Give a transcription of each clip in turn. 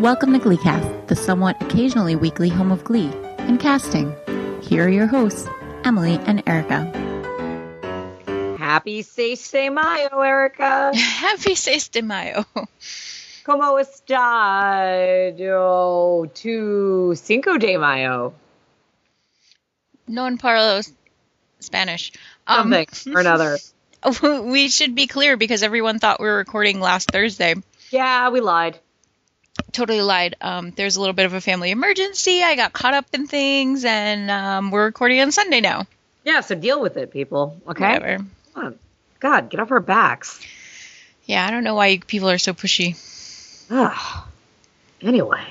Welcome to GleeCast, the somewhat occasionally weekly home of Glee and casting. Here are your hosts, Emily and Erica. Happy Seis de Mayo, Erica. Happy Seis de Mayo. ¿Cómo está? Yo, tu Cinco de Mayo. No one parlos Spanish. Um, Something or another. we should be clear because everyone thought we were recording last Thursday. Yeah, we lied. Totally lied. Um, there's a little bit of a family emergency. I got caught up in things, and um, we're recording on Sunday now. Yeah, so deal with it, people. Okay? Whatever. God, get off our backs. Yeah, I don't know why people are so pushy. Ugh. Anyway.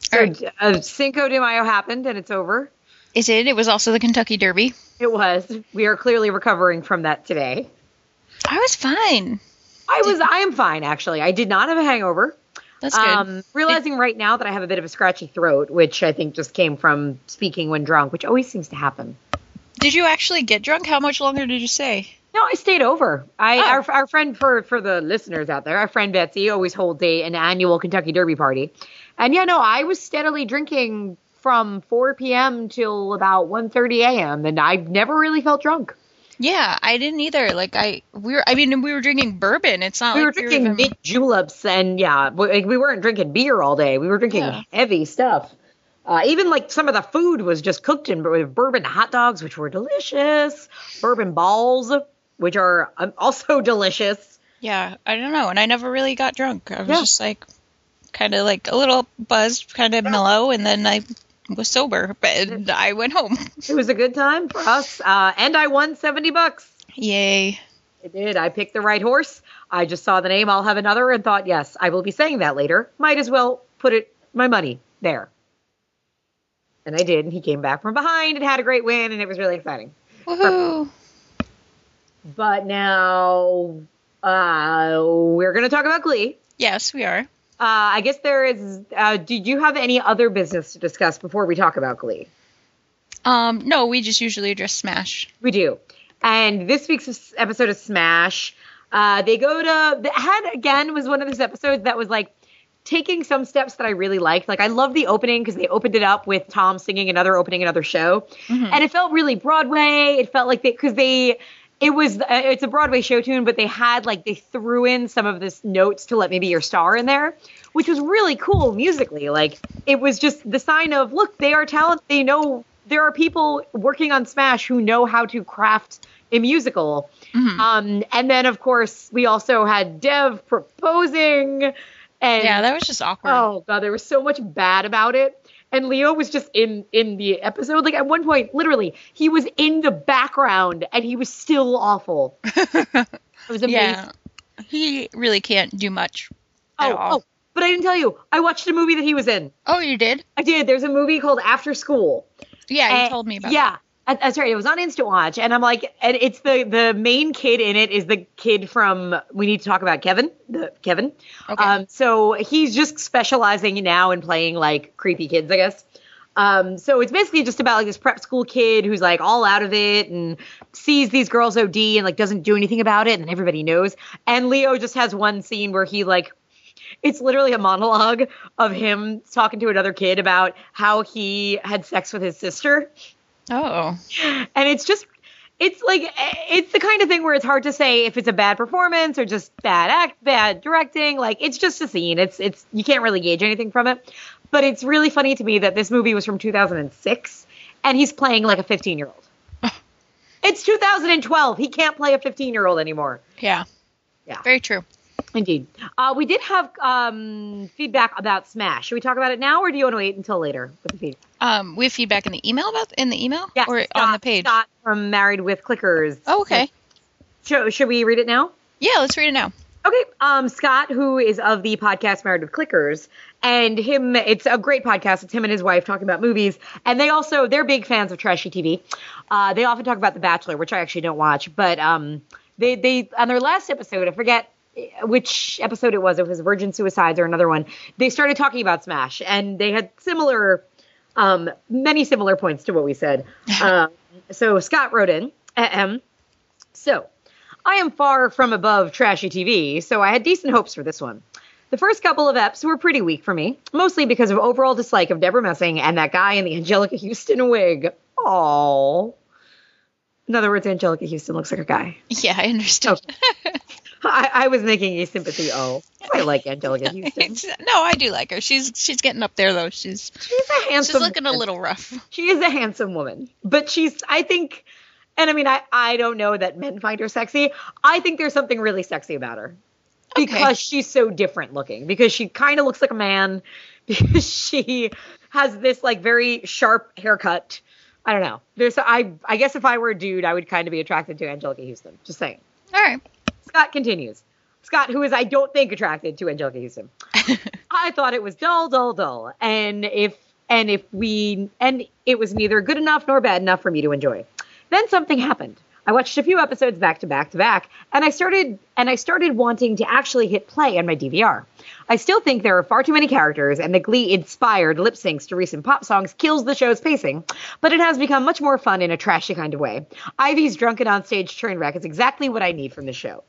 So, right. uh, Cinco de Mayo happened and it's over. It did. It was also the Kentucky Derby. It was. We are clearly recovering from that today. I was fine. I was. I am fine, actually. I did not have a hangover. That's good. Um, realizing right now that I have a bit of a scratchy throat, which I think just came from speaking when drunk, which always seems to happen. did you actually get drunk? How much longer did you stay? No, I stayed over. I Oh. our, our friend for for the listeners out there, our friend Betsy always holds a an annual Kentucky Derby party, and yeah, no, I was steadily drinking from 4 p.m. till about 1:30 a.m. and I never really felt drunk. Yeah, I didn't either. Like I, we were. I mean, we were drinking bourbon. It's not we like were drinking mint juleps and yeah, we, like, we weren't drinking beer all day. We were drinking Yeah. heavy stuff. Uh, even like some of the food was just cooked in with bourbon hot dogs, which were delicious. Bourbon balls, which are um, also delicious. Yeah, I don't know. And I never really got drunk. I was Yeah. just like, kind of like a little buzzed, kind of mellow, and then I was sober. But I went home. It was a good time for us, uh, and I won seventy bucks. Yay! It did. I picked the right horse. I just saw the name. I'll have another, and thought, yes, I will be saying that later. Might as well put it my money there. And I did. And he came back from behind and had a great win, and it was really exciting. Woohoo! But now uh, we're going to talk about Glee. Yes, we are. Uh, I guess there is. Uh, did you have any other business to discuss before we talk about Glee? Um, no, we just usually address Smash. We do. And this week's episode of Smash, uh, they go to the had again was one of those episodes that was like taking some steps that I really liked. Like I love the opening because they opened it up with Tom singing another opening another show, and it felt really Broadway. It felt like they because they. It was uh, it's a Broadway show tune, but they had like they threw in some of this notes to Let Me Be Your Star in there, which was really cool musically. Like it was just the sign of look, they are talented. They know there are people working on Smash who know how to craft a musical. Um, and then of course we also had Dev proposing, and Yeah, that was just awkward. oh god, there was so much bad about it. And Leo was just in in the episode. Like at one point, literally, he was in the background and he was still awful. It was amazing. yeah, he really can't do much. at Oh, all. oh, but I didn't tell you. I watched a movie that he was in. Oh, you did? I did. There's a movie called After School. Yeah, you And- told me about. It. Yeah. that. That's right. It was on Instant Watch, and I'm like, and it's the the main kid in it is the kid from We Need to Talk About Kevin, the Kevin. Okay. Um, so he's just specializing now in playing like creepy kids, I guess. Um, so it's basically just about like this prep school kid who's like all out of it and sees these girls OD and like doesn't do anything about it, and everybody knows. And Leo just has one scene where he like it's literally a monologue of him talking to another kid about how he had sex with his sister Oh, and it's just it's like it's the kind of thing where it's hard to say if it's a bad performance or just bad act bad directing. Like it's just a scene. It's it's you can't really gauge anything from it. But it's really funny to me that this movie was from 2006 and he's playing like a 15 year old it's 2012 he can't play a 15 year old anymore. Yeah. Yeah. Very true. indeed. Uh, we did have um, feedback about smash. Should we talk about it now or do you want to wait until later with the feedback Um, we have feedback in the email about in the email yeah or Scott- on the page. Scott from married with clickers Oh, okay. should, should we read it now Yeah, let's read it now. Okay, um, Scott, who is of the podcast Married with Clickers, and him, it's a great podcast. It's him and his wife talking about movies, and they also they're big fans of trashy TV. Uh, they often talk about The Bachelor, which I actually don't watch, but um, they they on their last episode, I forget which episode it was. It was Virgin Suicides or another one. They started talking about Smash, and they had similar, um, many similar points to what we said. um, so Scott wrote in, ahem. so I am far from above trashy TV, so I had decent hopes for this one. The first couple of eps were pretty weak for me, mostly because of overall dislike of Debra Messing and that guy in the Anjelica Huston wig. Oh. In other words, Anjelica Huston looks like a guy. Yeah, I understood. I, I was making a sympathy O. I like Anjelica Huston. No, I do like her. She's she's getting up there though. She's She's a handsome. she's looking a little rough. She is a handsome woman, but she's. I think, and I mean, I I don't know that men find her sexy. I think there's something really sexy about her because Okay. she's so different looking. Because she kind of looks like a man. Because she has this like very sharp haircut. I don't know. There's. I I guess if I were a dude, I would kind of be attracted to Anjelica Huston. Just saying. All right. Scott continues. Scott, who is I don't think attracted to Anjelica Huston. I thought it was dull, dull, dull. And if and if we and it was neither good enough nor bad enough for me to enjoy. Then something happened. I watched a few episodes back to back to back, and I started and I started wanting to actually hit play on my DVR. I still think there are far too many characters, and the Glee inspired lip syncs to recent pop songs kills the show's pacing, but it has become much more fun in a trashy kind of way. Ivy's drunken onstage train wreck is exactly what I need from the show.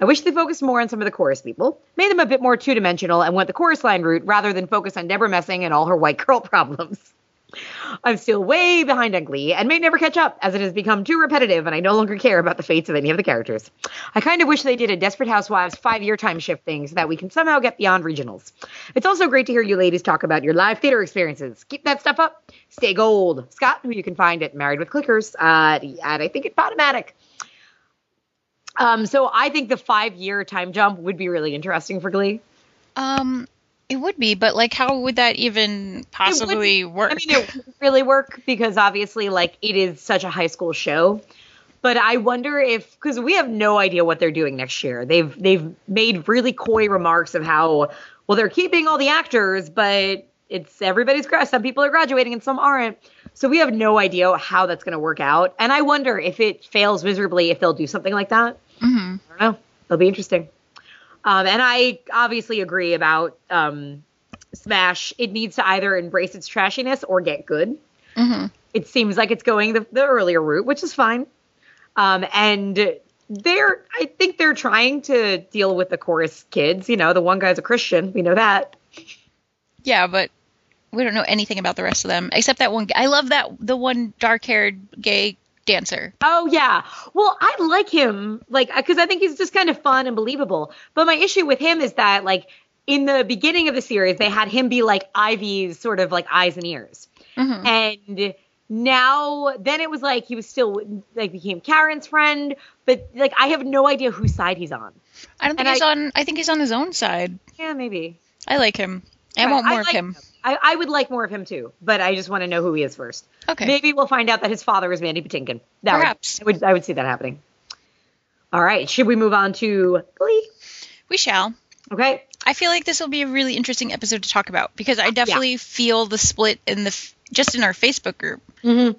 I wish they focused more on some of the chorus people, made them a bit more two dimensional, and went the chorus line route rather than focus on Debra Messing and all her white girl problems. I'm still way behind on Glee and may never catch up as it has become too repetitive and I no longer care about the fates of any of the characters. I kind of wish they did a Desperate Housewives five year time shift thing so that we can somehow get beyond regionals. It's also great to hear you ladies talk about your live theater experiences. Keep that stuff up. Stay gold. Scott, who you can find at Married with Clickers, uh, at I think it's Podomatic. Um, so I think the five year time jump would be really interesting for Glee. Um, it would be, but like, how would that even possibly work? I mean, it wouldn't really work because obviously, like, it is such a high school show. But I wonder if because we have no idea what they're doing next year. They've they've made really coy remarks of how well they're keeping all the actors, but it's everybody's gra- some people are graduating and some aren't. So we have no idea how that's going to work out. And I wonder if it fails miserably, if they'll do something like that. Mhm. I don't know. It'll be interesting. Um, and I obviously agree about um, Smash. It needs to either embrace its trashiness or get good. Mhm. It seems like it's going the, the earlier route, which is fine. Um, and they're, I think they're trying to deal with the chorus kids. You know, the one guy's a Christian. We know that. Yeah, but we don't know anything about the rest of them except that one. I love that the one dark-haired gay dancer. Oh yeah. Well, I like him, like, because I think he's just kind of fun and believable. But my issue with him is that, like, in the beginning of the series, they had him be like Ivy's sort of like eyes and ears, Mhm. and now then it was like he was still like became Karen's friend, but like I have no idea whose side he's on. I don't think And he's I- on. I think he's on his own side. Yeah, maybe. I like him. I want more I of like him. I, I would like more of him too, but I just want to know who he is first. Okay. Maybe we'll find out that his father is Mandy Patinkin. That would- Perhaps. I would, I would see that happening. All right. Should we move on to Glee? We shall. Okay. I feel like this will be a really interesting episode to talk about because I definitely feel the split in the just in our Facebook group. Mm-hmm.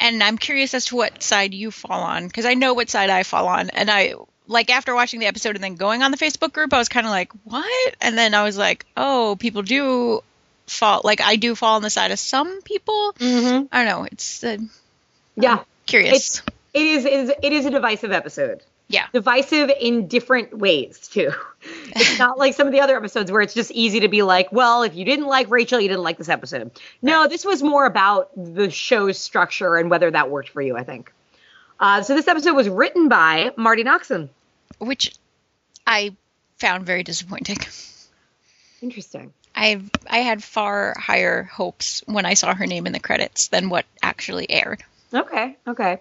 and I'm curious as to what side you fall on because I know what side I fall on, and I like after watching the episode and then going on the Facebook group, I was kind of like, what? And then I was like, oh, people do fall like I do fall on the side of some people. Mm-hmm. I don't know. It's uh, Yeah. curious. It's it is, it is it is a divisive episode. yeah, Divisive in different ways too. It's not like some of the other episodes where it's just easy to be like, well, if you didn't like Rachel, you didn't like this episode. No, this was more about the show's structure and whether that worked for you. I think. Uh, so this episode was written by Marti Noxon. Which I found very disappointing. Interesting. I I had far higher hopes when I saw her name in the credits than what actually aired. Okay, okay.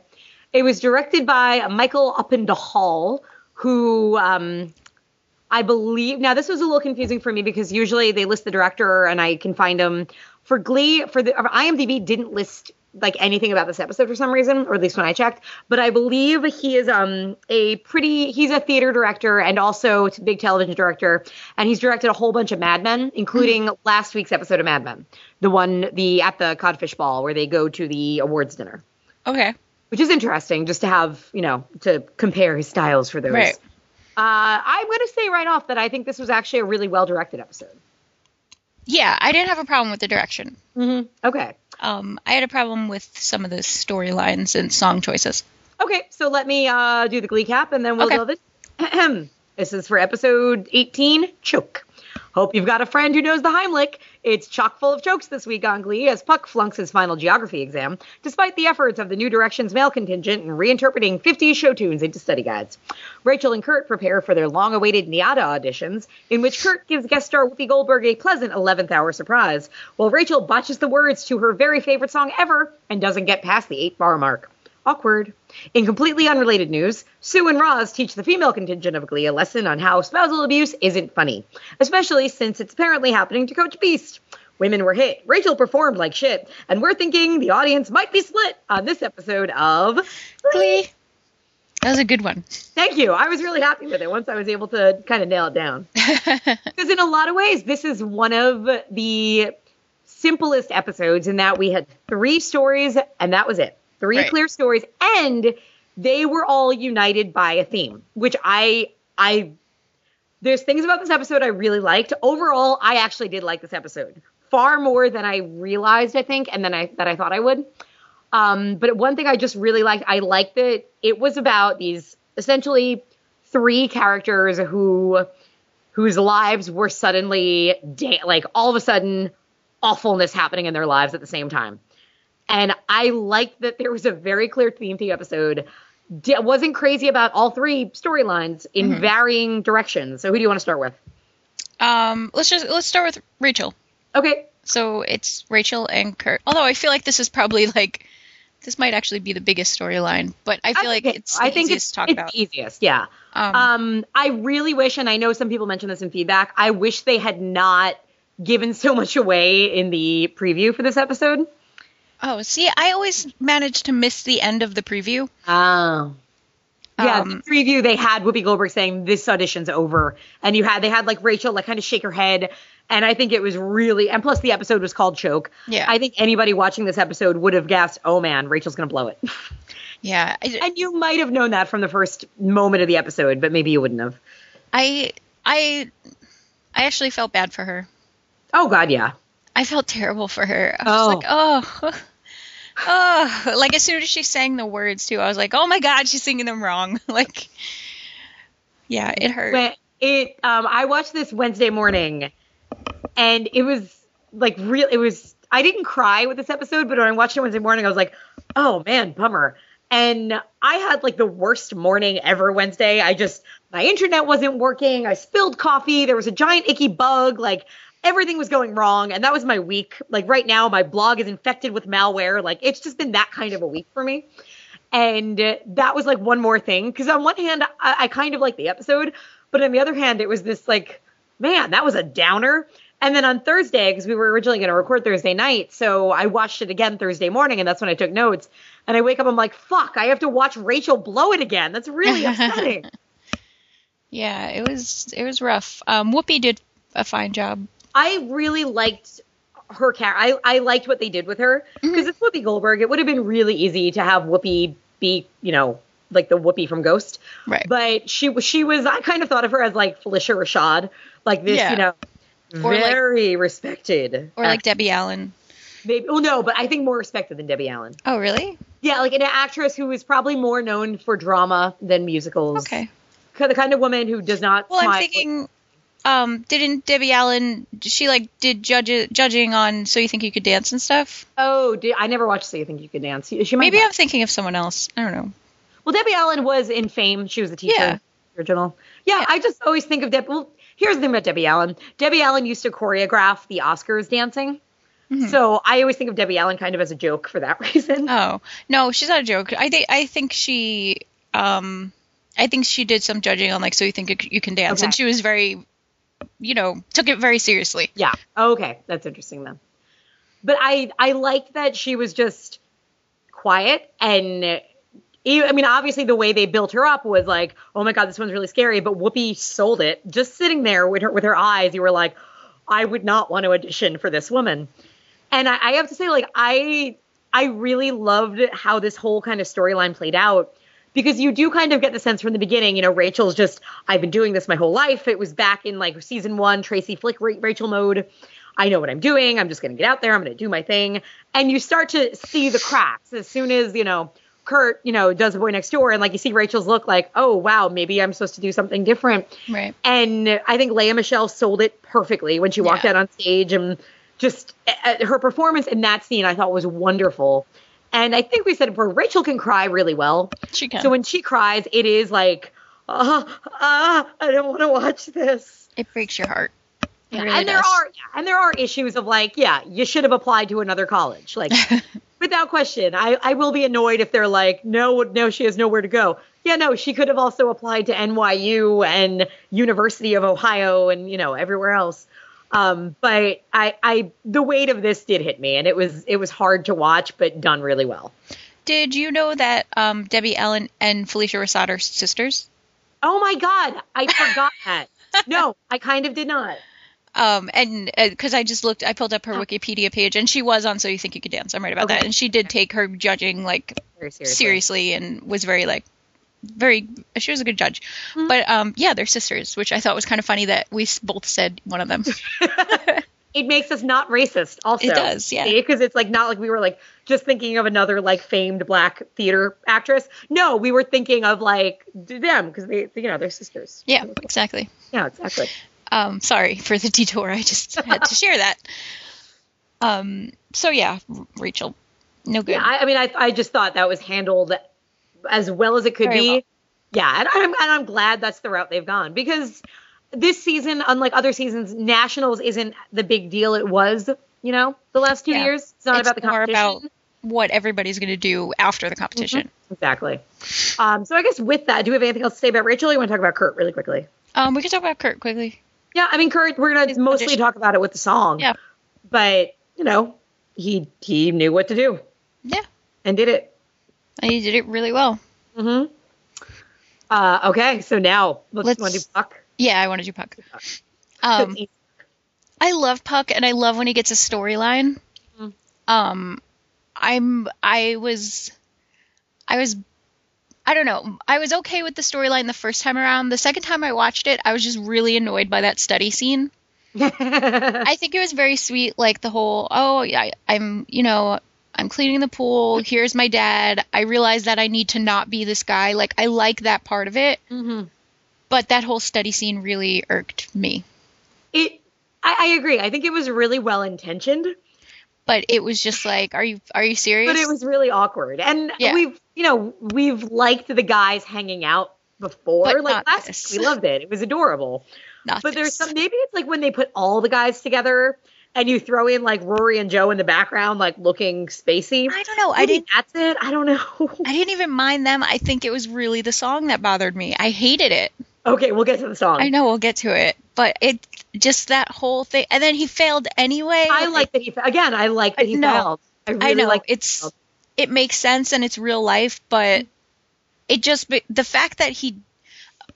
It was directed by Michael Uppendahl, who um, I believe. Now, this was a little confusing for me because usually they list the director and I can find him. For Glee, for the IMDb didn't list like anything about this episode for some reason, or at least when I checked. But I believe he is um a pretty. He's a theater director and also a big television director, and he's directed a whole bunch of Mad Men, including last week's episode of Mad Men, the one the at the Codfish Ball where they go to the awards dinner Okay. which is interesting just to have you know to compare his styles for those. Right. Uh, I'm going to say right off that I think this was actually a really well directed episode. Yeah, I didn't have a problem with the direction. Mm-hmm. Okay. Um, I had a problem with some of the storylines and song choices. Okay. So let me uh, do the Glee cap, and then we'll Okay. go this. this is for episode 18, Choke. Hope you've got a friend who knows the Heimlich. It's chock full of jokes this week on Glee as Puck flunks his final geography exam, despite the efforts of the New Directions male contingent in reinterpreting 50 show tunes into study guides. Rachel and Kurt prepare for their long awaited NYADA auditions, in which Kurt gives guest star Whoopi Goldberg a pleasant 11th hour surprise, while Rachel botches the words to her very favorite song ever and doesn't get past the 8 bar mark. Awkward. In completely unrelated news, Sue and Roz teach the female contingent of Glee a lesson on how spousal abuse isn't funny, especially since it's apparently happening to Coach Beiste. Women were hit, Rachel performed like shit, and we're thinking the audience might be split on this episode of Glee. That was a good one. Thank you. I was really happy with it once I was able to kind of nail it down. Because in a lot of ways, this is one of the simplest episodes in that we had three stories and that was it. Three Right. clear stories, and they were all united by a theme, which I I there's things about this episode I really liked. Overall, I actually did like this episode far more than I realized. I think, and then I that I thought I would. Um, but one thing I just really liked, I liked that it was about these essentially three characters who whose lives were suddenly da- like all of a sudden awfulness happening in their lives at the same time. And I liked that there was a very clear theme to the episode. D- wasn't crazy about all three storylines in varying directions. So who do you want to start with? Um, let's just let's start with Rachel. Okay. So it's Rachel and Kurt. Although I feel like this is probably like this might actually be the biggest storyline, but I feel like it's the I think easiest it's, to talk it's about. easiest. Yeah. Um, Um, I really wish, and I know some people mentioned this in feedback. I wish they had not given so much away in the preview for this episode. Oh, see, I always manage to miss the end of the preview. Oh. Yeah, Um, the preview they had Whoopi Goldberg saying this audition's over, and you had they had like Rachel like kind of shake her head, and I think it was really and plus the episode was called Choke. Yeah. I think anybody watching this episode would have guessed, oh man, Rachel's gonna blow it, Yeah, I, and you might have known that from the first moment of the episode, but maybe you wouldn't have. I, I, I actually felt bad for her. Oh god, yeah. I felt terrible for her. I was Oh. like, oh, oh, like as soon as she sang the words too, I was like, oh my god, she's singing them wrong. like, yeah, it hurt. when it um I watched this Wednesday morning and it was like real it was I didn't cry with this episode, but when I watched it Wednesday morning, I was like, oh man, bummer. And I had like the worst morning ever Wednesday. I just my internet wasn't working. I spilled coffee. There was a giant icky bug. Like everything was going wrong. And that was my week. Like right now, my blog is infected with malware. Like it's just been that kind of a week for me. And uh, that was like one more thing. Because on one hand, I, I kind of like the episode, but on the other hand, it was this like, man, that was a downer. And then on Thursday, because we were originally going to record Thursday night, so I watched it again Thursday morning, and that's when I took notes. And I wake up, I'm like, fuck, I have to watch Rachel blow it again. That's really upsetting. yeah, it was it was rough. Um, Whoopi did a fine job. I really liked her character. I, I liked what they did with her mm-hmm. because it's Whoopi Goldberg. It would have been really easy to have Whoopi be, you know, like the Whoopi from Ghost. Right. But she was she was I kind of thought of her as like Phylicia Rashad, like this, Yeah. you know, Or like- very respected. Or like Debbie Allen. maybe, oh no, but I think more respected than Debbie Allen. Oh, really? Yeah, like an actress who is probably more known for drama than musicals. Okay. The kind of woman who does not. Well, I'm thinking, um, didn't Debbie Allen? She like did judge judging on So You Think You Could Dance and stuff. Oh, did, I never watched So You Think You Could Dance. She, Maybe have. I'm thinking of someone else. I don't know. Well, Debbie Allen was in Fame. She was a teacher. Yeah. Original. Yeah, Yeah. I just always think of Debbie. Well, here's the thing about Debbie Allen. Debbie Allen used to choreograph the Oscars dancing. Mm-hmm. So I always think of Debbie Allen kind of as a joke for that reason. Oh no, she's not a joke. I think I think she, um, I think she did some judging on like So You Think You You Can Dance, and she was very, you know, took it very seriously. Yeah. Okay, that's interesting then. But I I liked that she was just quiet and I mean obviously the way they built her up was like, "Oh my god, this one's really scary," but Whoopi sold it. Just sitting there with her with her eyes, you were like, "I would not want to audition for this woman." And I, I have to say like I I really loved how this whole kind of storyline played out because you do kind of get the sense from the beginning, you know, Rachel's just, I've been doing this my whole life. It was back in like season one, Tracy Flick Rachel mode. I know what I'm doing. I'm just going to get out there. I'm going to do my thing. And you start to see the cracks as soon as, you know, Kurt, you know, does the boy next door, and like you see Rachel's look, like, oh wow, maybe I'm supposed to do something different. Right. And I think Lea Michele sold it perfectly when she walked Yeah. out on stage, and just uh, her performance in that scene I thought was wonderful. And I think we said it before, Rachel can cry really well. She can. So when she cries, it is like, ah, ah, I don't want to watch this. it breaks your heart. Yeah, really and there does. are yeah, and there are issues of like, yeah, you should have applied to another college, like without question. I I will be annoyed if they're like, no, no, she has nowhere to go. Yeah, no, she could have also applied to NYU and University of Ohio and you know everywhere else. Um, but I I the weight of this did hit me, and it was it was hard to watch, but done really well. Did you know that um, Debbie Allen and Phylicia Rashad are sisters? Oh my god, I forgot that. No, I kind of did not. Um, and because I just looked, I pulled up her Wikipedia page, and she was on So You Think You Could Dance. I'm right about Okay. that. And she did take her judging like Very seriously. seriously and was very like very. She was a good judge. Hmm. But um, yeah, they're sisters, which I thought was kind of funny that we both said one of them. it makes us not racist also It does, yeah. because it's like not like we were like just thinking of another like famed black theater actress no we were thinking of like them because they you know they're sisters yeah, exactly. yeah exactly Um, sorry for the detour. I just had to share that. Um, so yeah, Rachel, no good. yeah, I, I mean I, I just thought that was handled as well as it could Very be well. yeah and I'm, and I'm glad that's the route they've gone because this season unlike other seasons nationals isn't the big deal it was you know the last two Yeah. years it's not It's about the more competition about what everybody's going to do after the competition. Exactly. Um, so I guess with that, do we have anything else to say about Rachel? Or you want to talk about Kurt really quickly? Um, we can talk about Kurt quickly. Yeah, I mean Kurt, we're gonna mostly audition. talk about it with the song. Yeah. But you know, he he knew what to do Yeah, and did it. And he did it really well. Mm-hmm. Uh, okay, so now let's, Let's- want to do Puck. Yeah, I want to do Puck. Um, I love Puck, and I love when he gets a storyline. Mhm. Um, I'm I was, I was, I don't know. I was okay with the storyline the first time around. The second time I watched it, I was just really annoyed by that study scene. I think it was very sweet, like the whole, oh, yeah, I'm, you know, I'm cleaning the pool. Here's my dad. I realize that I need to not be this guy. Like, I like that part of it, Mhm. but that whole study scene really irked me. It. I, I agree. I think it was really well intentioned, But it was just like, are you are you serious? but it was really awkward. And Yeah. we've, you know, we've liked the guys hanging out before. But like last this. we loved it. It was adorable. Not But there's some maybe it's like when they put all the guys together and you throw in like Rory and Joe in the background, like looking spacey. I don't know. I didn't. That's it. I don't know. I didn't even mind them. I think it was really the song that bothered me. I hated it. okay, we'll get to the song. I know we'll get to it, but it just that whole thing. And then he failed anyway. I like that he again. I like that he No. failed. I really I know like. it's it makes sense and it's real life, but it just the fact that he.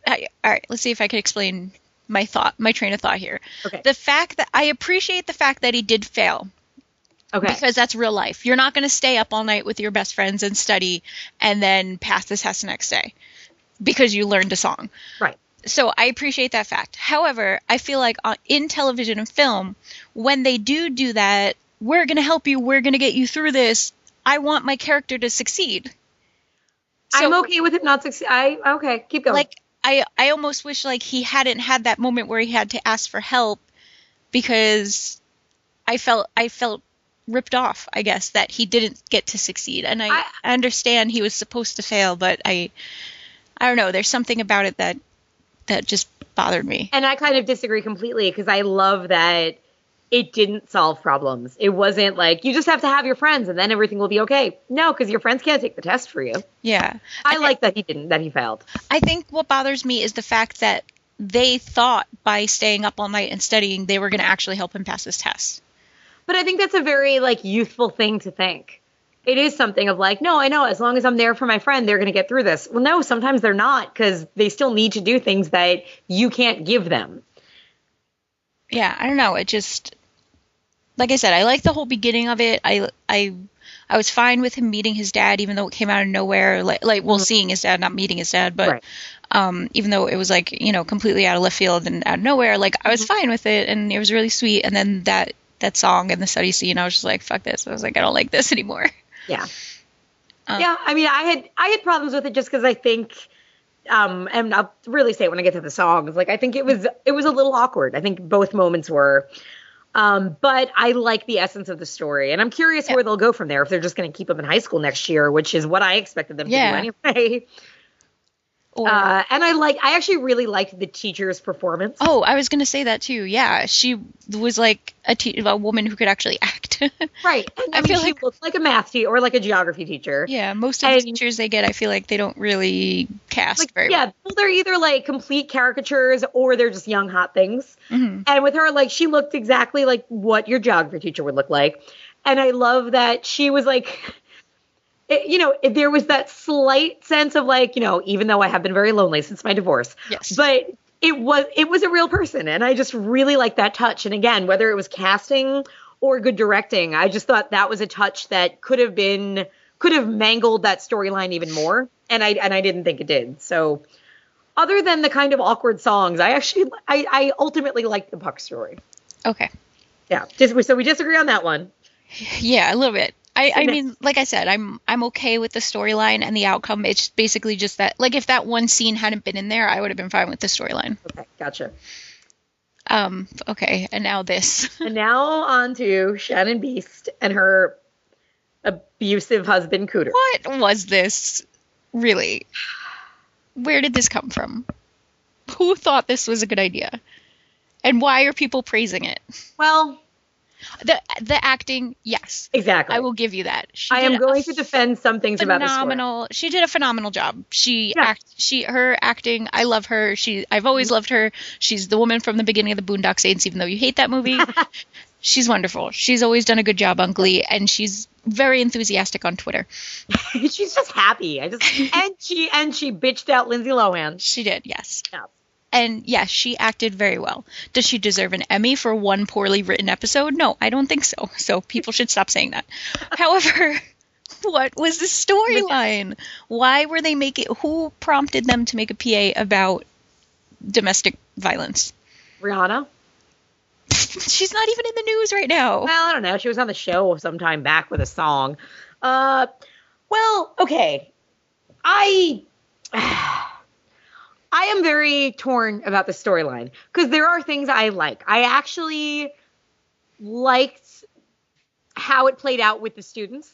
I, all right, let's see if I can explain my thought, my train of thought here. Okay. The fact that I appreciate the fact that he did fail okay. because that's real life. You're not going to stay up all night with your best friends and study and then pass the test the next day because you learned a song. right. So I appreciate that fact. However, I feel like on, in television and film, when they do do that, we're going to help you, we're going to get you through this. I want my character to succeed. So, I'm okay with it not succeed. I okay. Keep going. Like I, I almost wish like he hadn't had that moment where he had to ask for help because I felt I felt ripped off. I guess that he didn't get to succeed, and I, I- I understand he was supposed to fail, but I, I don't know. There's something about it that that just bothered me. and I kind of disagree completely because I love that it didn't solve problems. It wasn't like you just have to have your friends and then everything will be okay. No, because your friends can't take the test for you. Yeah. I like that he didn't. That he failed. I think what bothers me is the fact that they thought by staying up all night and studying they were going to actually help him pass this test. But I think that's a very like youthful thing to think. It is something of like, no, I know, as long as I'm there for my friend, they're going to get through this. Well, no, sometimes they're not because they still need to do things that you can't give them. Yeah, I don't know. It just like I said, I like the whole beginning of it. I I I was fine with him meeting his dad, even though it came out of nowhere. Like like well, seeing his dad, not meeting his dad, but Right. um, even though it was like you know completely out of left field and out of nowhere, like I was fine with it, and it was really sweet. And then that that song and the study scene, I was just like, fuck this. I was like, I don't like this anymore. Yeah. Um, yeah, I mean, I had I had problems with it just because I think, um, and I'll really say it when I get to the songs. Like, I think it was it was a little awkward. I think both moments were. Um, but I like the essence of the story, and I'm curious Yeah. where they'll go from there. If they're just going to keep them in high school next year, which is what I expected them Yeah. to do anyway. Or, Uh, and I like, I actually really liked the teacher's performance. oh, I was gonna say that too. Yeah, she was like a, te- a woman who could actually act. Right. And, I, I mean, feel she like- looked like a math teacher or like a geography teacher. yeah, most of the teachers they get, I feel like they don't really cast Like, very yeah, well, they're either like complete caricatures or they're just young hot things. Mhm. And with her, like, she looked exactly like what your geography teacher would look like. And I love that she was like, it- you know, there was that slight sense of like, you know, even though I have been very lonely since my divorce, Yes. but it was it was a real person, and I just really like that touch. And again, whether it was casting or good directing, I just thought that was a touch that could have been could have mangled that storyline even more, and I and I didn't think it did. So. Other than the kind of awkward songs, I actually I, I ultimately liked the Puck story. Okay. Yeah, so we disagree on that one. Yeah, a little bit. I, I mean, like I said, I'm I'm okay with the storyline and the outcome. It's basically just that, like, if that one scene hadn't been in there, I would have been fine with the storyline. Okay, gotcha. Um. Okay, and now this. And now on to Shannon Beiste and her abusive husband Cooter. what was this? Really? Where did this come from? Who thought this was a good idea? And why are people praising it? Well, The the acting, yes, exactly. I will give you that. She I am going to defend some things about phenomenal. She did a phenomenal job. She Yeah. act. She her acting. I love her. She. I've always loved her. She's the woman from the beginning of the Boondock Saints. Even though you hate that movie, she's wonderful. She's always done a good job on Glee, and she's very enthusiastic on Twitter. She's just happy. I just and she and she bitched out Lindsay Lohan. She did, yes. Yeah. And yes, she acted very well. Does she deserve an Emmy for one poorly written episode? No, I don't think so. So people should stop saying that. However, what was the storyline? Why were they making? Who prompted them to make a PA about domestic violence? Rihanna. She's not even in the news right now. Well, I don't know. She was on the show sometime back with a song. Uh, well, okay. I I am very torn about the storyline because there are things I like. I actually liked how it played out with the students.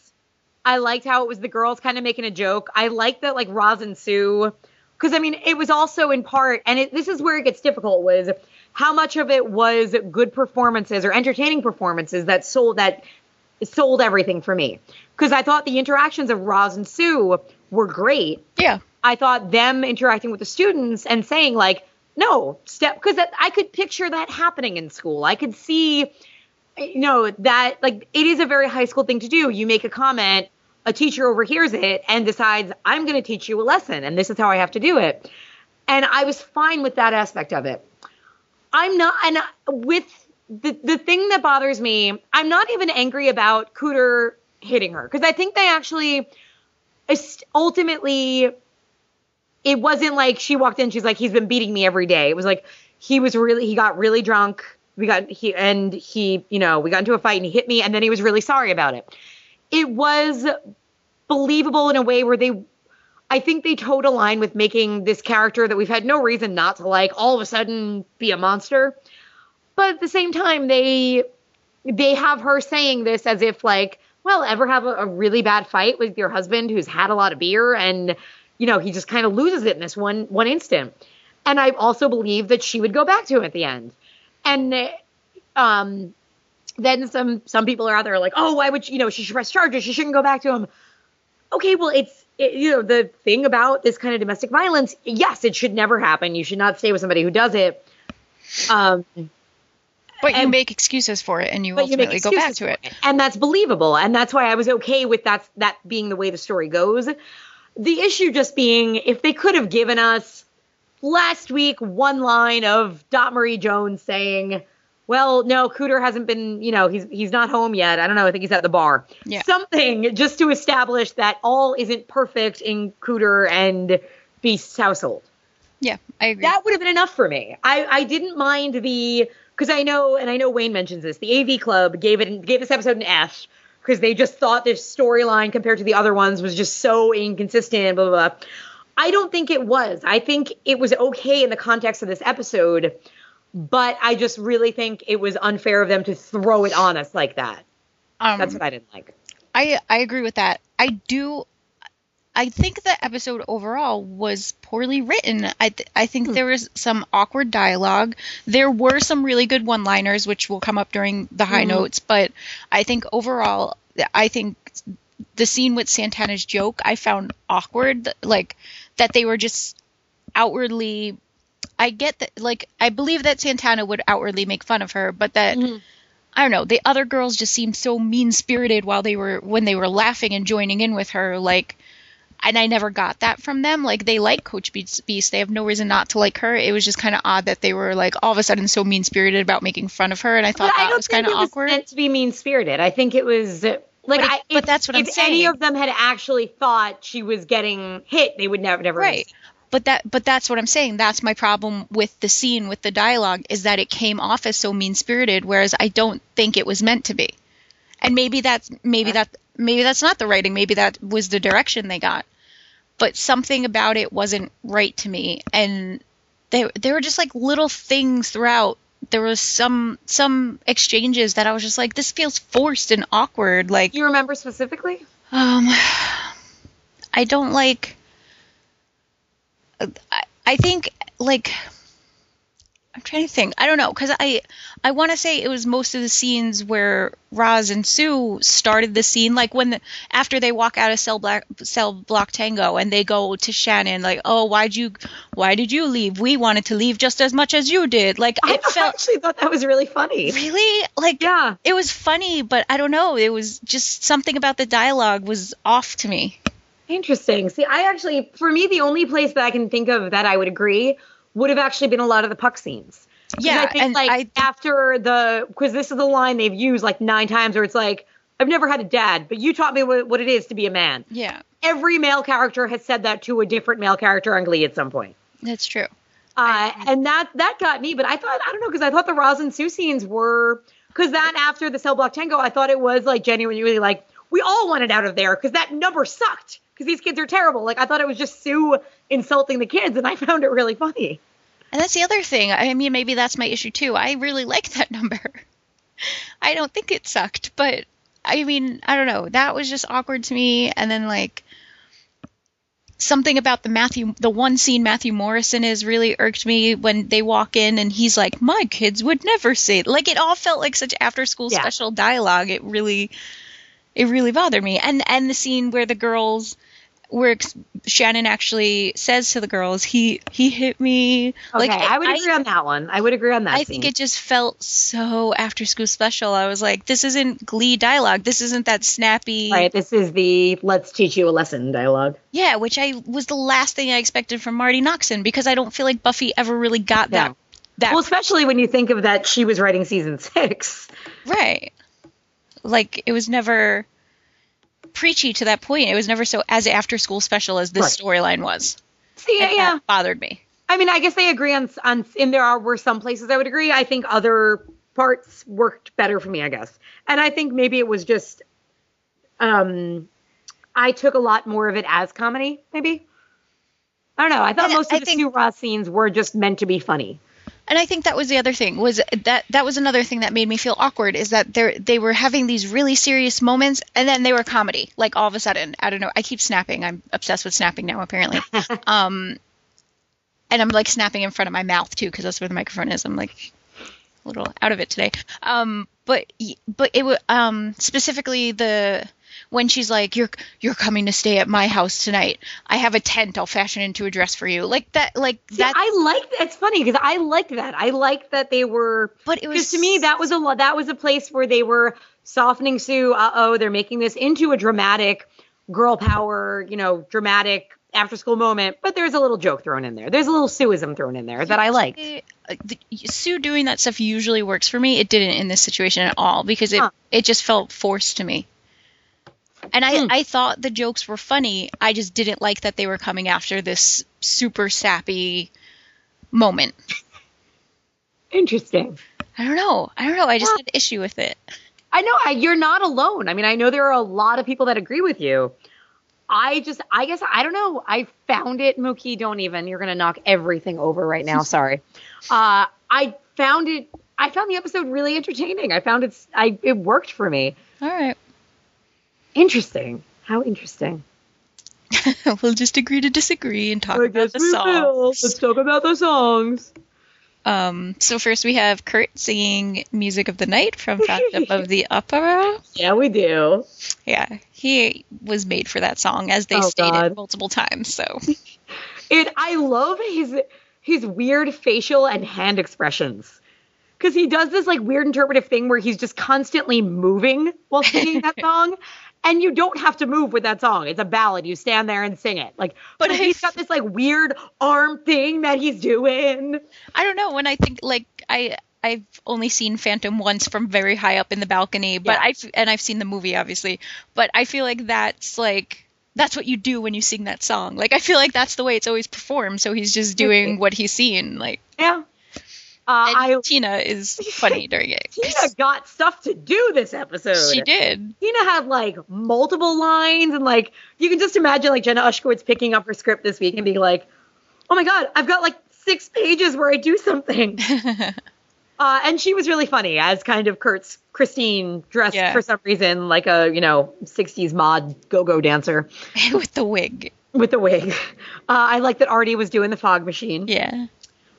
I liked how it was the girls kind of making a joke. I liked that like Roz and Sue because I mean it was also in part, and it, this is where it gets difficult was how much of it was good performances or entertaining performances that sold that sold everything for me because I thought the interactions of Roz and Sue were great. Yeah. I thought them interacting with the students and saying like, no, step because I could picture that happening in school. I could see, you know, that like it is a very high school thing to do. You make a comment, a teacher overhears it and decides I'm going to teach you a lesson, and this is how I have to do it. And I was fine with that aspect of it. I'm not, and with the the thing that bothers me, I'm not even angry about Cooter hitting her because I think they actually ultimately it wasn't like she walked in she's like he's been beating me every day. It was like he was really he got really drunk. We got he and he you know we got into a fight and he hit me and then he was really sorry about it. It was believable in a way where they i think they towed a line with making this character that we've had no reason not to like all of a sudden be a monster. But at the same time they they have her saying this as if like well ever have a, a really bad fight with your husband who's had a lot of beer and you know he just kind of loses it in this one one instant. And i also believe that she would go back to him at the end. And um then some some people are out there like oh why would she, you know she should press charges. She shouldn't go back to him. Okay well it's it, you know the thing about this kind of domestic violence yes it should never happen. You should not stay with somebody who does it. Um But you make excuses for it and you but you make ultimately go back to for it. and that's believable. And that's why i was okay with that that being the way the story goes the issue just being if they could have given us last week one line of dot marie jones saying well no cooter hasn't been you know he's he's not home yet i don't know i think he's at the bar Yeah. something just to establish that all isn't perfect in cooter and Beiste's household Yeah, I agree. that would have been enough for me. I, I didn't mind the because I know and I know Wayne mentions this. The AV Club gave it gave this episode an F because they just thought this storyline compared to the other ones was just so inconsistent, blah, blah, blah. I don't think it was. I think it was okay in the context of this episode, but I just really think it was unfair of them to throw it on us like that. Um, That's what I didn't like. I I agree with that. I do. I think the episode overall was poorly written. I th- I think hmm. there was some awkward dialogue. There were some really good one-liners, which will come up during the high hmm. notes. But I think overall, I think the scene with Santana's joke I found awkward. Like that they were just outwardly. I get that. Like I believe that Santana would outwardly make fun of her, but that. Hmm. I don't know. The other girls just seemed so mean spirited while they were when they were laughing and joining in with her. Like, and I never got that from them. Like, they like Coach Beiste. They have no reason not to like her. It was just kind of odd that they were like all of a sudden so mean spirited about making fun of her. And I thought But that don't was kind of awkward. meant to be mean spirited. I think it was like, But I, but if- that's what I'm saying. if any of them had actually thought she was getting hit, they would never, never. right but that but that's what i'm saying that's my problem with the scene with the dialogue is that it came off as so mean spirited whereas i don't think it was meant to be and maybe that's maybe that maybe that's not the writing maybe that was the direction they got but something about it wasn't right to me and there there were just like little things throughout there was some some exchanges that i was just like this feels forced and awkward like you remember specifically? um, I don't like. I, I think like I'm trying to think. I don't know because I I want to say it was most of the scenes where Roz and Sue started the scene, like when the, after they walk out of cell block cell block tango and they go to Shannon, like, oh, why'd you why did you leave? We wanted to leave just as much as you did. Like I it felt actually thought that was really funny. really like Yeah. it was funny, but I don't know. It was just something about the dialogue was off to me. Interesting. See, I actually, for me, the only place that I can think of that I would agree would have actually been a lot of the puck scenes. Yeah, I think and like I after the because this is the line they've used like nine times where it's like I've never had a dad, but you taught me what, what it is to be a man. yeah, Every male character has said that to a different male character on Glee at some point. that's true. Uh, and that that got me, but I thought I don't know because I thought the Roz and Sue scenes were because that after the cell block tango, I thought it was like genuinely like we all wanted out of there because that number sucked because these kids are terrible. Like I thought it was just Sue insulting the kids, and I found it really funny. And that's the other thing. I mean, maybe that's my issue too. I really like that number. I don't think it sucked, but I mean, I don't know. That was just awkward to me. And then like something about the Matthew, the one scene Matthew Morrison is really irked me when they walk in and he's like, "My kids would never say." It. Like it all felt like such after school Yeah. special dialogue. It really, it really bothered me. And and the scene where the girls. Where ex- Shannon actually says to the girls, "He he hit me." Okay, like I would agree on that one. I would agree on that. I scene. think it just felt so after school special. I was like, this isn't Glee dialogue. This isn't that snappy. right. This is the let's teach you a lesson dialogue. Yeah, which I was the last thing I expected from Marti Noxon because I don't feel like Buffy ever really got Yeah. that. That Well, especially when you think of that she was writing season six. right. Like it was never preachy to that point. It was never so as after school special as this storyline was. See, yeah, And yeah. That bothered me. I mean, I guess they agree on on. And there are were some places I would agree. I think other parts worked better for me. I guess, and I think maybe it was just, um, I took a lot more of it as comedy. Maybe I don't know. I thought And most of the think- Sue Roz scenes were just meant to be funny. And I think that was the other thing was that that was another thing that made me feel awkward is that they they were having these really serious moments and then they were comedy like all of a sudden I don't know I keep snapping I'm obsessed with snapping now apparently. Um and I'm like snapping in front of my mouth too because that's where the microphone is I'm like a little out of it today. Um but but it was um specifically the when she's like you're you're coming to stay at my house tonight I have a tent I'll fashion into a dress for you like that like that I liked. It's funny because I liked that. I liked that they were. but it was Because to me, that was a that was a place where they were softening Sue. Uh oh, they're making this into a dramatic girl power, you know, dramatic after school moment. But there's a little joke thrown in there. There's a little Sueism thrown in there that I liked. Uh, Sue doing that stuff usually works for me. It didn't in this situation at all because it Huh. it just felt forced to me. And I Hmm. I thought the jokes were funny. I just didn't like that they were coming after this super sappy moment. Interesting. I don't know. I don't know. I just Well- had an issue with it. I know I, you're not alone. I mean, I know there are a lot of people that agree with you. I just, I guess, I don't know. I found it, Mookie. Don't even. You're gonna knock everything over right now. Sorry. Uh, I found it. I found the episode really entertaining. I found it. I it worked for me. All right. Interesting. How interesting. we'll just agree to disagree and talk about the songs. Let's talk about the songs. Um, so first we have Kurt singing "Music of the Night" from Phantom of the Opera. Yeah, we do. Yeah, he was made for that song, as they Oh, stated God. multiple times. So It. I love his his weird facial and hand expressions. Because he does this like weird interpretive thing where he's just constantly moving while singing that song. And you don't have to move with that song. It's a ballad. You stand there and sing it. Like, but But he's got this like weird arm thing that he's doing. I don't know when I think like I I've only seen Phantom once from very high up in the balcony, but Yeah. I've and I've seen the movie obviously, but I feel like that's like that's what you do when you sing that song. Like I feel like that's the way it's always performed. So he's just doing what he's seen. Like Yeah. Uh, I Tina is funny during it. Tina got stuff to do this episode. She did. Tina had like multiple lines and like you can just imagine like Jenna Ushkowitz picking up her script this week and being like, "Oh my god, I've got like six pages where I do something." uh, and she was really funny as kind of Kurt's Christine dressed Yeah. for some reason like a you know '60s mod go-go dancer With the wig. with the wig. Uh, I like that Artie was doing the fog machine. Yeah.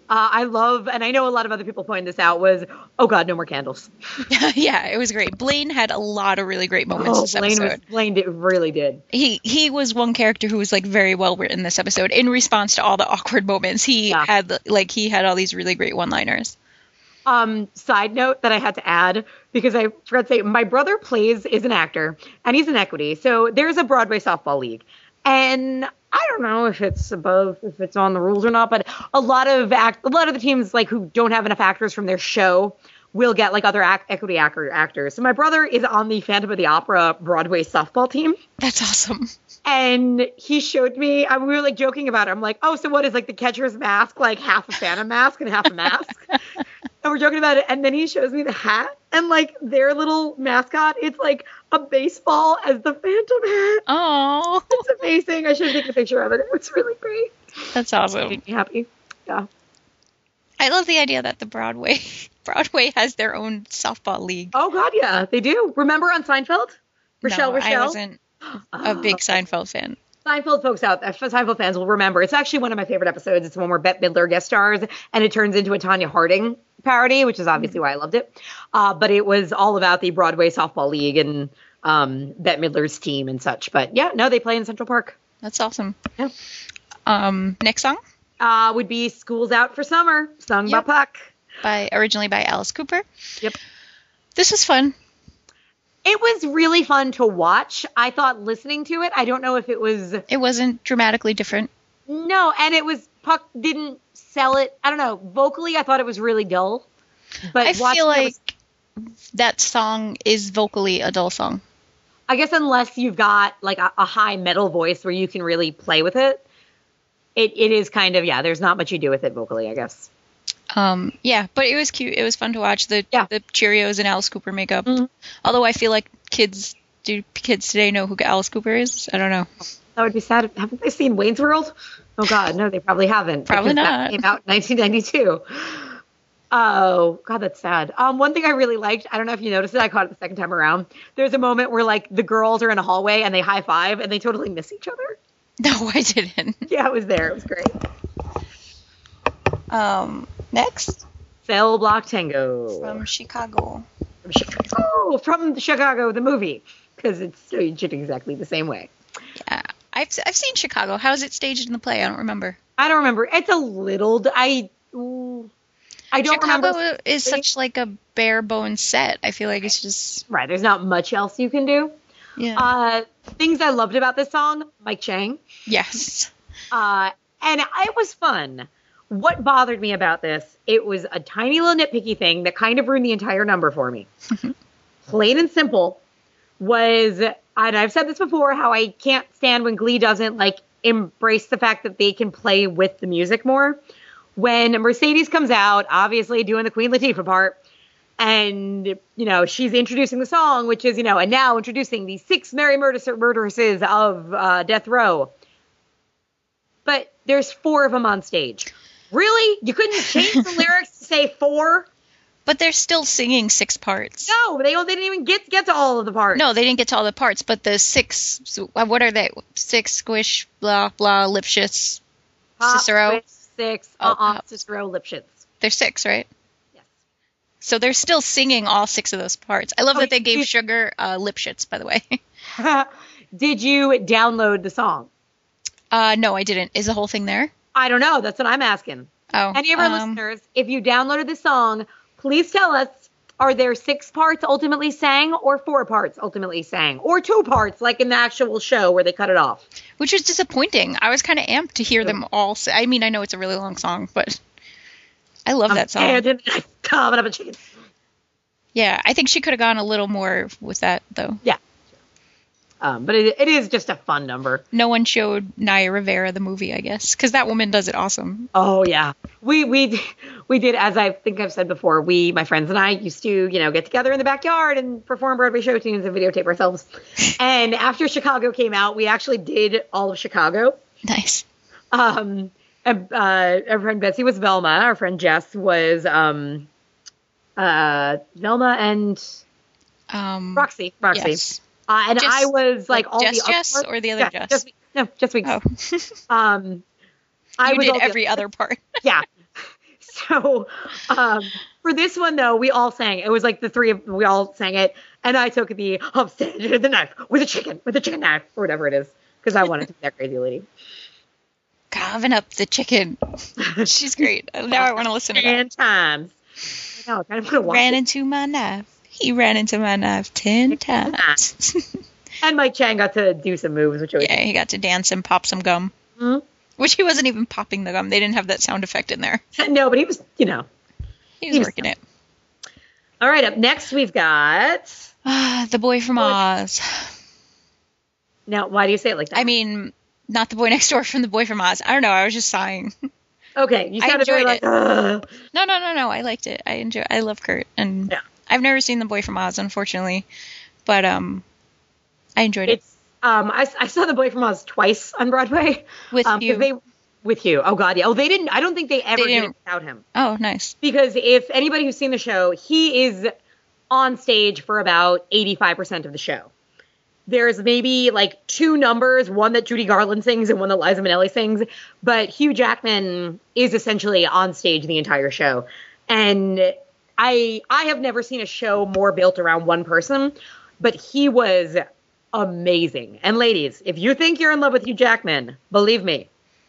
Uh, I love, and I know a lot of other people pointed this out. Was oh god, no more candles. yeah, it was great. Blaine had a lot of really great moments Oh, this Blaine episode. was Blaine did, really did. he he was one character who was like very well written this episode in response to all the awkward moments he Yeah. had like he had all these really great one liners um side note that I had to add because I forgot to say my brother plays is an actor and he's in equity. So there's a Broadway softball league. And I don't know if it's above if it's on the rules or not, but a lot of act a lot of the teams like who don't have enough actors from their show will get like other act, equity actor, actors. So my brother is on the Phantom of the Opera Broadway softball team. that's awesome and he showed me and we were like joking about it i'm like oh so what is like the catcher's mask like half a phantom mask and half a mask and we're joking about it and then he shows me the hat and like their little mascot it's like a baseball as the phantom hat. Oh it's amazing. I should have taken a picture of it. It's really great. That's it awesome. made me happy. Yeah. I love the idea that the broadway broadway has their own softball league. Oh god yeah. They do. Remember on seinfeld? Rochelle no, i wasn't a big oh. seinfeld fan Seinfeld folks out, uh, Seinfeld fans will remember. It's actually one of my favorite episodes. It's the one where Bette Midler guest stars, and it turns into a Tonya Harding parody, which is obviously why I loved it. Uh, but it was all about the Broadway softball league and um, Bette Midler's team and such. But yeah, no, they play in Central Park. that's awesome Yeah. um next song Uh, would be "School's Out for Summer," sung Yep. by Puck. by originally by alice cooper Yep. this was fun It was really fun to watch. I thought listening to it, I don't know if it was it wasn't dramatically different no, and it was Puck didn't sell it. I don't know. Vocally, I thought it was really dull. But i feel like was- that song is vocally a dull song I guess unless you've got like a, a high metal voice where you can really play with it, it it is kind of yeah. There's not much you do with it vocally, I guess. Um, yeah, but it was cute. It was fun to watch the Yeah. the Cheerios and Alice Cooper makeup. Mhm. Although I feel like kids do kids today know who Alice Cooper is? I don't know. That would be sad. Haven't they seen Wayne's World? Oh God, no, they probably haven't. Probably not. That came out in 1992. Oh God, that's sad. Um, one thing I really liked. I don't know if you noticed it. I caught it the second time around. There's a moment where like the girls are in a hallway and they high five and they totally miss each other. No, I didn't. Yeah, it was there. It was great. Um, next Cell Block Tango. from Chicago. from Chicago, from Chicago, the movie, because it's staged exactly the same way. Yeah, I've I've seen Chicago. How's it staged in the play? I don't remember. I don't remember. It's a little. I. ooh, I don't Chicago remember. is such like a bare bones set. I feel like it's just Right. There's not much else you can do. yeah. Uh, things I loved about this song, Mike Chang. yes. Uh, and it was fun. What bothered me about this, it was a tiny little nitpicky thing that kind of ruined the entire number for me. Plain and simple was, and I've said this before, how I can't stand when Glee doesn't like embrace the fact that they can play with the music more. When Mercedes comes out, obviously doing the Queen Latifah part, and you know she's introducing the song, which is you know, and now introducing the six Mary murder- murderesses of uh, Death Row. But there's four of them on stage. Really? You couldn't change the lyrics to say four? But they're still singing six parts. No, they. They didn't even get get to all of the parts. No, they didn't get to all the parts, but the six. uh, What are they? Six squish blah blah Lipschitz. Pop, Cicero. Swiss, six. Uh uh Cicero Lipschitz. They're six, right? Yes. So they're still singing all six of those parts. I love Oh, that they gave Sugar uh, Lipschitz, by the way. Did you download the song? uh, no, I didn't. Is the whole thing there? I don't know. That's what I'm asking. Oh, Any of our um, listeners, if you downloaded the song, please tell us are there six parts ultimately sang or four parts ultimately sang or two parts like in the actual show where they cut it off? which was disappointing. I was kind of amped to hear them all. Say, I mean, I know it's a really long song, but I love that song. Carving up a chicken. Yeah, I think she could have gone a little more with that though. Yeah. Um, but it, it is just a fun number. No one showed Naya Rivera the movie, I guess, because that woman does it awesome. Oh yeah, we we we did as I think I've said before. We my friends and I used to you know get together in the backyard and perform Broadway show tunes and videotape ourselves. and after Chicago came out, we actually did all of Chicago. Nice. Um, and, uh, our friend Betsy was Velma. Our friend Jess was um, uh, Velma and Um, Roxy. Roxy. Yes. Uh, and Jess- I was like, all Jess the parts- or the other yeah, Jess? Just, no, just weeks. Oh, Um, I did every other part. yeah. So um, for this one though, we all sang. It was like the three of we all sang it, and I took the upstairs the knife with a chicken with a chicken knife or whatever it is because I wanted to be that crazy lady. Carving up the chicken. She's great. Now I want to listen to that. And times. I know. I kind of want to watch Ran it. into my knife. He ran into my knife ten times. And Mike Chang got to do some moves, which was yeah, he got to dance and pop some gum. Mhm. Which he wasn't even popping the gum. They didn't have that sound effect in there. no, but he was, you know. He was He was- working it. All right, up next we've got. Ah, the boy from Oz. Now, why do you say it like that? I mean, not the boy next door from the boy from Oz. I don't know. I was just sighing. okay, you I sounded very enjoyed like. "Ugh." No, no, no, no. I liked it. I enjoy. I love Kurt, and Yeah. I've never seen the boy from Oz, unfortunately, but um, I enjoyed it um, I, I saw the Boy from Oz twice on Broadway. with um, you. They, with you. Oh God, yeah. Oh, they didn't. I don't think they ever They did it without him. oh, nice. Because if anybody who's seen the show, he is on stage for about 85% of the show. There's maybe like two numbers, one that Judy Garland sings and one that Liza Minnelli sings, but Hugh Jackman is essentially on stage the entire show. And I I have never seen a show more built around one person, but he was amazing. And ladies, if you think you're in love with Hugh Jackman, believe me,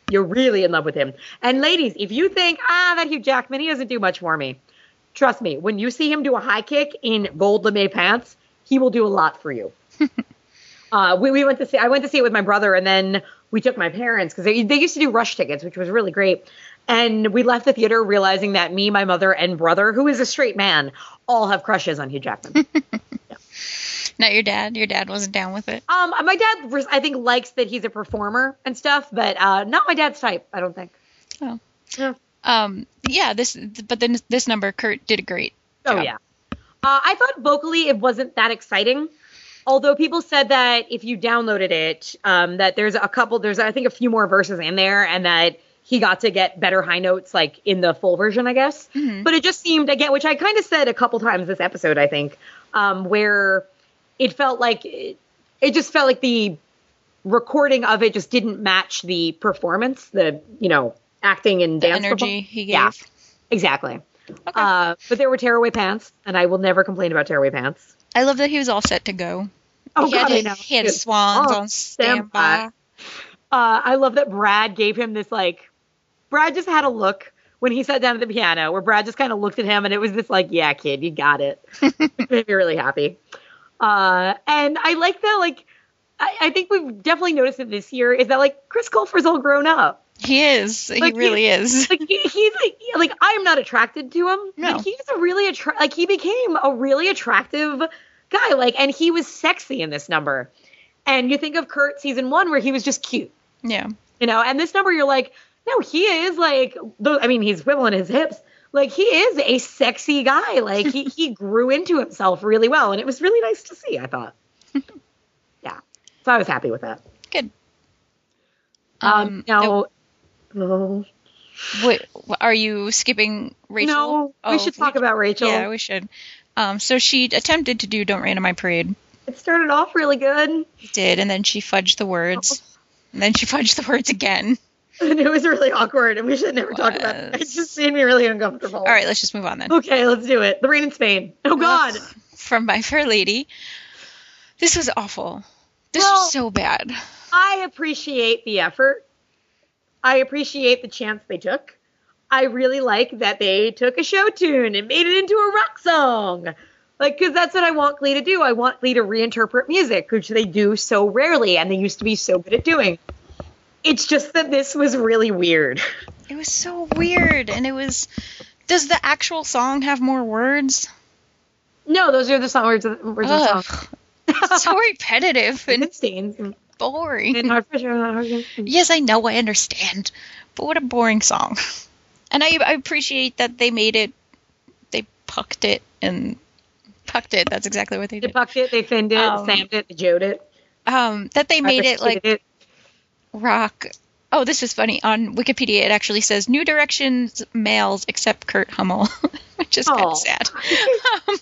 you're really in love with him. And ladies, if you think, ah, that Hugh Jackman, he doesn't do much for me, trust me, when you see him do a high kick in gold lame pants, he will do a lot for you. uh, we, we went to see, I went to see it with my brother, and then we took my parents because they, they used to do rush tickets, which was really great. And we left the theater realizing that me, my mother, and brother, who is a straight man, all have crushes on Hugh Jackman. Not your dad. Your dad wasn't down with it. um, my dad, I think, likes that he's a performer and stuff, but uh, not my dad's type. I don't think. Oh. Yeah. Um, yeah. This, but then this number, Kurt did a great. Oh job. yeah. Uh, I thought vocally it wasn't that exciting. Although people said that if you downloaded it, um, that there's a couple, there's I think a few more verses in there, and that he got to get better high notes like in the full version, I guess. Mhm. But it just seemed again, which I kind of said a couple times this episode, I think, um, where it felt like it, it just felt like the recording of it just didn't match the performance, the you know acting and The dance energy he gave. Yeah. Exactly. Okay. Uh, but there were tearaway pants, and I will never complain about tearaway pants. I love that he was all set to go. Oh he God, his, I know. he had swans Oh, on standby. Uh, I love that Brad gave him this like. Brad just had a look when he sat down at the piano, where Brad just kind of looked at him, and it was this like, "Yeah, kid, you got it." it made me really happy. Uh, and I like that. Like, I, I think we've definitely noticed it this year. Is that like Chris Colfer's all grown up? He is. Like, he really is. like he, he's like, like I am not attracted to him. No. But he's a really attra- like he became a really attractive guy. Like, and he was sexy in this number. And you think of Kurt season one where he was just cute, Yeah. you know. And this number, you're like, no, he is like. I mean, he's wiggling his hips, like he is a sexy guy. Like he he grew into himself really well, and it was really nice to see. I thought. yeah, so I was happy with that. Good. Um, now, oh, Wait, are you skipping Rachel? no, we Oh, should talk about Rachel. Yeah, we should. Um, so she attempted to do "Don't Rain on My Parade," It started off really good, did, and then she fudged the words, and then she fudged the words again. and it was really awkward, and we should never talk about it. It just made me really uncomfortable. All right, let's just move on then. Okay, let's do it. The rain in Spain. Oh God. From My Fair Lady. This was awful. This Well- was so bad. I appreciate the effort. I appreciate the chance they took. I really like that they took a show tune and made it into a rock song. Like, because that's what I want Glee to do. I want Glee to reinterpret music, which they do so rarely and they used to be so good at doing. It's just that this was really weird. It was so weird, and it was. Does the actual song have more words? No, those are the song words of, words of the song. Ugh. so repetitive and And stains and, boring. and hard pressure. hard pressure. Yes, I know, I understand, but what a boring song. And I, I appreciate that they made it. They pucked it and pucked it. That's exactly what they did. They pucked it, they thinned it, Um, sammed it, they jode it. Um, that they made it like fabricated rock. Oh, this is funny. On Wikipedia, it actually says New Directions males except Kurt Hummel, which is kind of sad. um,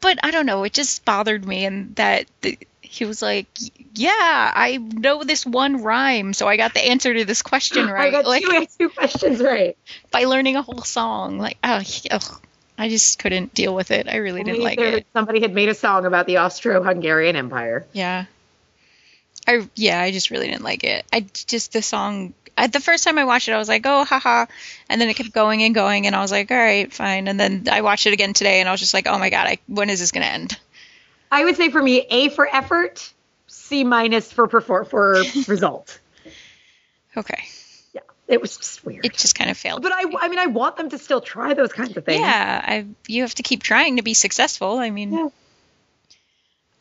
but I don't know. It just bothered me, and that the, he was like, "Yeah, I know this one rhyme, so I got the answer to this question right. I got like two, two questions right. by learning a whole song. Like, oh, ugh. I just couldn't deal with it. I really didn't like it. Somebody had made a song about the Austro-Hungarian Empire. Yeah. I yeah, I just really didn't like it. I just the song. I, the first time I watched it, I was like, oh, haha, and then it kept going and going, and I was like, all right, fine. And then I watched it again today, and I was just like, oh my god, I, when is this gonna end? I would say for me, A for effort, C minus for perfor- for result. Okay, Yeah, it was just weird. it just kind of failed. but I, I mean, I want them to still try those kinds of things. yeah, I you have to keep trying to be successful. I mean, Yeah.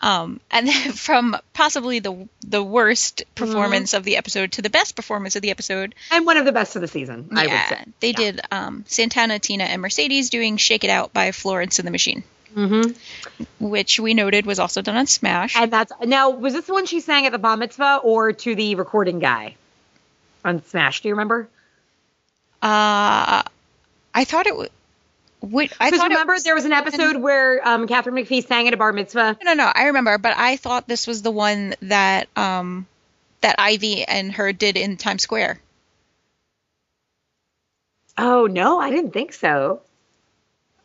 Um, and then from possibly the the worst Mm-hmm. performance of the episode to the best performance of the episode, And one of the best of the season, I would say. they did um, Santana, Tina, and Mercedes doing "Shake It Out" by Florence and the Machine. Mm-hmm. which we noted was also done on Smash. And that's now. Was this the one she sang at the bar mitzvah or to the recording guy on Smash? Do you remember? uh, I thought it was. What I Because thought remember was, there was an episode where um, Katharine McPhee sang at a bar mitzvah. no, no, I remember, but I thought this was the one that um that Ivy and her did in Times Square. Oh no, I didn't think so.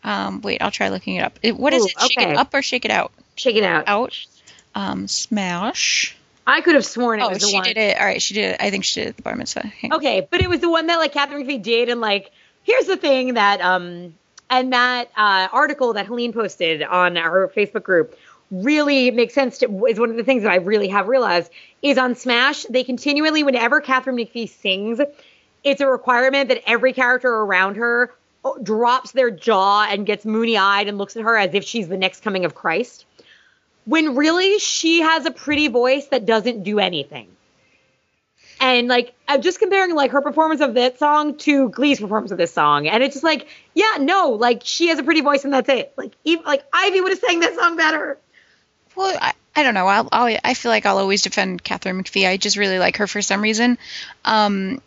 Um, wait, I'll try looking it up. It, what is Ooh, it? Shake okay. it up or shake it out? Shake it out. Out. Um, Smash. I could have sworn it Oh, was the she one. did it. All right, she did it. I think she did it at the bar mitzvah. Hang on. Okay, but it was the one that like Katharine McPhee did, and like here's the thing that um and that uh, article that Helene posted on our Facebook group really makes sense. To, is one of the things that I really have realized is on Smash they continually whenever Katharine McPhee sings, it's a requirement that every character around her oh, drops their jaw and gets moony eyed and looks at her as if she's the next coming of Christ. When really she has a pretty voice that doesn't do anything. And like I'm just comparing like her performance of that song to Glee's performance of this song, and it's just like, yeah, no, like she has a pretty voice and that's it. Like even like Ivy would have sang that song better. Well, I, I don't know. I'll, I'll, I feel like I'll always defend Katharine McPhee. I just really like her for some reason. Um,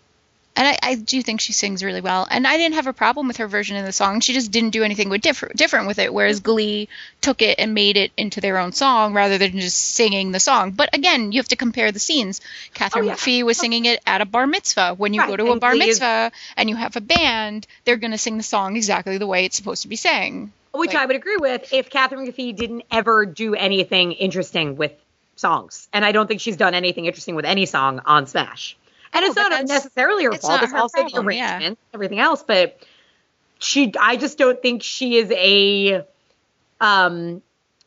and I, I do think she sings really well. And I didn't have a problem with her version of the song. She just didn't do anything with different different with it. Whereas Glee took it and made it into their own song rather than just singing the song. But again, you have to compare the scenes. Katharine Oh, yeah. McPhee was singing it at a bar mitzvah. When you Right, go to a and bar Glee is- mitzvah and you have a band, they're going to sing the song exactly the way it's supposed to be sang. Which Like- I would agree with if Katharine McPhee didn't ever do anything interesting with songs. And I don't think she's done anything interesting with any song on Smash. And No, it's not necessarily her it's fault. It's her also the problem, yeah. arrangement, everything else. But she, I just don't think she is a. Um,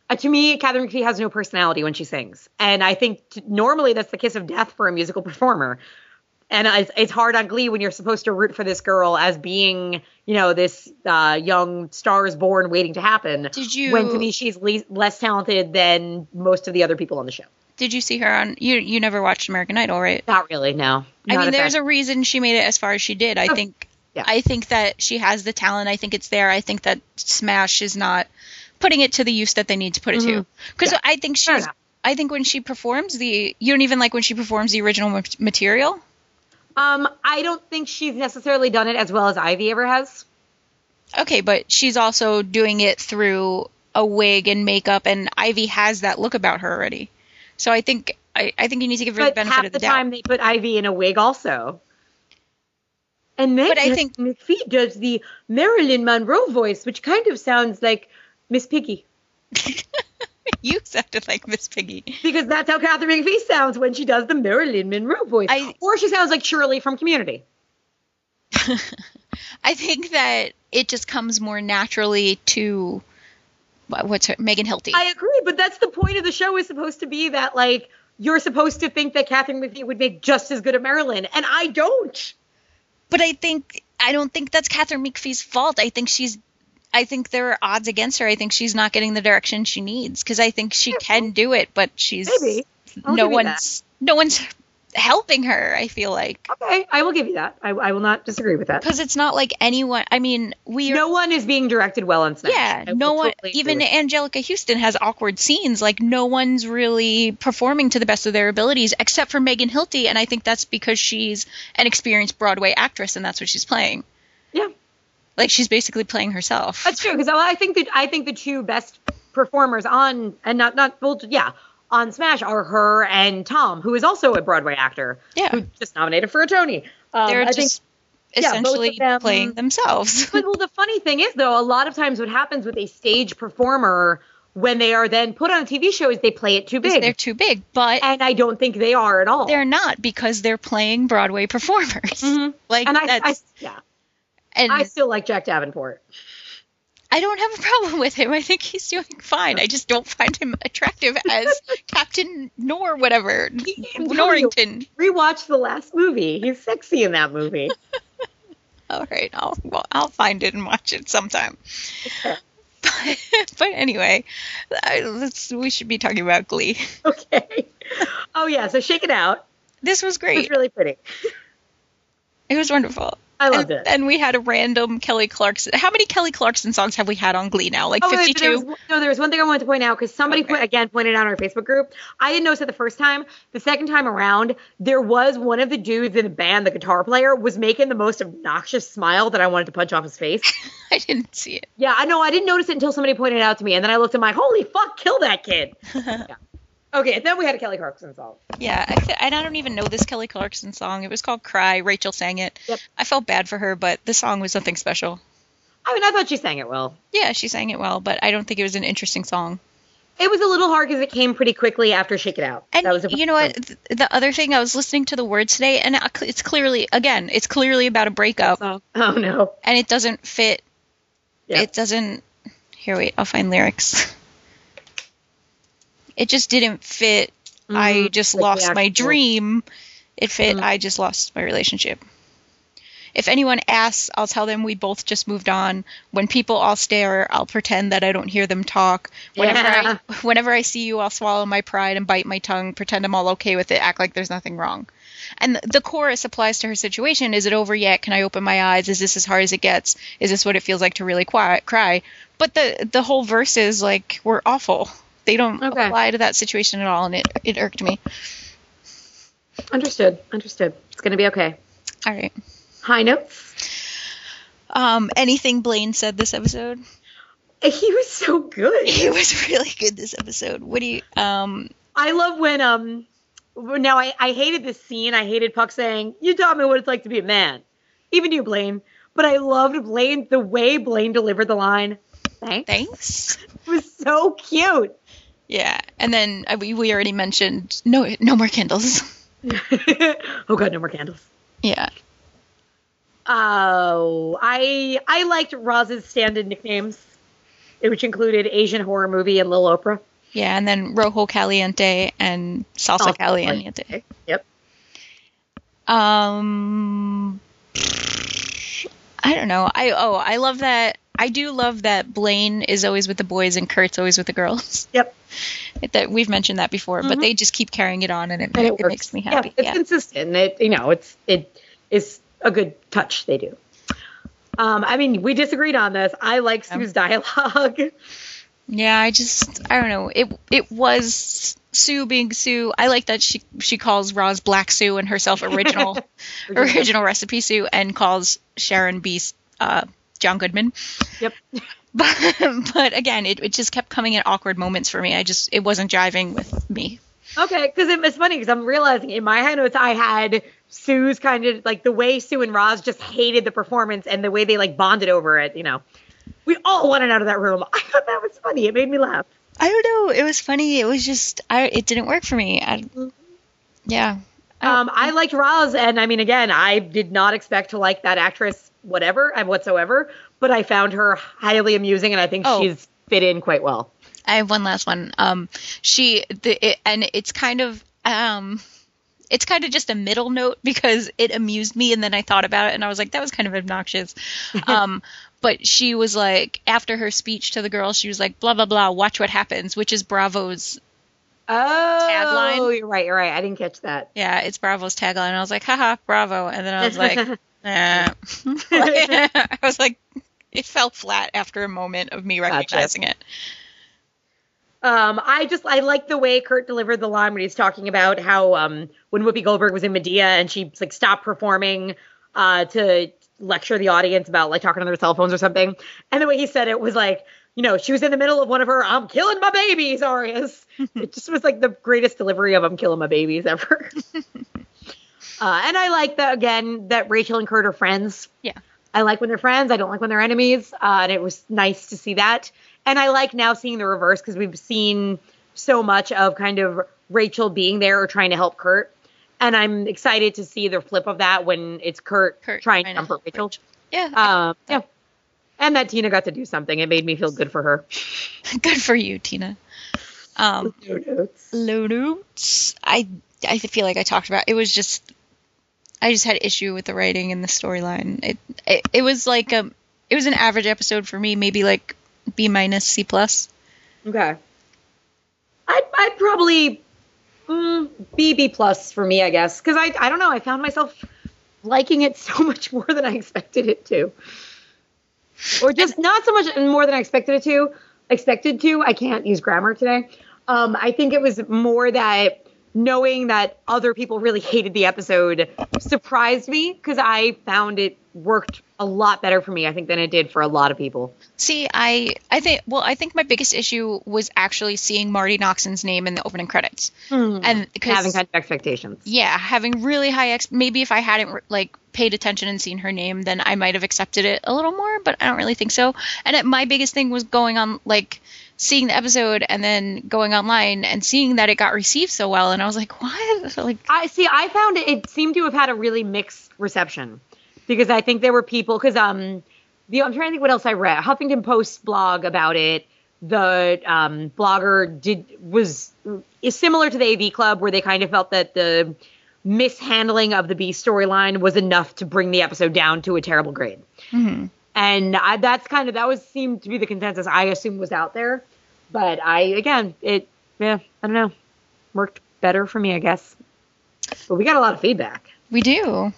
uh, to me, Katharine McPhee has no personality when she sings, and I think t- normally that's the kiss of death for a musical performer. And it's, it's hard on Glee when you're supposed to root for this girl as being, you know, this uh, young is born waiting to happen. Did you- When to me she's le- less talented than most of the other people on the show. Did you see her on? You you never watched American Idol, right? Not really, no. I mean, there's a reason she made it as far as she did. I Of- think Yeah. I think that she has the talent. I think it's there. I think that Smash is not putting it to the use that they need to put it to. Mhm. Because Yeah. I think she's. I think when she performs the, you don't even like when she performs the original material. Um, I don't think she's necessarily done it as well as Ivy ever has. Okay, but she's also doing it through a wig and makeup, and Ivy has that look about her already. So I think I, I think you need to give her the But benefit half of the, the, doubt. time they put Ivy in a wig also. And then But I think- McPhee does the Marilyn Monroe voice, which kind of sounds like Miss Piggy. you sounded like Miss Piggy. Because that's how Katharine McPhee sounds when she does the Marilyn Monroe voice. I- or she sounds like Shirley from Community. I think that it just comes more naturally to what's her Megan Hilty. I agree, but that's the point of the show is supposed to be that like you're supposed to think that Katharine McPhee would make just as good a Marilyn, and I don't. but I think I don't think that's Katharine McPhee's fault. I think she's I think there are odds against her. I think she's not getting the direction she needs because I think she can do it, but she's no one's no one's helping her. I feel like Okay, I will give you that. I, I will not disagree with that. because it's not like anyone. I mean, we are No one is being directed well on Smash. Yeah, I no one, totally even. Anjelica Huston has awkward scenes. Like, no one's really performing to the best of their abilities except for Megan Hilty. And I think that's because she's an experienced Broadway actress and that's what she's playing. Yeah, Like, she's basically playing herself. that's true. Because I think that I think the two best performers on and not not well, yeah on Smash are her and Tom, who is also a Broadway actor. Yeah. who just nominated for a Tony. Um, They're I think just yeah, essentially them- playing themselves. But well, the funny thing is, though, a lot of times what happens with a stage performer when they are then put on a TV show is they play it too big, they're too big, but and I don't think they are at all. they're not because they're playing Broadway performers. Mhm. Like, and I, I, yeah, and I still like Jack Davenport. I don't have a problem with him. I think he's doing fine. I just don't find him attractive as Captain Nor whatever Norrington. Rewatch the last movie. He's sexy in that movie. All right, I'll well, I'll find it and watch it sometime. Okay. But, but anyway, let's we should be talking about Glee. okay. Oh yeah, so shake it out. This was great. It was really pretty. It was wonderful. I loved and, it. And we had a random Kelly Clarkson. How many Kelly Clarkson songs have we had on Glee now? Like Oh, wait, wait, fifty there no, there was one thing I wanted to point out because somebody Okay. put, again pointed out on our Facebook group. I didn't notice it the first time. The second time around, there was one of the dudes in the band, the guitar player, was making the most obnoxious smile that I wanted to punch off his face. I didn't see it. yeah, I know. I didn't notice it until somebody pointed it out to me, and then I looked at my holy fuck, kill that kid. yeah. Okay, and then we had a Kelly Clarkson song. Yeah, I, th- I don't even know this Kelly Clarkson song. It was called "Cry." Rachel sang it. Yep. I felt bad for her, but the song was nothing special. I mean, I thought she sang it well. Yeah, she sang it well, but I don't think it was an interesting song. It was a little hard because it came pretty quickly after "Shake It Out." And that was a you know what? The other thing, I was listening to the words today, and uh, it's clearly, again, it's clearly about a breakup, Oh no. and it doesn't fit. Yeah. It doesn't. Here, wait, I'll find lyrics. It just didn't fit. I Mhm, just like lost my dream. It fit. Mhm. I just lost my relationship. If anyone asks, I'll tell them we both just moved on. When people all stare, I'll pretend that I don't hear them talk. Whenever Yeah. I whenever I see you, I'll swallow my pride and bite my tongue, pretend I'm all okay with it, act like there's nothing wrong. And the- chorus applies to her situation. Is it over yet? Can I open my eyes? Is this as hard as it gets? Is this what it feels like to really cry? But the the whole verses like were awful. They don't Okay. apply to that situation at all, and it it irked me. Understood. Understood. It's gonna be okay. All right. High notes. Um, anything Blaine said this episode? He was so good. He was really good this episode. What do you? Um, I love when um. Now I, I hated this scene. I hated Puck saying, "You taught me what it's like to be a man." Even you, Blaine. But I loved Blaine the way Blaine delivered the line. Thanks. thanks. It was so cute. Yeah, and then uh, we we already mentioned no no more candles. oh god, no more candles. Yeah. Oh, I I liked Roz's stand-in nicknames, which included Asian horror movie and Lil Oprah. Yeah, and then Rojo Caliente and Salsa Salsa Caliente. Yep. Um, I don't know. I oh, I love that. I do love that Blaine is always with the boys and Kurt's always with the girls. Yep. That we've mentioned that before, but Mhm. they just keep carrying it on, and it, And it, it, makes me happy. Yeah, it's Yeah. consistent. It you know it's it is a good touch they do. Um, I mean, we disagreed on this. I like Sue's dialogue. Yeah, I just I don't know. It it was Sue being Sue. I like that she she calls Roz Black Sue and herself original original recipe Sue and calls Shannon Beiste Uh, John Goodman. Yep. But but again, it, it just kept coming at awkward moments for me. I just it wasn't jiving with me. Okay, because it, it's funny because I'm realizing in my high notes I had Sue's kind of like the way Sue and Roz just hated the performance and the way they like bonded over it. You know, we all wanted out of that room. I thought that was funny. It made me laugh. I don't know. It was funny. It was just I it didn't work for me. I, yeah. Um, I liked Roz, and I mean, again, I did not expect to like that actress, whatever, and whatsoever. But I found her highly amusing, and I think Oh. she's fit in quite well. I have one last one. Um, she the it, and it's kind of um, it's kind of just a middle note because it amused me, and then I thought about it, and I was like, that was kind of obnoxious. Um, but she was like, after her speech to the girl, she was like, blah blah blah, watch what happens, which is Bravo's. Oh, Tagline? Oh, you're right. You're right. I didn't catch that. Yeah, it's Bravo's tagline. I was like, haha, Bravo, and then I was like, nah. I was like, it fell flat after a moment of me recognizing it. Um, I just I like the way Kurt delivered the line when he's talking about how um when Whoopi Goldberg was in Medea and she like stopped performing uh to lecture the audience about like talking on their cell phones or something, and the way he said it was like you know she was in the middle of one of her I'm killing my babies arias. it just was like the greatest delivery of I'm killing my babies ever. uh, and I like that again that Rachel and Kurt are friends. Yeah. I like when they're friends. I don't like when they're enemies. Uh, and it was nice to see that. And I like now seeing the reverse because we've seen so much of kind of Rachel being there or trying to help Kurt. And I'm excited to see the flip of that when it's Kurt, Kurt trying to trying to comfort Rachel. Yeah, Um, yeah. And that Tina got to do something. It made me feel good for her. good for you, Tina. Um, No notes. low notes. I I feel like I talked about it was just I just had issue with the writing and the storyline. It, it it was like um it was an average episode for me, maybe like B minus C plus. Okay. I'd, I'd probably mm, B B plus for me, I guess, because I I don't know. I found myself liking it so much more than I expected it to, or just not so much more than I expected it to. Expected to. I can't use grammar today. Um, I think it was more that knowing that other people really hated the episode surprised me because I found it worked a lot better for me. I think than it did for a lot of people. See, I I think well, I think my biggest issue was actually seeing Marti Noxon's name in the opening credits, hmm. and because Having kind of expectations. yeah, having really high ex. Maybe if I hadn't like paid attention and seen her name, then I might have accepted it a little more. But I don't really think so. And it, my biggest thing was going on like seeing the episode and then going online and seeing that it got received so well, and I was like, what? Like, I see. I found it, it seemed to have had a really mixed reception because I think there were people because um the I'm trying to think what else I read. Huffington Post blog about it. The um, blogger did was is similar to the AV Club where they kind of felt that the mishandling of the B storyline was enough to bring the episode down to a terrible grade. And I, that's kind of that was seemed to be the consensus I assume was out there. But I again it yeah I don't know worked better for me I guess. But we got a lot of feedback. we do.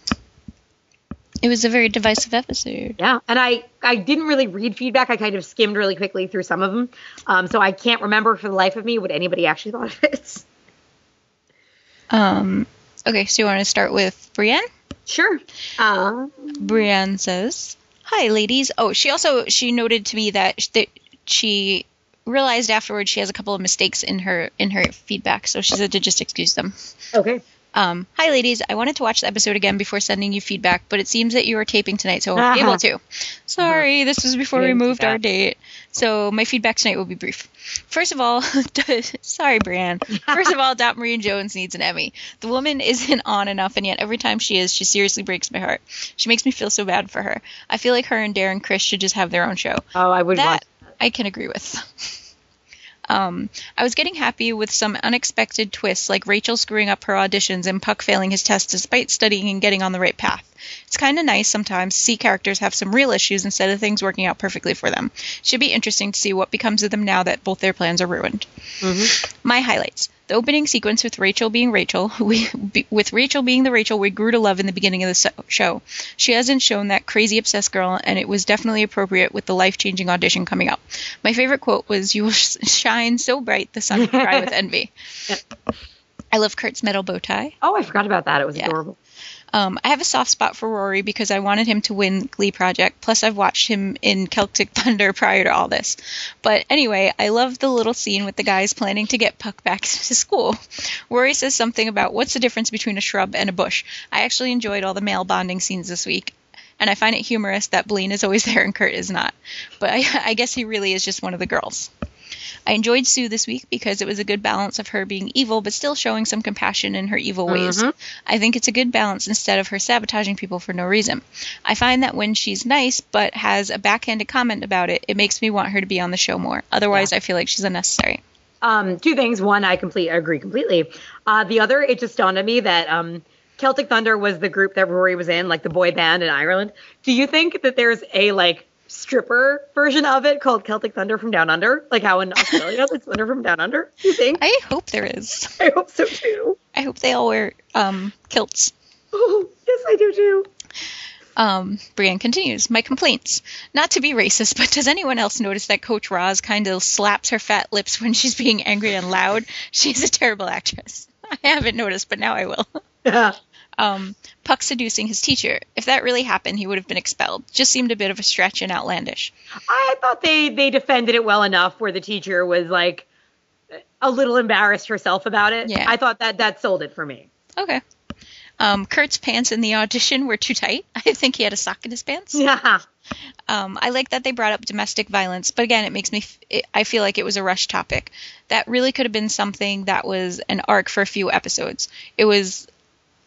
It was a very divisive episode. Yeah, and I I didn't really read feedback. I kind of skimmed really quickly through some of them, um, so I can't remember for the life of me what anybody actually thought of it. Um. Okay, so you want to start with Brienne? Sure. Uh, Brienne says, "Hi, ladies." Oh, she also she noted to me that that she realized afterwards she has a couple of mistakes in her in her feedback, so she said to just excuse them. okay. Um, Hi, ladies. I wanted to watch the episode again before sending you feedback, but it seems that you are taping tonight, so I won't be able to. Sorry, this was before we moved our date, so my feedback tonight will be brief. First of all, sorry, Brienne. First of all, Dot Marie Jones needs an Emmy. The woman isn't on enough, and yet every time she is, she seriously breaks my heart. She makes me feel so bad for her. I feel like her and Darren Criss should just have their own show Oh, I would that watch. I can agree with. Um, I was getting happy with some unexpected twists, like Rachel screwing up her auditions and Puck failing his test despite studying and getting on the right path. It's kind of nice sometimes to see characters have some real issues instead of things working out perfectly for them. Should be interesting to see what becomes of them now that both their plans are ruined. My highlights. Opening sequence with Rachel being Rachel, we, be, with Rachel being the Rachel we grew to love in the beginning of the so- show. She hasn't shown that crazy obsessed girl, and it was definitely appropriate with the life changing audition coming up. My favorite quote was, "You will sh- shine so bright, the sun will cry with envy." I love Kurt's metal bow tie. Oh, I forgot about that. It was Yeah. adorable. Um, I have a soft spot for Rory because I wanted him to win Glee Project. Plus, I've watched him in Celtic Thunder prior to all this. But anyway, I love the little scene with the guys planning to get Puck back to school. Rory says something about what's the difference between a shrub and a bush. I actually enjoyed all the male bonding scenes this week. And I find it humorous that Blaine is always there and Kurt is not. But I, I guess he really is just one of the girls. I enjoyed Sue this week because it was a good balance of her being evil but still showing some compassion in her evil ways. I think it's a good balance instead of her sabotaging people for no reason. I find that when she's nice but has a backhanded comment about it, it makes me want her to be on the show more. Otherwise, I feel like she's unnecessary. Um, two things. One, I complete agree completely. Uh, the other, it just dawned on me that um, Celtic Thunder was the group that Rory was in, like the boy band in Ireland. Do you think that there's a like stripper version of it called Celtic Thunder from Down Under, like how in Australia it's Thunder from Down Under? You think? I hope there is. I hope so too. I hope they all wear um, kilts. Oh, yes, I do too. Um, Brienne continues, My complaints. Not to be racist, but does anyone else notice that Coach Roz kind of slaps her fat lips when she's being angry and loud? She's a terrible actress. I haven't noticed, but now I will. Yeah. Um, Puck seducing his teacher. If that really happened, he would have been expelled. Just seemed a bit of a stretch and outlandish. I thought they they defended it well enough where the teacher was like a little embarrassed herself about it. Yeah. I thought that that sold it for me. Okay. Um, Kurt's pants in the audition were too tight. I think he had a sock in his pants. Yeah. Um, I like that they brought up domestic violence, but again, it makes me. F- it, I feel like it was a rush topic. That really could have been something that was an arc for a few episodes. It was.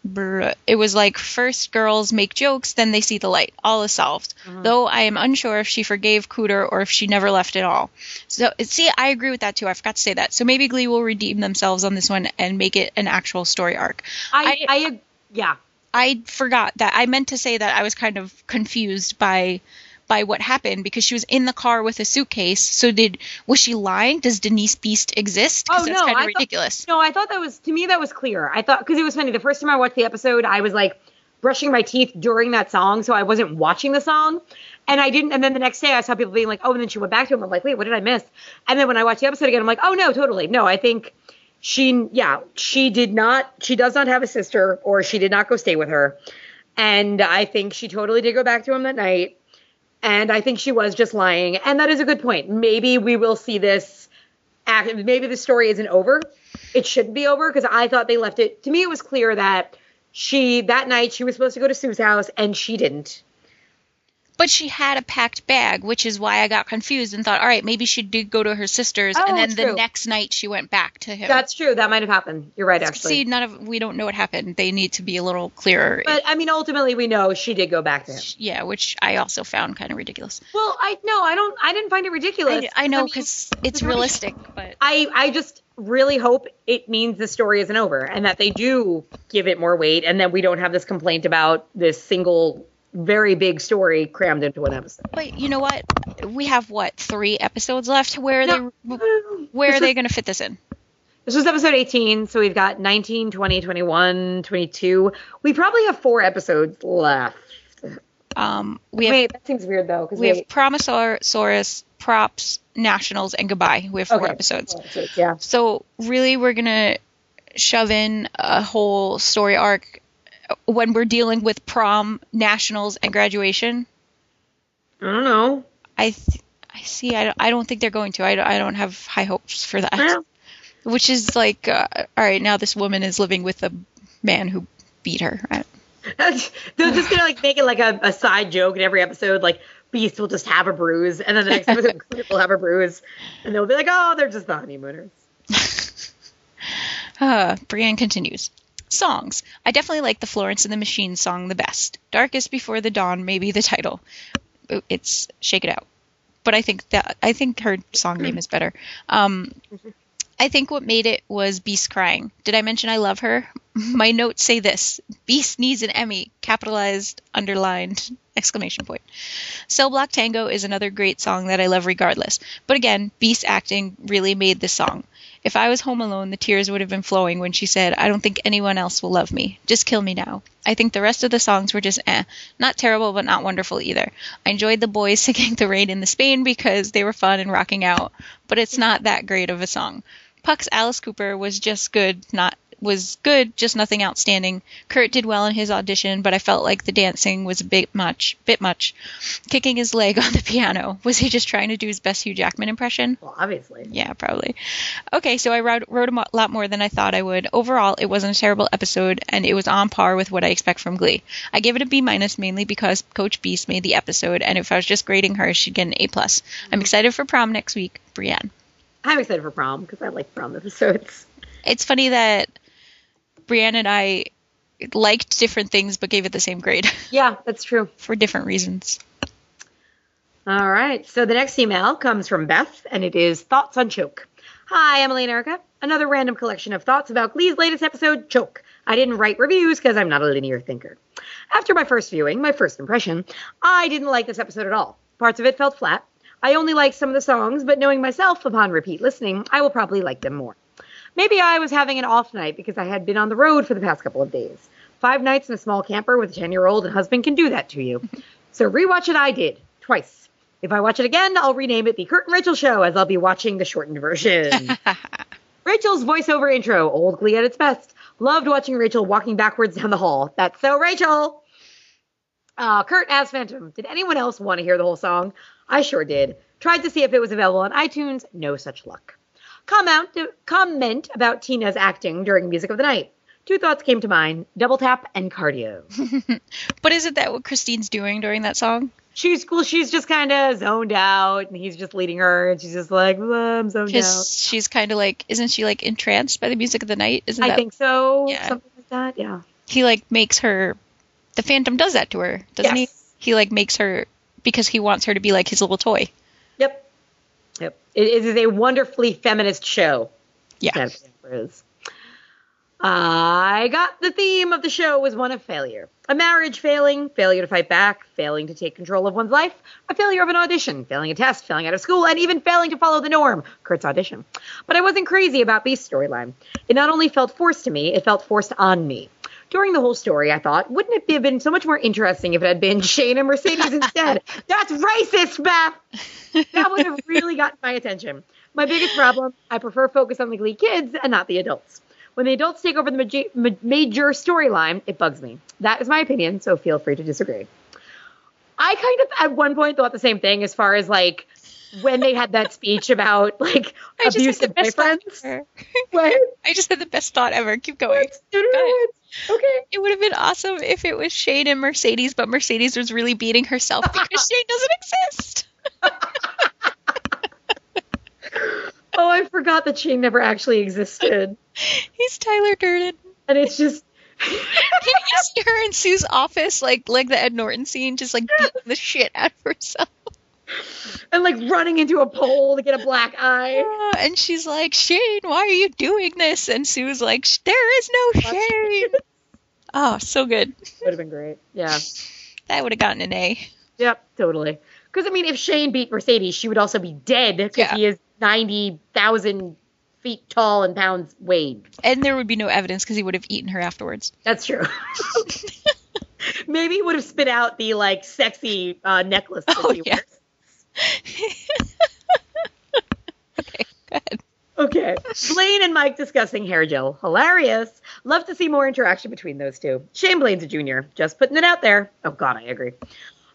Brr, It was like first girls make jokes, then they see the light. All is solved. Mm-hmm. Though I am unsure if she forgave Cooter or if she never left at all. So see, I agree with that too. I forgot to say that. So maybe Glee will redeem themselves on this one and make it an actual story arc. I I, ag- yeah. I forgot that I meant to say that I was kind of confused by by what happened because she was in the car with a suitcase. So did was she lying? Does Denise Beiste exist? Oh that's no, kind I of ridiculous. no, I thought that was to me that was clear. I thought because it was funny. The first time I watched the episode, I was like brushing my teeth during that song, so I wasn't watching the song. And I didn't. And then the next day, I saw people being like, "Oh," and then she went back to him. I'm like, "Wait, what did I miss?" And then when I watched the episode again, I'm like, "Oh no, totally. No, I think she, yeah, she did not. She does not have a sister, or she did not go stay with her. And I think she totally did go back to him that night. And I think she was just lying. And that is a good point. Maybe we will see this. Maybe the story isn't over. It shouldn't be over because I thought they left it. To me, it was clear that she that night she was supposed to go to Sue's house and she didn't. But she had a packed bag, which is why I got confused and thought, all right, maybe she did go to her sister's, Oh, and then the true. next night she went back to him. That's true. That might have happened. You're right, actually. See, none of we don't know what happened. They need to be a little clearer. but I mean, ultimately, we know she did go back to him. yeah, which I also found kind of ridiculous. Well, I no, I don't. I didn't find it ridiculous. I, I know mean, because it's realistic, but I I just really hope it means the story isn't over and that they do give it more weight and that we don't have this complaint about this single very big story crammed into one episode. But you know what? We have what three episodes left. Where are No. they? Where This are they going to fit this in? This was episode 18, so we've got 19, 20, 21, 22. We probably have four episodes left. Um, we have Wait, that seems weird though because we have Prom-asaurus, Props, Nationals, and Goodbye. We have four episodes. Yeah. So really, we're gonna shove in a whole story arc when we're dealing with prom, nationals, and graduation. I don't know. I th- I see. I don't, I don't think they're going to. I, don't- I don't have high hopes for that. Well, Which is like, uh, all right, now this woman is living with a man who beat her. I, They're just gonna like make it like a, a side joke in every episode. Like Beiste will just have a bruise, and then the next episode will have a bruise, and they'll be like, "Oh, they're just the honeymooners." Uh, Brienne continues. Songs. I definitely like the Florence and the Machine song the best. Darkest Before the Dawn may be the title. It's Shake It Out. But I think that I think her song name is better. Um, I think what made it was Beiste crying. Did I mention I love her? My notes say this: Beiste needs an Emmy, capitalized, underlined, exclamation point. Cell Block Tango is another great song that I love regardless. But again, Beiste acting really made this song. If I was home alone, the tears would have been flowing when she said, I don't think anyone else will love me. Just kill me now. I think the rest of the songs were just eh. Not terrible, but not wonderful either. I enjoyed the boys singing The Rain in the Spain because they were fun and rocking out, but it's not that great of a song. Puck's Alice Cooper was just good, not was good, just nothing outstanding. Kurt did well in his audition, but I felt like the dancing was a bit much, bit much. Kicking his leg on the piano. Was he just trying to do his best Hugh Jackman impression? Well, obviously. Yeah, probably. Okay, so I wrote, wrote a lot more than I thought I would. Overall, it wasn't a terrible episode, and it was on par with what I expect from Glee. I gave it a B minus mainly because Coach Beiste made the episode, and if I was just grading her, she'd get an A plus. I'm mm-hmm. excited for prom next week, Brienne. I'm excited for prom because I like prom episodes. It's funny that Brienne and I liked different things but gave it the same grade Yeah, that's true. for different reasons. All right. So the next email comes from Beth, and it is Thoughts on Choke. Hi, Emily and Erica. Another random collection of thoughts about Glee's latest episode, Choke. I didn't write reviews because I'm not a linear thinker. After my first viewing, my first impression, I didn't like this episode at all. Parts of it felt flat. I only liked some of the songs, but knowing myself upon repeat listening, I will probably like them more. Maybe I was having an off night because I had been on the road for the past couple of days. Five nights in a small camper with a 10 year old and husband can do that to you. So rewatch it I did, twice. If I watch it again, I'll rename it The Kurt and Rachel Show as I'll be watching the shortened version. Rachel's voiceover intro, old Glee at its best. Loved watching Rachel walking backwards down the hall. That's so Rachel! Uh, Kurt as Phantom. Did anyone else want to hear the whole song? I sure did. Tried to see if it was available on iTunes. No such luck. Comment, comment about Tina's acting during Music of the Night. Two thoughts came to mind double tap and cardio. But isn't that what Christine's doing during that song? she's cool. She's just kind of zoned out, and he's just leading her, and she's just like, "Well, I'm zoned out. She's kind of like, isn't she like entranced by the music of the night? Isn't I that think so. Yeah. Something like that. Yeah. he like makes her? The Phantom does that to her, doesn't Yes. he? He like makes her because he wants her to be like his little toy. Yep. It, it is a wonderfully feminist show. Yeah. That Panther is. I got the theme of the show was one of failure. A marriage failing, failure to fight back, failing to take control of one's life, a failure of an audition, failing a test, failing out of school, and even failing to follow the norm. Kurt's audition. But I wasn't crazy about Beiste's storyline. It not only felt forced to me, it felt forced on me. During the whole story, I thought, wouldn't it have been so much more interesting if it had been Shane and Mercedes instead? That's racist, Beth! That would have really gotten my attention. My biggest problem, I prefer focus on the Glee kids and not the adults. When the adults take over the ma- major storyline, it bugs me. That is my opinion, so feel free to disagree. I kind of at one point thought the same thing as far as like when they had that speech about like I just had the abusive best boyfriends. What? I just had the best thought ever. Keep going. No, no, no, Okay. It would have been awesome if it was Shane and Mercedes, but Mercedes was really beating herself because Shane doesn't exist. Oh, I forgot that Shane never actually existed. He's Tyler Durden. And it's just Can you see her in Sue's office, like like the Ed Norton scene, just like beating the shit out of herself? And like running into a pole to get a black eye. And she's like, Shane, why are you doing this? And Sue's like, there is no Shane. Oh, so good. Would have been great. Yeah. That would have gotten an A. Yep, totally. Because I mean, if Shane beat Mercedes, she would also be dead because Yeah. he is ninety thousand feet tall and pounds weighed. And there would be no evidence because he would have eaten her afterwards. That's true. Maybe he would have spit out the like sexy uh, necklace. That Oh, yeah. Wears. okay, go ahead. Okay. Blaine and Mike discussing hair gel. Hilarious. Love to see more interaction between those two. Shane Blaine's a junior. Just putting it out there. Oh, God, I agree.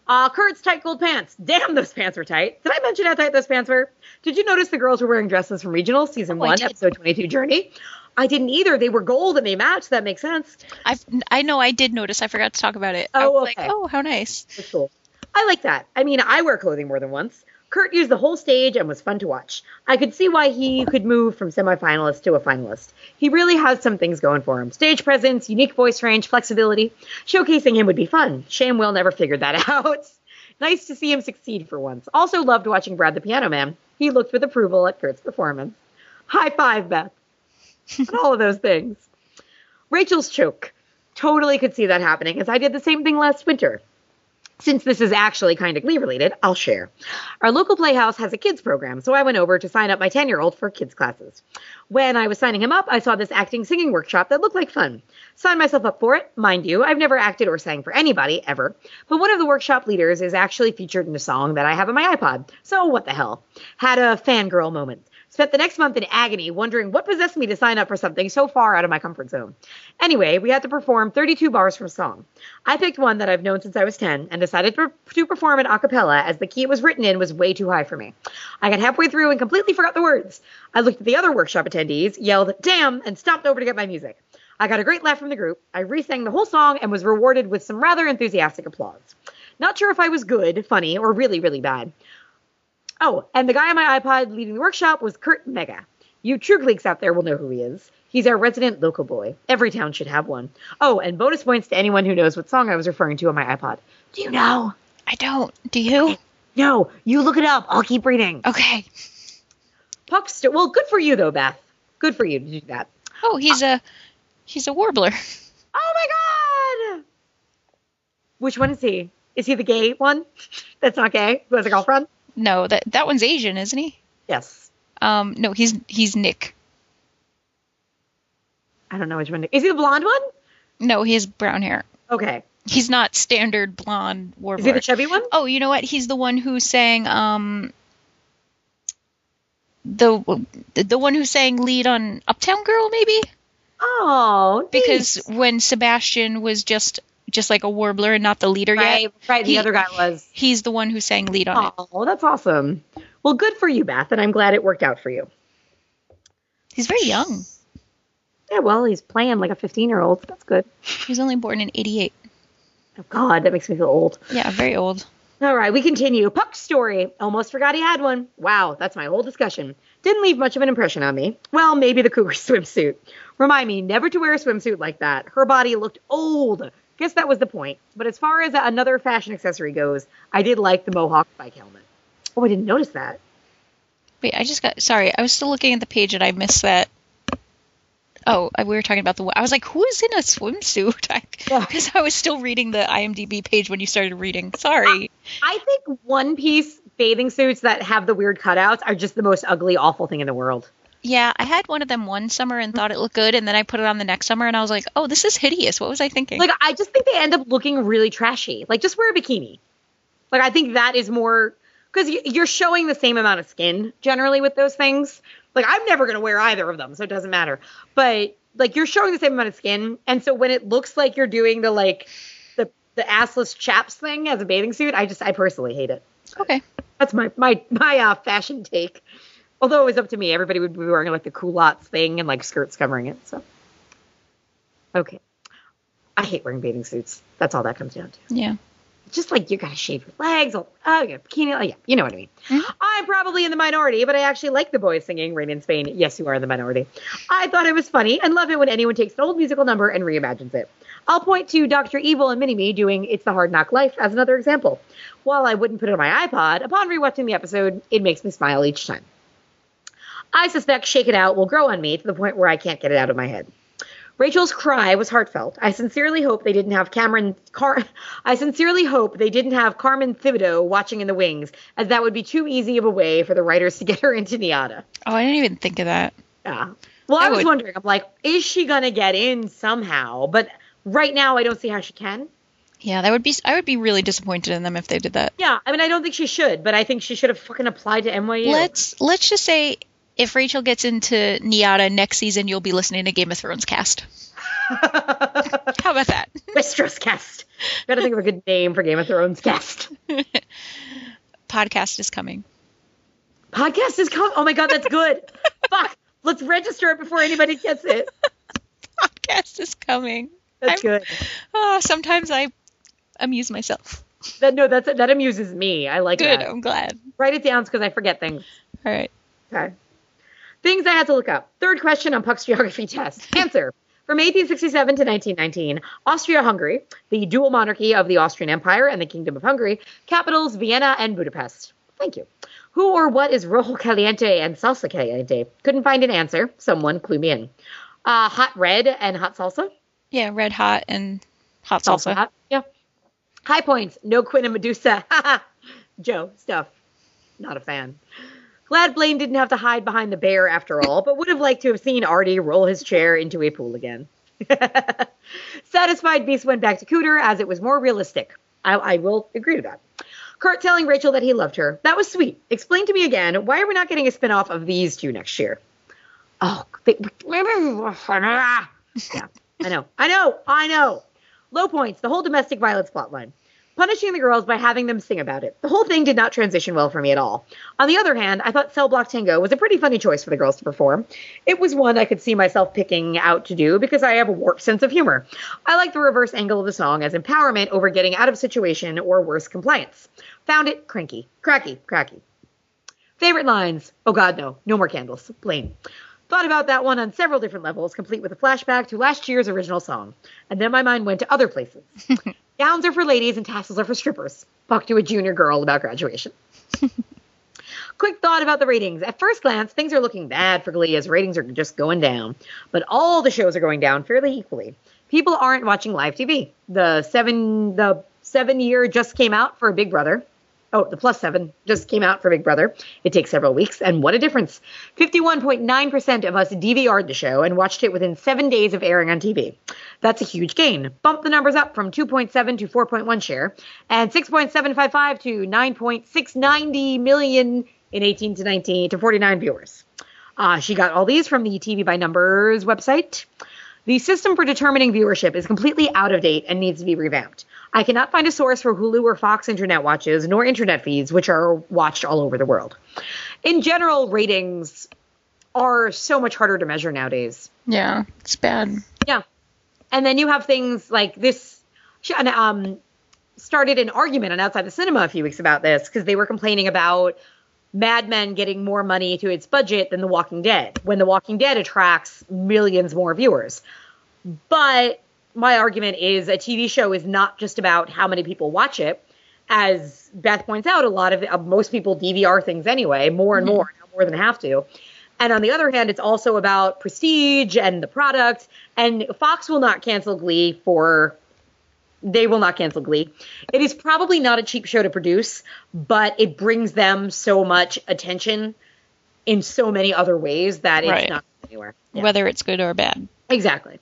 Uh, Kurt's tight gold pants. Damn, those pants were tight. Did I mention how tight those pants were? Did you notice the girls were wearing dresses from Regional Season Oh, 1. Episode 22 Journey? I didn't either. They were gold and they matched. That makes sense. I've, I know I did notice. I forgot to talk about it. I Oh, was okay. like, oh, how nice. That's cool. I like that. I mean, I wear clothing more than once. Kurt used the whole stage and was fun to watch. I could see why he could move from semifinalist to a finalist. He really has some things going for him. Stage presence, unique voice range, flexibility. Showcasing him would be fun. Shame Will never figured that out. nice to see him succeed for once. Also loved watching Brad the Piano Man. He looked with approval at Kurt's performance. High five, Beth. and all of those things. Rachel's choke. Totally could see that happening, as I did the same thing last winter. Since this is actually kind of Glee related, I'll share. Our local playhouse has a kids program, so I went over to sign up my 10 year old for kids classes. When I was signing him up, I saw this acting singing workshop that looked like fun. Signed myself up for it. Mind you, I've never acted or sang for anybody, ever. But one of the workshop leaders is actually featured in a song that I have on my iPod. So what the hell? Had a fangirl moment. Spent the next month in agony, wondering what possessed me to sign up for something so far out of my comfort zone. Anyway, we had to perform 32 bars from a song. I picked one that I've known since I was 10 and decided to, perform it a cappella as the key it was written in was way too high for me. I got halfway through and completely forgot the words. I looked at the other workshop attendees, yelled, damn, and stopped over to get my music. I got a great laugh from the group. I re-sang the whole song and was rewarded with some rather enthusiastic applause. Not sure if I was good, funny, or really, really bad. Oh, and the guy on my iPod leading the workshop was Curt Mega. You true Gleeks out there will know who he is. He's our resident local boy. Every town should have one. Oh, and bonus points to anyone who knows what song I was referring to on my iPod. Do you know? I don't. Do you? No, you look it up. I'll keep reading. Okay. Puckster. Well, good for you though, Beth. Good for you to do that. Oh, he's a he's a warbler. Oh my god! Which one is he? Is he the gay one? That's not gay. Who has a girlfriend? No, that that one's Asian, isn't he? Yes. Um, no, he's he's Nick. I don't know which one. Is he the blonde one? No, he has brown hair. Okay. He's not standard blonde Is he warbler. the chubby one? oh, you know what? He's the one who sang um the the one who sang lead on Uptown Girl, maybe Oh, because when Sebastian was just just like a warbler and not the leader right, yet, right. The He- other guy was. he's the one who sang lead on it. Oh, that's awesome. Well, good for you, Beth, and I'm glad it worked out for you. He's very young. Yeah, well, he's playing like a 15 year old. So That's good. He was only born in '88. Oh, God, that makes me feel old. Yeah, very old. All right, we continue. Puck's story. Almost forgot he had one. Wow, that's my whole discussion. Didn't leave much of an impression on me. Well, maybe the cougar swimsuit. Remind me never to wear a swimsuit like that. Her body looked old. Guess that was the point. But as far as another fashion accessory goes, I did like the mohawk bike helmet. Oh, I didn't notice that. Wait, I just got sorry. I was still looking at the page and I missed that. Oh, we were talking about the. I was like, who is in a swimsuit? Because I was still reading the IMDb page when you started reading. Sorry. I think one piece bathing suits that have the weird cutouts are just the most ugly, awful thing in the world. Yeah, I had one of them one summer and thought it looked good, and then I put it on the next summer and I was like, oh, this is hideous. What was I thinking? Like, I just think they end up looking really trashy. Like, just wear a bikini. Like, I think that is more because you're showing the same amount of skin generally with those things. Like, I'm never going to wear either of them, so it doesn't matter. But, like, you're showing the same amount of skin. And so when it looks like you're doing the, like, the, the assless chaps thing as a bathing suit, I just, I personally hate it. okay. That's my, my, my uh, fashion take. Although it was up to me, everybody would be wearing, like, the culottes thing and, like, skirts covering it. So, okay. I hate wearing bathing suits. That's all that comes down to Yeah. just like you gotta shave your legs. Oh, oh, you got a bikini. Oh, yeah, you know what I mean. Mhm. I'm probably in the minority, but I actually like the boys singing "Rain in Spain." Yes, you are in the minority. I thought it was funny and love it when anyone takes an old musical number and reimagines it. I'll point to Dr. Evil and Mini-Me doing "It's the Hard Knock Life" as another example. While I wouldn't put it on my iPod, upon rewatching the episode, it makes me smile each time. I suspect "Shake It Out" will grow on me to the point where I can't get it out of my head. Rachel's cry was heartfelt. I sincerely hope they didn't have Cameron Car I sincerely hope they didn't have Carmen Tibideaux watching in the wings, as that would be too easy of a way for the writers to get her into NYADA. Oh, I didn't even think of that. Yeah. Well, I, I was would- wondering, I'm like, is she gonna get in somehow? But right now I don't see how she can. Yeah, that would be. I would be really disappointed in them if they did that. Yeah, I mean I don't think she should, but I think she should have fucking applied to NYU. Let's let's just say if Rachel gets into NYADA next season, you'll be listening to Game of Thrones cast. How about that? Westeros cast. Gotta think of a good name for Game of Thrones cast. Podcast is coming. Podcast is coming. Oh my god, that's good. Fuck. Let's register it before anybody gets it. Podcast is coming. That's I'm- good. Oh, sometimes I amuse myself. That no, that's that amuses me. I like Good. that. I'm glad. Write it down because I forget things. All right. Okay. Things I had to look up. Third question on Puck's geography test. Answer. From 1867 to 1919, Austria-Hungary, the dual monarchy of the Austrian Empire and the Kingdom of Hungary, capitals Vienna and Budapest. Thank you. Who or what is rojo caliente and salsa caliente? Couldn't find an answer. Someone clue me in. Uh, hot red and hot salsa. Yeah, red hot and hot salsa. hot. Yeah. High points, no Quinn and Medusa. Joe, stuff. Not a fan. Glad Blaine didn't have to hide behind the bear after all, but would have liked to have seen Artie roll his chair into a pool again. Satisfied Beiste went back to Cooter as it was more realistic. I, I will agree to that. Kurt telling Rachel that he loved her. That was sweet. Explain to me again, why are we not getting a spinoff of these two next year? Oh, they, yeah, I know, I know, I know. Low points, the whole domestic violence plotline. Punishing the girls by having them sing about it. The whole thing did not transition well for me at all. On the other hand, I thought Cell Block Tango was a pretty funny choice for the girls to perform. It was one I could see myself picking out to do because I have a warped sense of humor. I like the reverse angle of the song as empowerment over getting out of situation or worse, compliance. Found it cranky, cracky, cracky. Favorite lines? Oh God, no, no more candles. Blame. Thought about that one on several different levels, complete with a flashback to last year's original song. And then my mind went to other places. Gowns are for ladies and tassels are for strippers. Talk to a junior girl about graduation. Quick thought about the ratings. At first glance, things are looking bad for Glee as ratings are just going down. But all the shows are going down fairly equally. People aren't watching live TV. The seven the seven year just came out for Big Brother. Oh, the plus seven just came out for Big Brother. It takes several weeks, and what a difference. 51.9% of us DVR'd the show and watched it within seven days of airing on TV. That's a huge gain. Bump the numbers up from 2.7 to 4.1 share, and 6.755 to 9.690 million in 18 to 19 to 49 viewers. Uh, she got all these from the TV by Numbers website. The system for determining viewership is completely out of date and needs to be revamped. I cannot find a source for Hulu or Fox internet watches, nor internet feeds, which are watched all over the world. In general, ratings are so much harder to measure nowadays. Yeah, it's bad. Yeah. And then you have things like this um, started an argument on Outside the Cinema a few weeks about this because they were complaining about Mad Men getting more money to its budget than The Walking Dead, when The Walking Dead attracts millions more viewers. But my argument is a TV show is not just about how many people watch it. As Beth points out, a lot of uh, most people DVR things anyway, more and more, more than have to. And on the other hand, it's also about prestige and the product. And Fox will not cancel Glee for they will not cancel Glee. It is probably not a cheap show to produce, but it brings them so much attention in so many other ways that it's Right. not anywhere. Yeah. Whether it's good or bad. Exactly.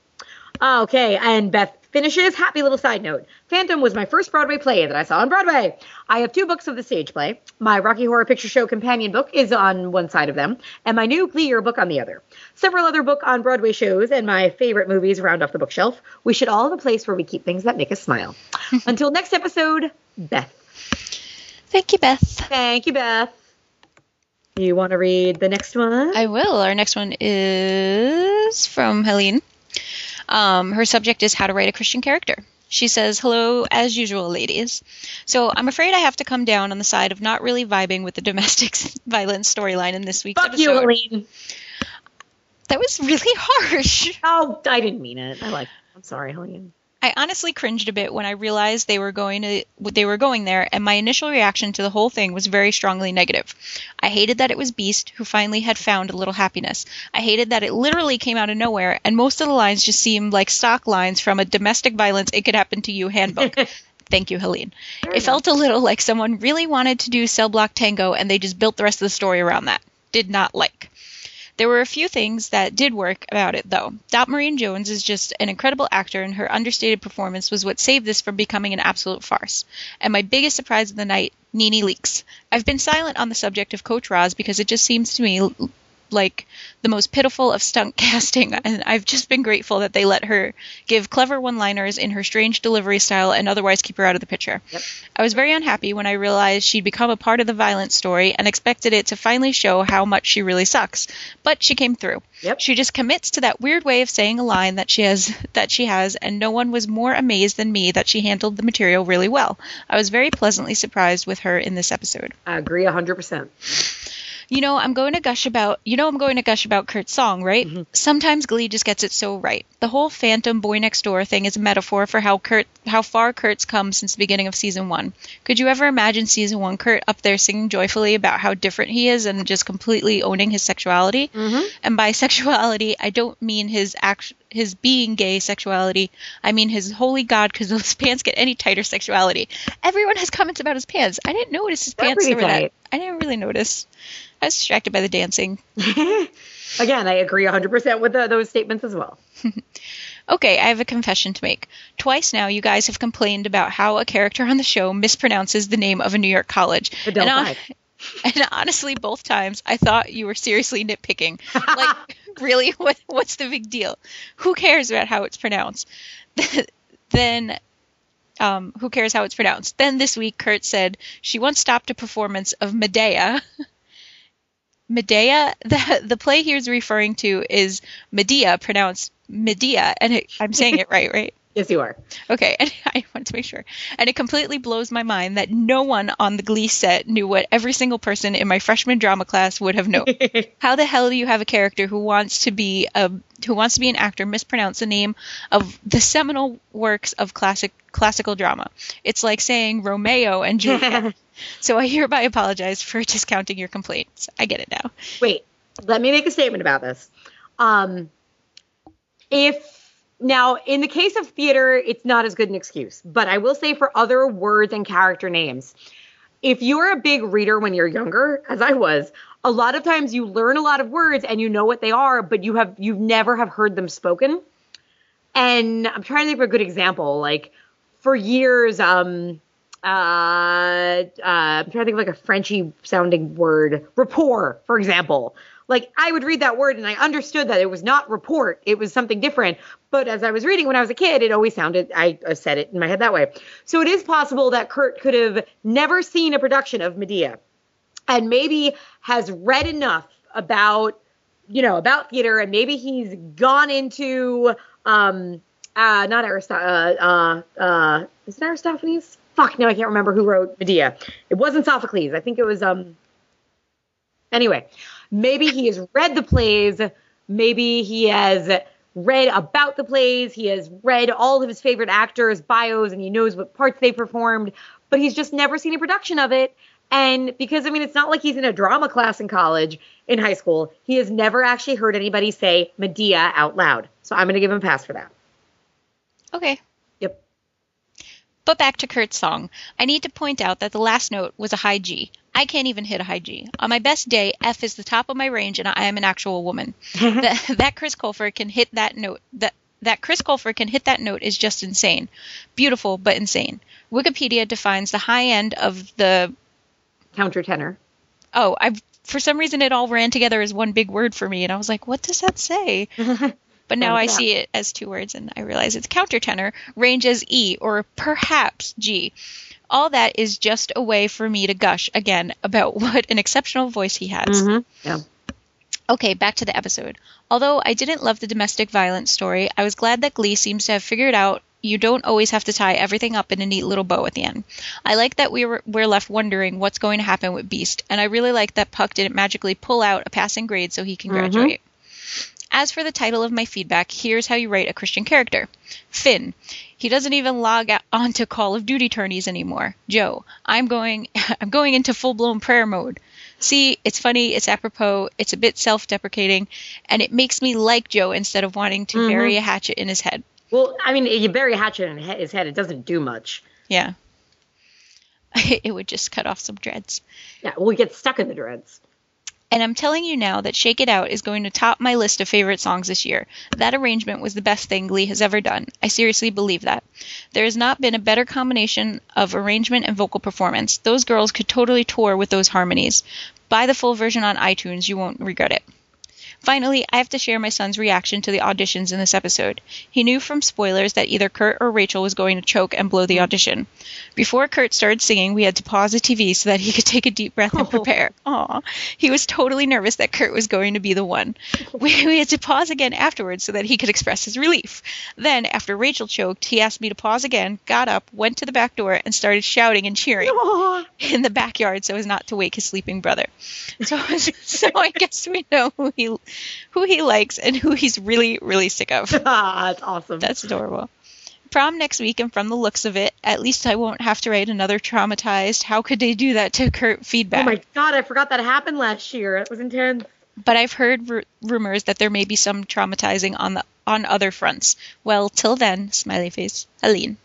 Okay, and Beth finishes. Happy little side note. Phantom was my first Broadway play that I saw on Broadway. I have two books of the stage play. My Rocky Horror Picture Show companion book is on one side of them, and my new Glee Year book on the other. Several other book on Broadway shows and my favorite movies round off the bookshelf. We should all have a place where we keep things that make us smile. Until next episode, Beth. Thank you, Beth. Thank you, Beth. You want to read the next one? I will. Our next one is from Helene. Um, her subject is how to write a Christian character. She says, Hello, as usual, ladies. So I'm afraid I have to come down on the side of not really vibing with the domestic violence storyline in this week's Fuck episode. you, Helene. That was really harsh. Oh, I didn't mean it. I like. I'm sorry, Helene. I honestly cringed a bit when I realized they were going to they were going there, and my initial reaction to the whole thing was very strongly negative. I hated that it was Beiste who finally had found a little happiness. I hated that it literally came out of nowhere, and most of the lines just seemed like stock lines from a domestic violence it could happen to you handbook. Thank you, Helene. it felt a little like someone really wanted to do Cell Block Tango, and they just built the rest of the story around that. Did not like. There were a few things that did work about it, though. Dot Marie Jones is just an incredible actor, and her understated performance was what saved this from becoming an absolute farce. And my biggest surprise of the night, NeNe Leakes. I've been silent on the subject of Coach Roz because it just seems to me like the most pitiful of stunt casting, and I've just been grateful that they let her give clever one liners in her strange delivery style and otherwise keep her out of the picture. Yep. I was very unhappy when I realized she'd become a part of the violent story and expected it to finally show how much she really sucks. But she came through. Yep. She just commits to that weird way of saying a line that she has that she has and no one was more amazed than me that she handled the material really well. I was very pleasantly surprised with her in this episode. I agree 100%. You know, I'm going to gush about, you know, I'm going to gush about Kurt's song, right? Mm-hmm. Sometimes Glee just gets it so right. The whole Phantom Boy Next Door thing is a metaphor for how Kurt, how far Kurt's come since the beginning of season one. Could you ever imagine season one Kurt up there singing joyfully about how different he is and just completely owning his sexuality? Mm-hmm. And by sexuality, I don't mean his act, his being gay sexuality. I mean his holy God, because those pants get any tighter sexuality. Everyone has comments about his pants. I didn't notice his They're pants over that. I didn't really notice. I was distracted by the dancing. Again, I agree 100% with the, those statements as well. Okay, I have a confession to make. Twice now, you guys have complained about how a character on the show mispronounces the name of a New York college. And, Five. and honestly, both times I thought you were seriously nitpicking. Like, really, what what's the big deal? Who cares about how it's pronounced? then, um, who cares how it's pronounced? Then this week, Kurt said she once stopped a performance of Medea. Medea, the the play he was referring to is Medea, pronounced Medea, and it, I'm saying it right, right? Yes, you are. Okay, and I want to make sure. And it completely blows my mind that no one on the Glee set knew what every single person in my freshman drama class would have known. How the hell do you have a character who wants to be a who wants to be an actor mispronounce the name of the seminal works of classic classical drama? It's like saying Romeo and Juliet. so I hereby apologize for discounting your complaints. I get it now. Wait, let me make a statement about this. Um, if now in the case of theater, it's not as good an excuse, but I will say for other words and character names, if you're a big reader when you're younger, as I was, a lot of times you learn a lot of words and you know what they are, but you have you never have heard them spoken. And I'm trying to think of a good example. Like for years, um, uh, uh, I'm trying to think of like a Frenchy sounding word, rapport, for example. Like I would read that word and I understood that it was not report, it was something different. But as I was reading when I was a kid, it always sounded, I, said it in my head that way. So it is possible that Kurt could have never seen a production of Medea and maybe has read enough about you know about theater and maybe he's gone into um uh not Aristophanes uh uh uh is it Aristophanes? Fuck no I can't remember who wrote Medea. It wasn't Sophocles. I think it was um anyway maybe he has read the plays maybe he has read about the plays he has read all of his favorite actors bios and he knows what parts they performed but he's just never seen a production of it and because I mean, it's not like he's in a drama class in college, in high school. He has never actually heard anybody say Medea out loud. So I'm going to give him a pass for that. Okay. But back to Kurt's song. I need to point out that the last note was a high G. I can't even hit a high G. On my best day, F is the top of my range, and I am an actual woman. that, that Chris Colfer can hit that note. That that Chris Colfer can hit that note is just insane. Beautiful, but insane. Wikipedia defines the high end of the. Countertenor. Oh, I for some reason it all ran together as one big word for me, and I was like, what does that say? But now I Yeah. see it as two words, and I realize it's countertenor, range as E or perhaps G. All that is just a way for me to gush again about what an exceptional voice he has. Mm-hmm. Yeah. Okay, back to the episode. Although I didn't love the domestic violence story, I was glad that Glee seems to have figured out you don't always have to tie everything up in a neat little bow at the end. I like that we were we're left wondering what's going to happen with Beiste, and I really like that Puck didn't magically pull out a passing grade so he can graduate. As for the title of my feedback, here's how you write a Christian character. Finn. He doesn't even log out onto Call of Duty tourneys anymore. Joe. I'm going I'm going into full-blown prayer mode. See, it's funny, it's apropos, it's a bit self-deprecating, and it makes me like Joe instead of wanting to mm-hmm. bury a hatchet in his head. Well, I mean, you bury a hatchet in his head, it doesn't do much. Yeah. it would just cut off some dreads. Yeah, well, we get stuck in the dreads. And I'm telling you now that Shake It Out is going to top my list of favorite songs this year. That arrangement was the best thing Glee has ever done. I seriously believe that. There has not been a better combination of arrangement and vocal performance. Those girls could totally tour with those harmonies. Buy the full version on iTunes, you won't regret it. Finally, I have to share my son's reaction to the auditions in this episode. He knew from spoilers that either Kurt or Rachel was going to choke and blow the mm. audition. Before Kurt started singing, we had to pause the TV so that he could take a deep breath and prepare. Aw. He was totally nervous that Kurt was going to be the one. We, we had to pause again afterwards so that he could express his relief. Then, after Rachel choked, he asked me to pause again, got up, went to the back door, and started shouting and cheering Aw. in the backyard so as not to wake his sleeping brother. So, so I guess we know who he who he likes and who he's really really sick of. Ah, that's awesome. That's adorable. Prom next week, and from the looks of it, at least I won't have to write another traumatized. How could they do that to Kurt feedback? oh my god, I forgot that happened last year. That was intense. but I've heard r- rumors that there may be some traumatizing on the on other fronts. Well, till then, smiley face, Helene.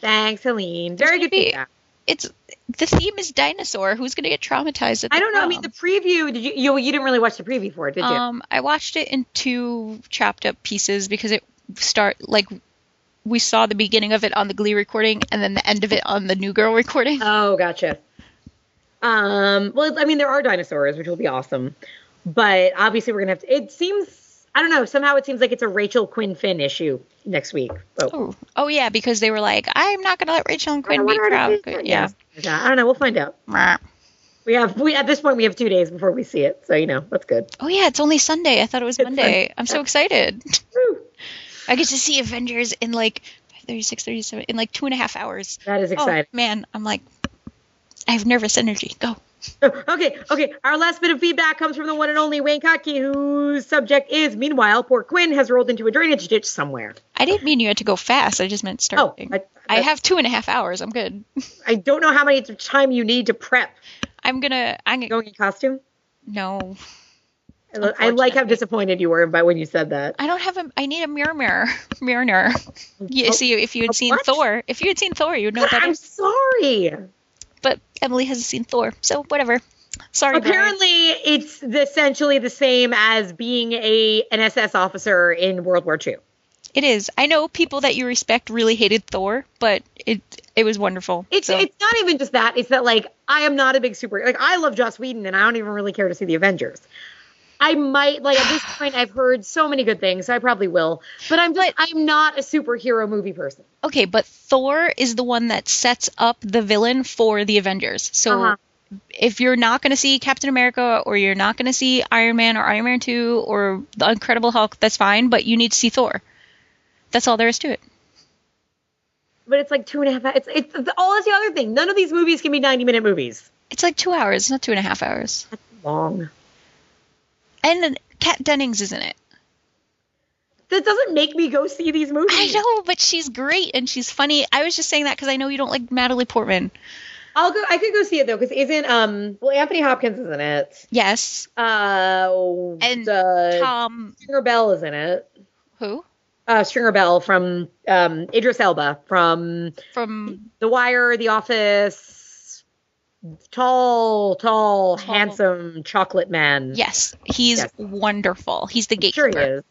Thanks, Helene. Very good feedback. It's the theme is dinosaur. Who's gonna get traumatized? At I don't know. I mean, the preview. Did you? You, you didn't really watch the preview for it, did you? Um, I watched it in two chopped up pieces because it start like we saw the beginning of it on the Glee recording and then the end of it on the New Girl recording. oh, gotcha. Um. Well, I mean, there are dinosaurs, which will be awesome, but obviously we're gonna have to. It seems. I don't know. Somehow it seems like it's a Rachel Quinn Finn issue next week. Oh, Oh, oh yeah, because they were like, I'm not gonna let Rachel and Quinn be proud. Yeah. Yeah. I don't know. We'll find out. We have we at this point we have two days before we see it, so you know that's good. Oh yeah, it's only Sunday. I thought it was It's Monday. Sunday. I'm so excited. I get to see Avengers in like 36, 37, in like two and a half hours. That is Oh exciting. man, I'm like, I have nervous energy. Go. okay, okay. Our last bit of feedback comes from the one and only Wayne Kotke, whose subject is Meanwhile, poor Quinn has rolled into a drainage ditch somewhere. I didn't mean you had to go fast. I just meant Oh, starting. I, I have two and a half hours. I'm good. I don't know how many time you need to prep I'm gonna. I'm gonna. going in costume. No, I, I like how disappointed you were by when you said that. I don't have a. I need a mirror, mirror, mirror. mirror. Yeah. Oh, See, if you had seen what? Thor, if you had seen Thor, you'd know better. I'm sorry. But Emily hasn't seen Thor, so whatever. Sorry. Brian. Apparently, it's essentially the same as being a an SS officer in World War II. it is. I know people that you respect really hated Thor, but it it was wonderful. It's so. it's not even just that. It's that like I am not a big super like I love Joss Whedon and I don't even really care to see the Avengers. I might like at this point I've heard so many good things, so I probably will. But I'm just I'm not a superhero movie person. okay, but Thor is the one that sets up the villain for the Avengers. So Uh-huh. if you're not going to see Captain America or you're not going to see Iron Man or Iron Man 2 or the Incredible Hulk, that's fine, but you need to see Thor. That's all there is to it. But it's like two and a half. It's it's, it's all that's the other thing. None of these movies can be 90 minute movies. It's like two hours, not two and a half hours. Long. And then Kat Dennings is in it. That doesn't make me go see these movies. I know, but she's great and she's funny. I was just saying that because I know you don't like Natalie Portman. I'll go. I could go see it though, because isn't um well Anthony Hopkins is in it. Yes. Uh, And uh, Tom, Stringer Bell is in it. who? Uh, Stringer Bell from um Idris Elba from From The Wire, The Office. Tall, tall, Tall. handsome chocolate man. Yes, he's Yes. wonderful. He's the sure gatekeeper. he is.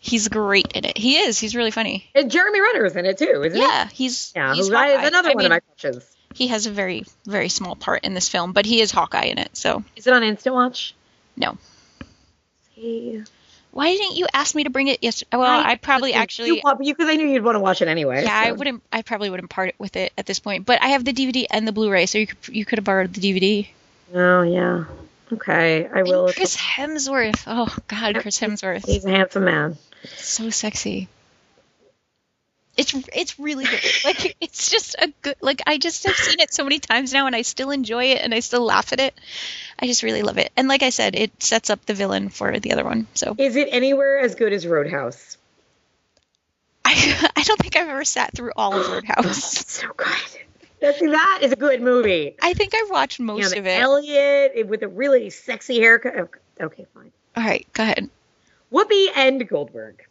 He's great in it. He is. He's really funny. And Jeremy Renner is in it too, isn't Yeah, he's he? Yeah, he's who is Hawkeye. another I one mean, of my crushes. He has a very very small part in this film, but he is Hawkeye in it. So Is it on Instant Watch? no. See. Why didn't you ask me to bring it yesterday? Well, I, probably actually. you, because I knew you'd want to watch it anyway. yeah, I wouldn't. I probably wouldn't part with it at this point. But I have the DVD and the Blu-ray, so you could you could have borrowed the DVD. Oh yeah. Okay, I will. And Chris Hemsworth. Oh God, Chris Hemsworth. He's a handsome man. so sexy. It's it's really good. Like it's just a good like I just have seen it so many times now and I still enjoy it and I still laugh at it. I just really love it. And like I said, it sets up the villain for the other one. So Is it anywhere as good as Roadhouse? I I don't think I've ever sat through all of Roadhouse. So good. That's, that is a good movie. I think I've watched You know, most of it. Elliot with a really sexy haircut. Okay, Okay, fine. all right, go ahead. Whoopi and Goldberg.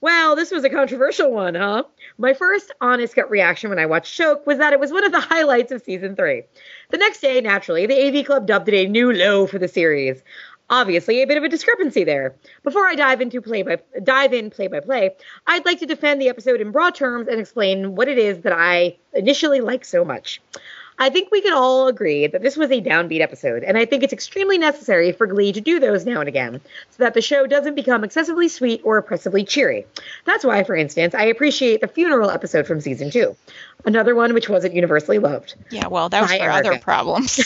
Well, this was a controversial one, huh? My first honest gut reaction when I watched Choke was that it was one of the highlights of season three. The next day, naturally, the AV Club dubbed it a new low for the series. Obviously, a bit of a discrepancy there. Before I dive into play by dive in play by play, I'd like to defend the episode in broad terms and explain what it is that I initially liked so much. I think we can all agree that this was a downbeat episode, and I think it's extremely necessary for Glee to do those now and again, so that the show doesn't become excessively sweet or oppressively cheery. That's why, for instance, I appreciate the funeral episode from season two, another one which wasn't universally loved. Yeah, well, that was for other problems.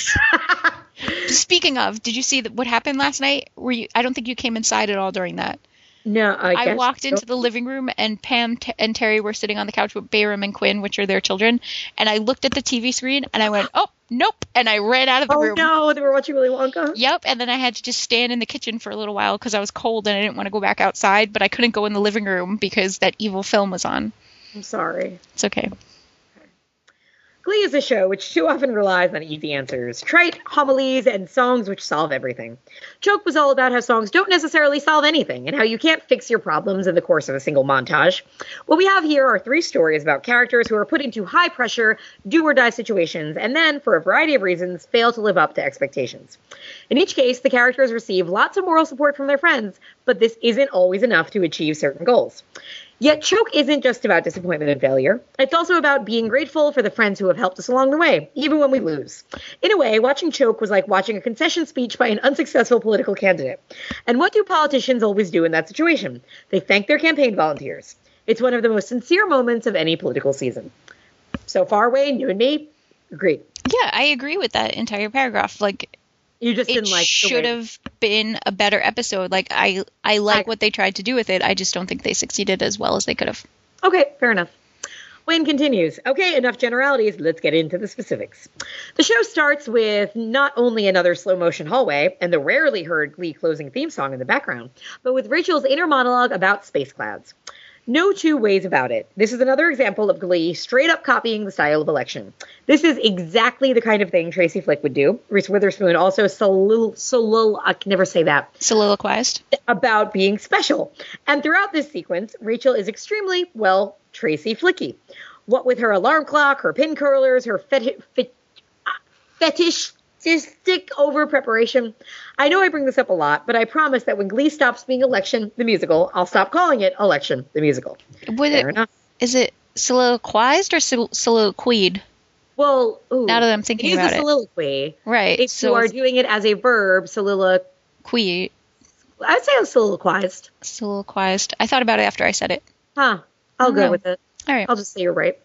Speaking of, did you see what happened last night? Were you? I don't think you came inside at all during that. No, I, I walked so. into the living room and Pam t- and Terry were sitting on the couch with Bayram and Quinn, which are their children. And I looked at the TV screen and I went, "Oh, nope!" And I ran out of the Oh room. no, they were watching Willy Wonka. Yep. And then I had to just stand in the kitchen for a little while because I was cold and I didn't want to go back outside. But I couldn't go in the living room because that evil film was on. I'm sorry. It's okay. Glee is a show which too often relies on easy answers, trite homilies, and songs which solve everything. Choke was all about how songs don't necessarily solve anything, and how you can't fix your problems in the course of a single montage. What we have here are three stories about characters who are put into high pressure, do or die situations, and then, for a variety of reasons, fail to live up to expectations. In each case, the characters receive lots of moral support from their friends, but this isn't always enough to achieve certain goals. Yet Choke isn't just about disappointment and failure. It's also about being grateful for the friends who have helped us along the way, even when we lose. In a way, watching Choke was like watching a concession speech by an unsuccessful political candidate. And what do politicians always do in that situation? They thank their campaign volunteers. It's one of the most sincere moments of any political season. So far, Wayne, you and me, agreed. Yeah, I agree with that entire paragraph. Like You just it didn't like should have been a better episode. Like I I like I- what they tried to do with it. I just don't think they succeeded as well as they could have. Okay, fair enough. Wayne continues. Okay, enough generalities. Let's get into the specifics. The show starts with not only another slow motion hallway and the rarely heard Glee closing theme song in the background, but with Rachel's inner monologue about space clouds. No two ways about it. This is another example of Glee straight up copying the style of election. This is exactly the kind of thing Tracy Flick would do. Reese Witherspoon also solil, solil, I can never say that Soliloquized. about being special. And throughout this sequence, Rachel is extremely, well, Tracy Flicky. What with her alarm clock, her pin curlers, her feti- fet- uh, fetishistic over preparation. I know I bring this up a lot, but I promise that when Glee stops being Election the musical, I'll stop calling it Election the musical. Would Fair it, enough. is it soliloquized or sol- soliloquied? Well, ooh, Now that I'm thinking it is about a it. soliloquy. Right. If so you are doing it as a verb, soliloquy. I'd say I'm soliloquized. soliloquized. I thought about it after I said it. Huh. I'll go know. with it. All right. I'll just say you're right.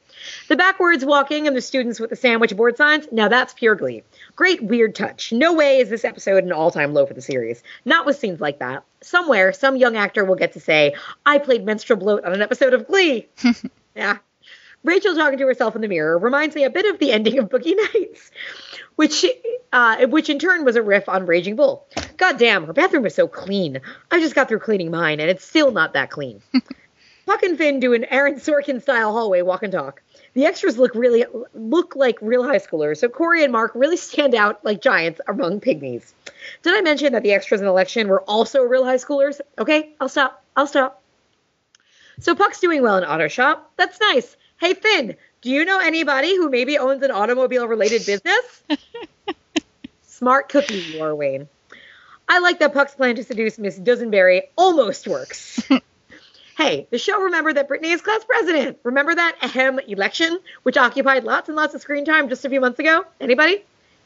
The backwards walking and the students with the sandwich board signs, now that's pure glee. Great weird touch. No way is this episode an all time low for the series. Not with scenes like that. Somewhere, some young actor will get to say, I played menstrual bloat on an episode of Glee. yeah. Rachel talking to herself in the mirror reminds me a bit of the ending of Boogie Nights, which uh, which in turn was a riff on Raging Bull. God damn, her bathroom was so clean. I just got through cleaning mine, and it's still not that clean. Puck and Finn do an Aaron Sorkin style hallway walk and talk. The extras look really look like real high schoolers, so Corey and Mark really stand out like giants among pygmies. Did I mention that the extras in the election were also real high schoolers? Okay, I'll stop. I'll stop. So Puck's doing well in auto shop. That's nice. Hey Finn, do you know anybody who maybe owns an automobile related business? Smart cookie you are, Wayne. I like that Puck's plan to seduce Miss Dusenberry almost works. hey, the show remembered that Brittany is class president. Remember that ahem election, which occupied lots and lots of screen time just a few months ago? Anybody?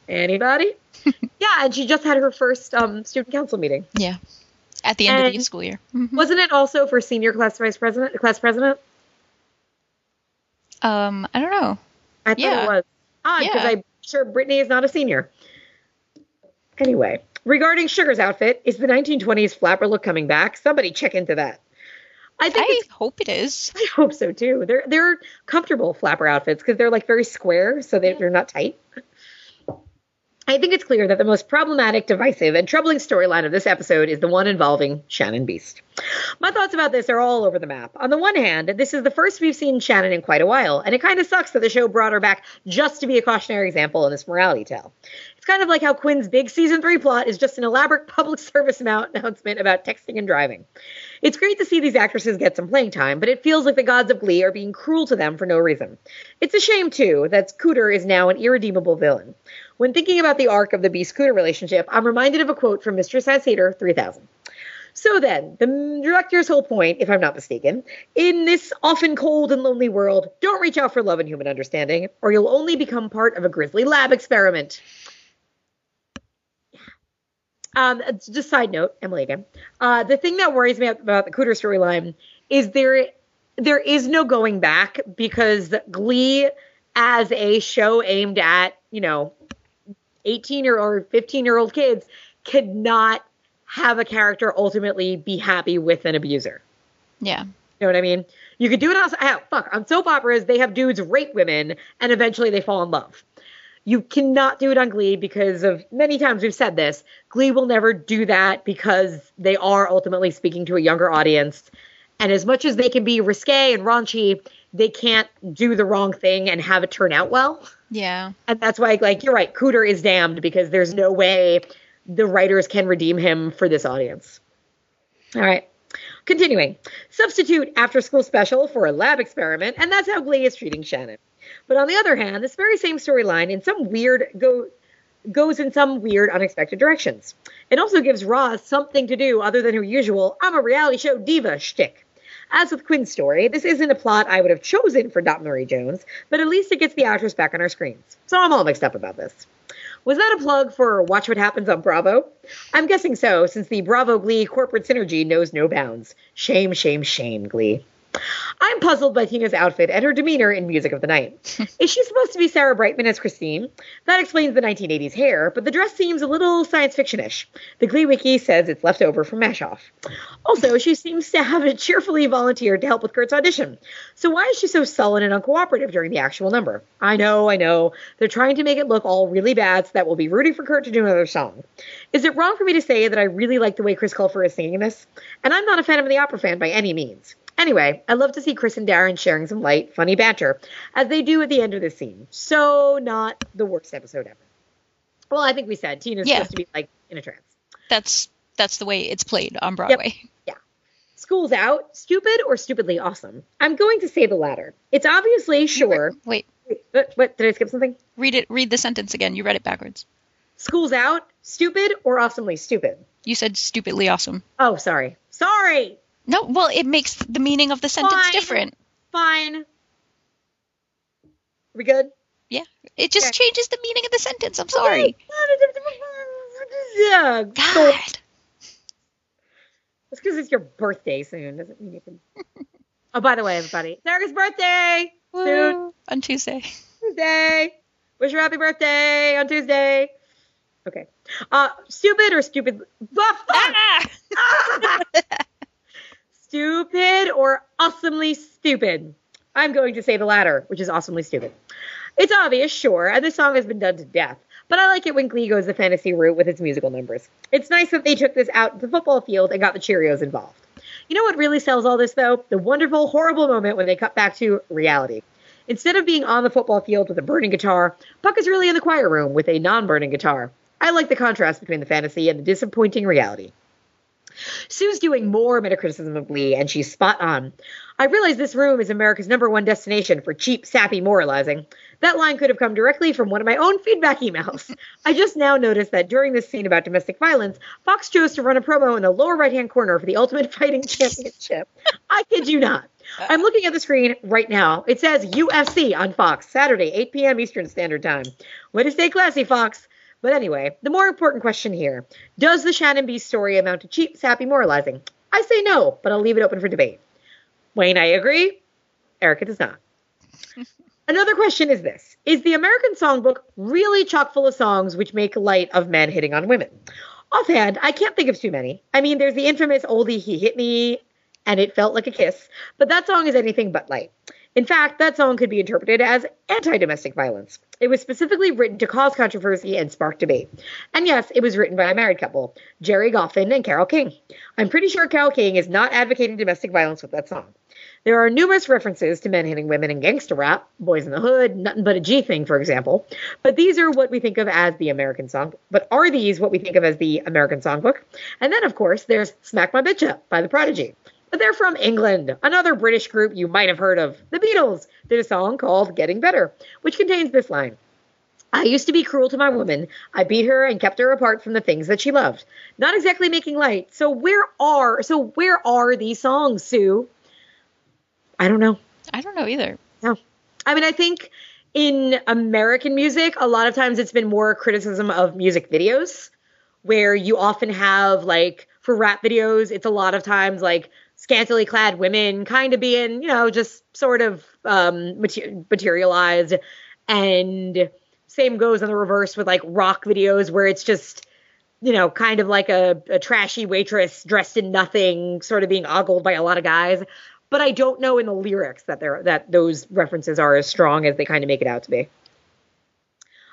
Anybody? yeah, and she just had her first um, student council meeting. Yeah. At the end of the school year. Mhm. Wasn't it also for senior class vice president, class president? Um, I don't know. I thought Yeah. it was. Odd, because Yeah. I'm sure Brittany is not a senior. Anyway, regarding Sugar's outfit, is the 1920s flapper look coming back? Somebody check into that. I think I hope it is. I hope so too. They're they're comfortable flapper outfits because they're like very square, so they, they're not tight. I think it's clear that the most problematic, divisive, and troubling storyline of this episode is the one involving Shannon Beiste. My thoughts about this are all over the map. On the one hand, this is the first we've seen Shannon in quite a while, and it kind of sucks that the show brought her back just to be a cautionary example in this morality tale. It's kind of like how Quinn's big season three plot is just an elaborate public service announcement about texting and driving. It's great to see these actresses get some playing time, but it feels like the gods of Glee are being cruel to them for no reason. It's a shame, too, that Cooter is now an irredeemable villain. When thinking about the arc of the Beiste Cooter relationship, I'm reminded of a quote from Mistress Has 3000. So then, the director's whole point, if I'm not mistaken, in this often cold and lonely world, don't reach out for love and human understanding, or you'll only become part of a grisly lab experiment. Um, just side note, Emily again. Uh, the thing that worries me about the Cooter storyline is there there is no going back because Glee as a show aimed at, you know, 18 year or 15 year old kids could not have a character ultimately be happy with an abuser. Yeah. You know what I mean? You could do it on oh, fuck on soap operas. They have dudes rape women, and eventually they fall in love. You cannot do it on Glee because of many times we've said this. Glee will never do that because they are ultimately speaking to a younger audience. And as much as they can be risque and raunchy, they can't do the wrong thing and have it turn out well. Yeah. And that's why, like, you're right, Cooter is damned because there's no way the writers can redeem him for this audience. All right. Continuing. Substitute after school special for a lab experiment, and that's how Glee is treating Shannon. But on the other hand, this very same storyline in some weird go goes in some weird unexpected directions. It also gives Roz something to do other than her usual I'm a reality show diva shtick. As with Quinn's story, this isn't a plot I would have chosen for Dot Marie Jones, but at least it gets the actress back on our screens. So I'm all mixed up about this. Was that a plug for Watch What Happens on Bravo? I'm guessing so, since the Bravo Glee corporate synergy knows no bounds. Shame, shame, shame, Glee. I'm puzzled by Tina's outfit and her demeanor in Music of the Night. Is she supposed to be Sarah Brightman as Christine? That explains the 1980s hair, but the dress seems a little science fiction-ish. The Glee Wiki says it's left over from MASH Off. Also, she seems to have cheerfully volunteered to help with Kurt's audition. So why is she so sullen and uncooperative during the actual number? I know, I know. They're trying to make it look all really bad so that we'll be rooting for Kurt to do another song. Is it wrong for me to say that I really like the way Chris Colfer is singing this? And I'm not a fan of the opera fan by any means. Anyway, I love to see Chris and Darren sharing some light, funny banter, as they do at the end of this scene. So, not the worst episode ever. Well, I think we said Tina's Yeah. supposed to be like in a trance. That's that's the way it's played on Broadway. Yeah. School's out, stupid or stupidly awesome? I'm going to say the latter. It's obviously sure. Wait, What, what did I skip something? read it. Read the sentence again. You read it backwards. School's out, stupid or awesomely stupid? You said stupidly awesome. Oh, sorry. Sorry. No, well, it makes the meaning of the sentence Fine. different. Fine. Are we good? Yeah, it just Okay. changes the meaning of the sentence. I'm sorry. Yeah. God. Just because it's your birthday soon doesn't mean you can. oh, by the way, everybody, Sarah's birthday soon. On Tuesday. Tuesday. Wish her happy birthday on Tuesday. Okay. Uh, stupid or stupid? Fuck! Ah! stupid or awesomely stupid? I'm going to say the latter, which is awesomely stupid. It's obvious, sure, and this song has been done to death, but I like it when Glee goes the fantasy route with its musical numbers. It's nice that they took this out to the football field and got the Cheerios involved. You know what really sells all this, though? The wonderful, horrible moment when they cut back to reality. Instead of being on the football field with a burning guitar, Puck is really in the choir room with a non burning guitar. I like the contrast between the fantasy and the disappointing reality. Sue's doing more metacriticism of Glee, and she's spot on. I realize this room is America's number one destination for cheap, sappy moralizing. That line could have come directly from one of my own feedback emails. I just now noticed that during this scene about domestic violence, Fox chose to run a promo in the lower right hand corner for the Ultimate Fighting Championship. I kid you not. I'm looking at the screen right now. It says UFC on Fox, Saturday, 8 p.m. Eastern Standard Time. Way to stay classy, Fox. But anyway, the more important question here Does the Shannon B story amount to cheap, sappy moralizing? I say no, but I'll leave it open for debate. Wayne, I agree. Erica does not. Another question is this Is the American Songbook really chock full of songs which make light of men hitting on women? Offhand, I can't think of too many. I mean, there's the infamous oldie He Hit Me and It Felt Like a Kiss, but that song is anything but light. In fact, that song could be interpreted as anti domestic violence. It was specifically written to cause controversy and spark debate. And yes, it was written by a married couple, Gerry Goffin and Carole King. I'm pretty sure Carole King is not advocating domestic violence with that song. There are numerous references to men hitting women in gangster rap, Boyz n the Hood, Nothing But a G Thing, for example. But these are what we think of as the American song. But are these what we think of as the American songbook? And then, of course, there's Smack My Bitch Up by The Prodigy. But they're from England, another British group you might have heard of. The Beatles did a song called Getting Better, which contains this line I used to be cruel to my woman. I beat her and kept her apart from the things that she loved. Not exactly making light. So where are so where are these songs, Sue? I don't know. I don't know either. No. I mean, I think in American music, a lot of times it's been more criticism of music videos, where you often have like for rap videos, it's a lot of times like scantily clad women kind of being, you know, just sort of um, materialized. And same goes on the reverse with like rock videos where it's just, you know, kind of like a, a trashy waitress dressed in nothing, sort of being ogled by a lot of guys. But I don't know in the lyrics that they're that those references are as strong as they kind of make it out to be.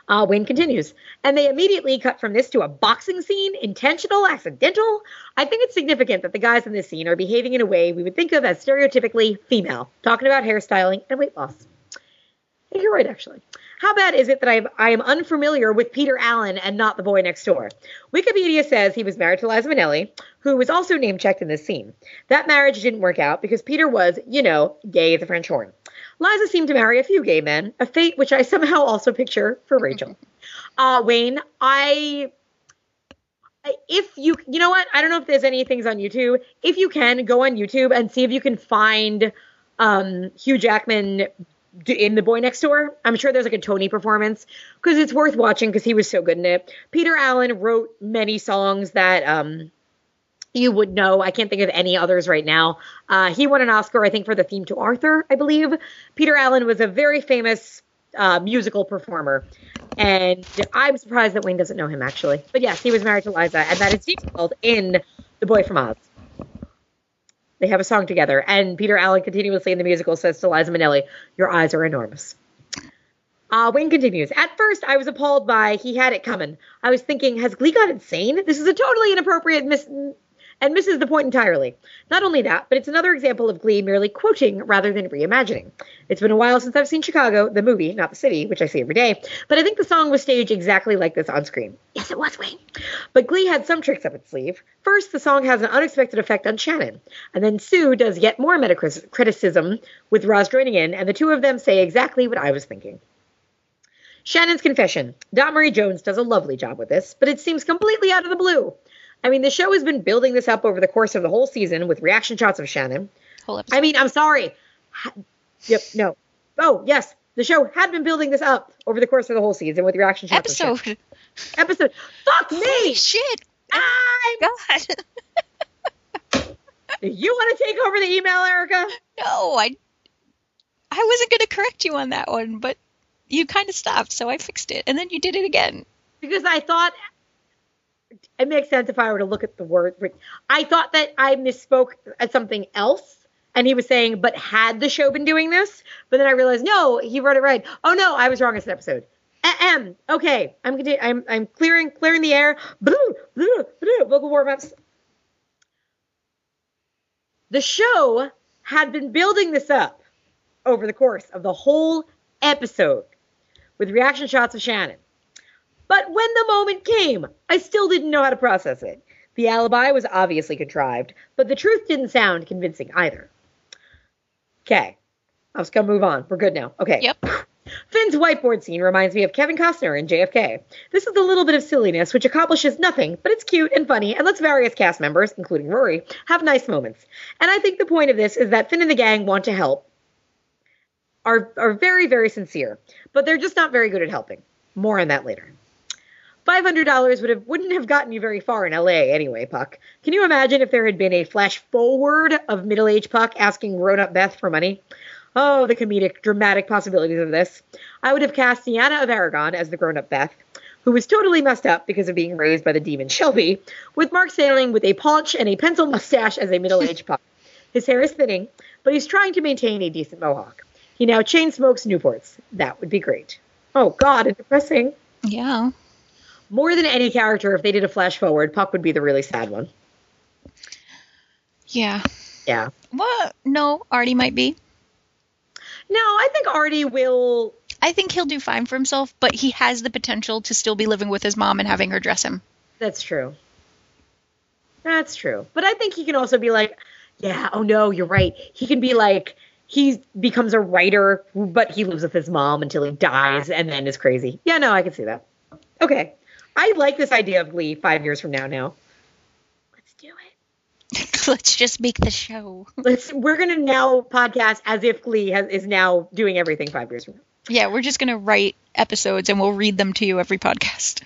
Uh, Wayne continues, and they immediately cut from this to a boxing scene, intentional, accidental. I think it's significant that the guys in this scene are behaving in a way we would think of as stereotypically female, talking about hairstyling and weight loss. You're right, actually. How bad is it that I've, I am unfamiliar with Peter Allen and not the boy next door? Wikipedia says he was married to Liza Minnelli, who was also name checked in this scene. That marriage didn't work out because Peter was, you know, gay as a French horn. Liza seemed to marry a few gay men, a fate which I somehow also picture for Rachel. Uh, Wayne, I if you you know what? I don't know if there's any things on youtube. If you can go on youtube and see if you can find um hugh jackman in the boy next door. I'm sure there's like a tony performance because it's worth watching because he was so good in it. Peter allen wrote many songs that um you would know i can't think of any others right now uh, he won an oscar i think for the theme to arthur i believe peter allen was a very famous uh, musical performer and i'm surprised that wayne doesn't know him actually but yes he was married to liza and that is detailed in the boy from oz they have a song together, and Peter Allen continuously in the musical says to Liza Minnelli, "Your eyes are enormous." Uh, Wayne continues. At first, I was appalled by he had it coming. I was thinking, has Glee gone insane? This is a totally inappropriate miss and misses the point entirely. Not only that, but it's another example of Glee merely quoting rather than reimagining. It's been a while since I've seen Chicago, the movie, not the city, which I see every day, but I think the song was staged exactly like this on screen. Yes, it was, Wayne. But Glee had some tricks up its sleeve. First, the song has an unexpected effect on Shannon, and then Sue does yet more metacriticism with Roz joining in, and the two of them say exactly what I was thinking. Shannon's confession. Dot Marie Jones does a lovely job with this, but it seems completely out of the blue. I mean, the show has been building this up over the course of the whole season with reaction shots of Shannon. Whole episode. I mean, I'm sorry. Yep, no. Oh, yes. The show had been building this up over the course of the whole season with reaction shots. of Shannon. episode. Episode. Fuck me! Holy shit! I'm, God. you want to take over the email, Erica? no, I I wasn't going to correct you on that one, but you kind of stopped, so I fixed it, and then you did it again. Because I thought it makes sense if I were to look at the word. I thought that I misspoke at something else. And he was saying, but had the show been doing this? But then I realized, no, he wrote it right. Oh no, I was wrong. It's an episode. Ahem. Okay, I'm I'm I'm clearing clearing the air. Blue, blue, blue. Vocal warm ups. The show had been building this up over the course of the whole episode with reaction shots of Shannon. But when the moment came, I still didn't know how to process it. The alibi was obviously contrived, but the truth didn't sound convincing either. Okay, I was gonna move on. We're good now. Okay. Yep. Finn's whiteboard scene reminds me of Kevin Costner in JFK. This is a little bit of silliness which accomplishes nothing, but it's cute and funny and lets various cast members, including Rory, have nice moments. And I think the point of this is that Finn and the gang want to help, are, are very, very sincere, but they're just not very good at helping. More on that later. Five hundred dollars would have wouldn't have gotten you very far in LA anyway, Puck. Can you imagine if there had been a flash forward of middle-aged Puck asking grown-up Beth for money? Oh, the comedic, dramatic possibilities of this. I would have cast Dianna Agron as the grown-up Beth, who was totally messed up because of being raised by the demon Shelby, with Mark Salling with a paunch and a pencil mustache as a middle-aged Puck. His hair is thinning, but he's trying to maintain a decent mohawk. He now chain smokes Newports. That would be great. Oh God, and depressing. Yeah. More than any character, if they did a flash forward, Puck would be the really sad one. Yeah. Yeah. Well, no, Artie might be. No, I think Artie will. I think he'll do fine for himself, but he has the potential to still be living with his mom and having her dress him. That's true. That's true. But I think he can also be like, yeah, oh no, you're right. He can be like, he becomes a writer, but he lives with his mom until he dies and then is crazy. Yeah, no, I can see that. Okay. I like this idea of Glee five years from now now. Let's do it. Let's just make the show. Let's we're gonna now podcast as if Glee has, is now doing everything five years from now. Yeah, we're just gonna write episodes and we'll read them to you every podcast.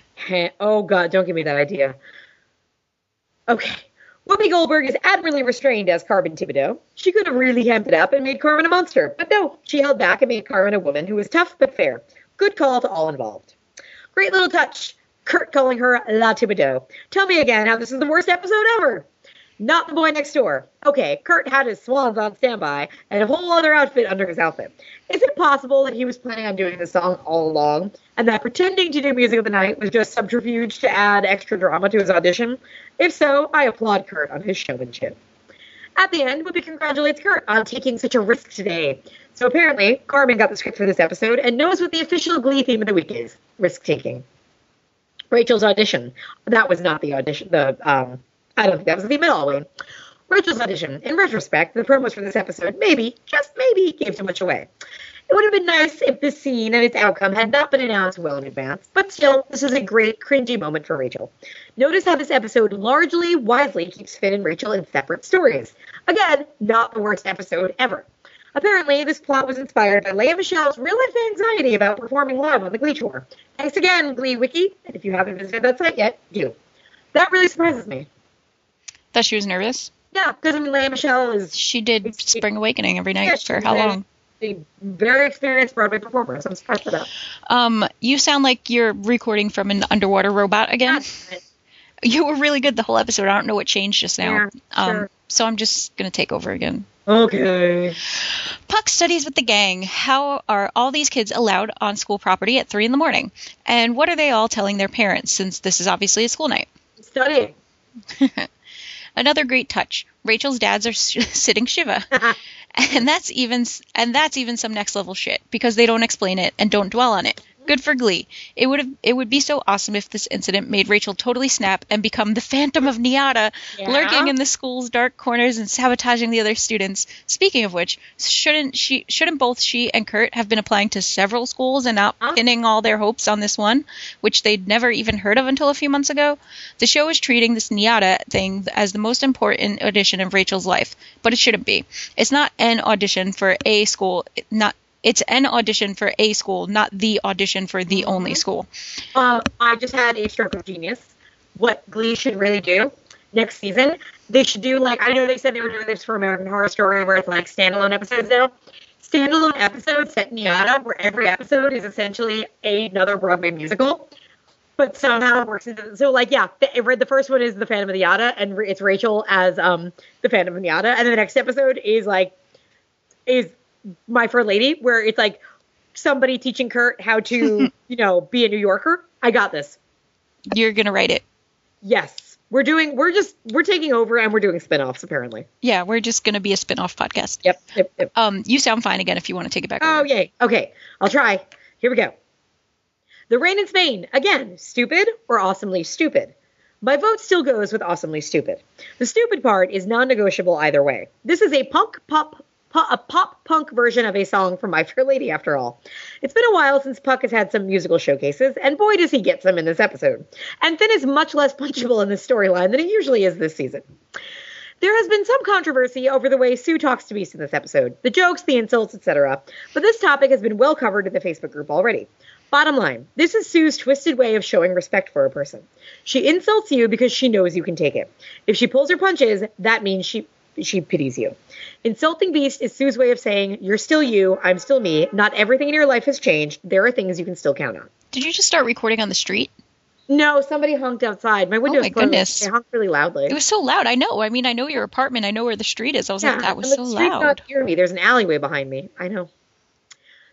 Oh God, don't give me that idea. Okay. Whoopi Goldberg is admirably restrained as Carmen Tibideaux. She could have really hemmed it up and made Carmen a monster, but no, she held back and made Carmen a woman who was tough but fair. Good call to all involved. Great little touch. Kurt calling her La Tibideaux. Tell me again how this is the worst episode ever. Not the boy next door. Okay, Kurt had his swans on standby and a whole other outfit under his outfit. Is it possible that he was planning on doing this song all along and that pretending to do music of the night was just subterfuge to add extra drama to his audition? If so, I applaud Kurt on his showmanship. At the end, Whoopi congratulates Kurt on taking such a risk today. So apparently, Carmen got the script for this episode and knows what the official Glee theme of the week is: risk taking. Rachel's audition. That was not the audition. The um, I don't think that was the all. Wayne. Rachel's audition. In retrospect, the promos for this episode maybe, just maybe, gave too much away. It would have been nice if this scene and its outcome had not been announced well in advance, but still, this is a great cringy moment for Rachel. Notice how this episode largely wisely keeps Finn and Rachel in separate stories. Again, not the worst episode ever. Apparently, this plot was inspired by Lea Michele's real life anxiety about performing live on the Glee Tour. Thanks again, Glee Wiki, and if you haven't visited that site yet, do. That really surprises me. That she was nervous. Yeah, because I mean, Leia Michelle is She did Spring Awakening every night Yeah, for how long? a very experienced Broadway performer, so I'm surprised by that. Um, you sound like you're recording from an underwater robot again. You were really good the whole episode. I don't know what changed just now. Yeah, um, sure. so I'm just gonna take over again. Okay. Puck studies with the gang. How are all these kids allowed on school property at three in the morning? And what are they all telling their parents since this is obviously a school night? Studying. Another great touch. Rachel's dads are sh- sitting Shiva. and that's even and that's even some next level shit because they don't explain it and don't dwell on it. Good for Glee. It would have it would be so awesome if this incident made Rachel totally snap and become the Phantom of NYADA, Yeah. lurking in the school's dark corners and sabotaging the other students. Speaking of which, shouldn't she shouldn't both she and Kurt have been applying to several schools and not Huh? pinning all their hopes on this one, which they'd never even heard of until a few months ago? The show is treating this NYADA thing as the most important audition of Rachel's life, but it shouldn't be. It's not an audition for a school, not it's an audition for a school, not the audition for the only school. Uh, I just had a stroke of genius. What Glee should really do next season, they should do like I know they said they were doing this for American Horror Story, where it's like standalone episodes now. Standalone episodes set in NYADA, where every episode is essentially another Broadway musical, but somehow it works so like yeah, the, the first one is the Phantom of the NYADA, and it's Rachel as um the Phantom of the NYADA, and then the next episode is like is My Fair Lady, where it's like somebody teaching Kurt how to you know be a New Yorker. I got this. You're gonna write it. Yes. We're doing we're just we're taking over and we're doing spin-offs apparently. Yeah, we're just gonna be a spin-off podcast. Yep. yep, yep. Um, you sound fine again if you want to take it back. Oh over. yay. Okay. I'll try. Here we go. The rain in Spain. Again, stupid or awesomely stupid. My vote still goes with awesomely stupid. The stupid part is non-negotiable either way. This is a punk pop a pop punk version of a song from My Fair Lady, after all. It's been a while since Puck has had some musical showcases, and boy, does he get some in this episode. And Finn is much less punchable in this storyline than he usually is this season. There has been some controversy over the way Sue talks to Beiste in this episode, the jokes, the insults, etc. But this topic has been well covered in the Facebook group already. Bottom line, this is Sue's twisted way of showing respect for a person. She insults you because she knows you can take it. If she pulls her punches, that means she she pities you. Insulting Beiste is Sue's way of saying, You're still you, I'm still me, not everything in your life has changed, there are things you can still count on. Did you just start recording on the street? No, somebody honked outside. My window's oh my closed. goodness. They honked really loudly. It was so loud. I know. I mean, I know your apartment. I know where the street is. I was like, that was so loud. not near me. There's an alleyway behind me. I know.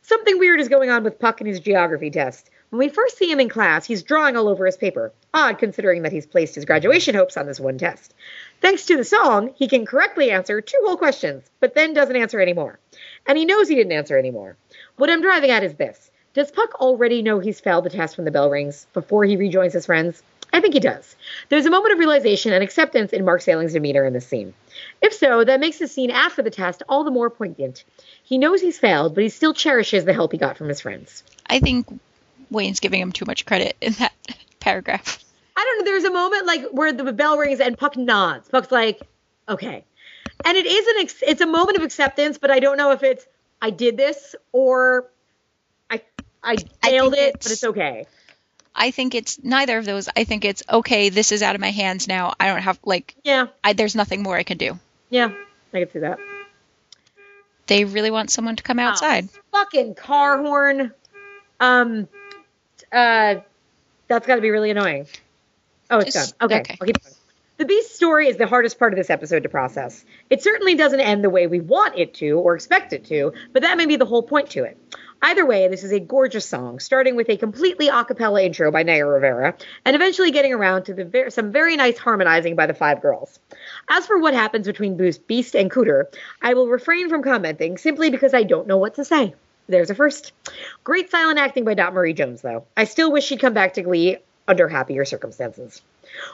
Something weird is going on with Puck and his geography test. When we first see him in class, he's drawing all over his paper. Odd, considering that he's placed his graduation hopes on this one test. Thanks to the song, he can correctly answer two whole questions, but then doesn't answer anymore. And he knows he didn't answer anymore. What I'm driving at is this. Does Puck already know he's failed the test when the bell rings before he rejoins his friends? I think he does. There's a moment of realization and acceptance in Mark Salling's demeanor in this scene. If so, that makes the scene after the test all the more poignant. He knows he's failed, but he still cherishes the help he got from his friends. I think Wayne's giving him too much credit in that paragraph. I don't know. There's a moment like where the bell rings and Puck nods. Puck's like, okay, and it is an ex- it's a moment of acceptance, but I don't know if it's I did this or I I failed think it, but it's okay. I think it's neither of those. I think it's okay. This is out of my hands now. I don't have like. Yeah, I, there's nothing more I can do. yeah, I can see that. They really want someone to come outside. Fucking car horn. Um, uh, that's got to be really annoying. Oh, it's Just- done. Okay, okay. I'll keep going. The Beiste story is the hardest part of this episode to process. It certainly doesn't end the way we want it to or expect it to, but that may be the whole point to it. Either way, this is a gorgeous song, starting with a completely a cappella intro by Naya Rivera, and eventually getting around to the ver- some very nice harmonizing by the five girls. As for what happens between Boost, Beiste and Cooter, I will refrain from commenting simply because I don't know what to say. There's a first. Great silent acting by Dot Marie Jones, though. I still wish she'd come back to Glee under happier circumstances.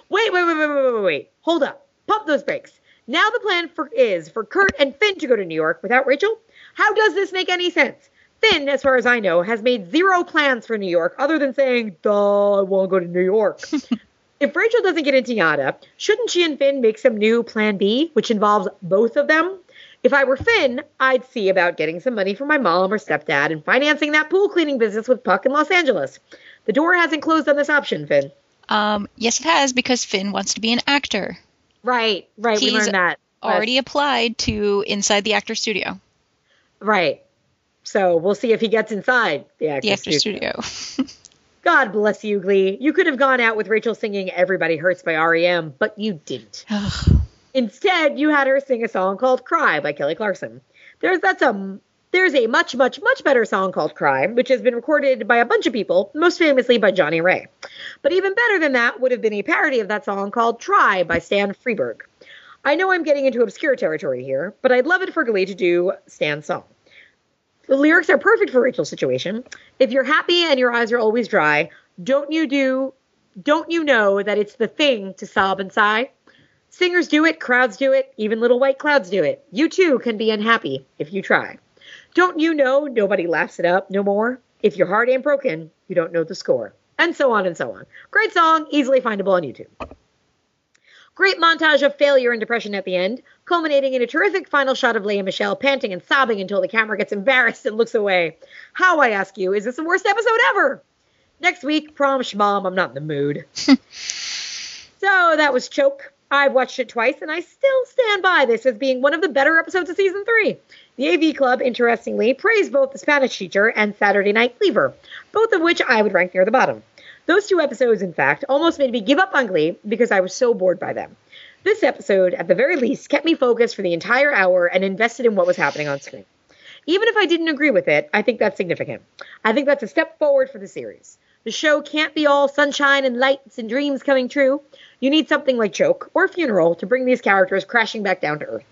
Wait, wait, wait, wait, wait, wait, wait. Hold up. Pump those brakes. Now the plan for is for Kurt and Finn to go to New York without Rachel? How does this make any sense? Finn, as far as I know, has made zero plans for New York other than saying, duh, I won't go to New York. if Rachel doesn't get into NYADA, shouldn't she and Finn make some new plan B, which involves both of them? If I were Finn, I'd see about getting some money from my mom or stepdad and financing that pool cleaning business with Puck in Los Angeles. The door hasn't closed on this option, Finn. Um, yes, it has because Finn wants to be an actor. Right, right. we He's learned that. Already applied to Inside the Actor Studio. Right. So we'll see if he gets inside the actor, The Actor studio. Studio. God bless you, Glee. You could have gone out with Rachel singing Everybody Hurts by REM, but you didn't. Instead, you had her sing a song called Cry by Kelly Clarkson. There's that's a there's a much, much, much better song called Cry, which has been recorded by a bunch of people, most famously by Johnnie Ray. But even better than that would have been a parody of that song called Try by Stan Freberg. I know I'm getting into obscure territory here, but I'd love it for Glee to do Stan's song. The lyrics are perfect for Rachel's situation. If you're happy and your eyes are always dry, don't you do don't you know that it's the thing to sob and sigh? Singers do it, crowds do it, even little white clouds do it. You too can be unhappy if you try. Don't you know nobody laughs it up no more? If your heart ain't broken, you don't know the score. And so on and so on. Great song, easily findable on YouTube. Great montage of failure and depression at the end, culminating in a terrific final shot of Lea Michele panting and sobbing until the camera gets embarrassed and looks away. How, I ask you, is this the worst episode ever? Next week, prom mom, I'm not in the mood. so that was Choke. I've watched it twice, and I still stand by this as being one of the better episodes of season three. The AV Club, interestingly, praised both the Spanish teacher and Saturday Night Fever, both of which I would rank near the bottom. Those two episodes, in fact, almost made me give up on Glee because I was so bored by them. This episode, at the very least, kept me focused for the entire hour and invested in what was happening on screen. Even if I didn't agree with it, I think that's significant. I think that's a step forward for the series. The show can't be all sunshine and lights and dreams coming true. You need something like Choke or Funeral to bring these characters crashing back down to earth.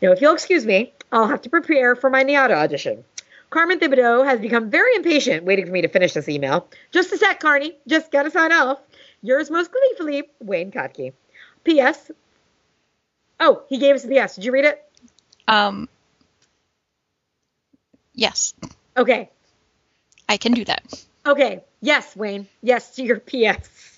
Now, if you'll excuse me, I'll have to prepare for my NYADA audition. Carmen Tibideaux has become very impatient waiting for me to finish this email. Just a sec, Carney. Just gotta sign off. Yours most gleefully, Wayne Kotke. P.S. Oh, he gave us a P.S. Did you read it? Um, yes, Okay. I can do that. Okay. Yes, Wayne. Yes to your P.S.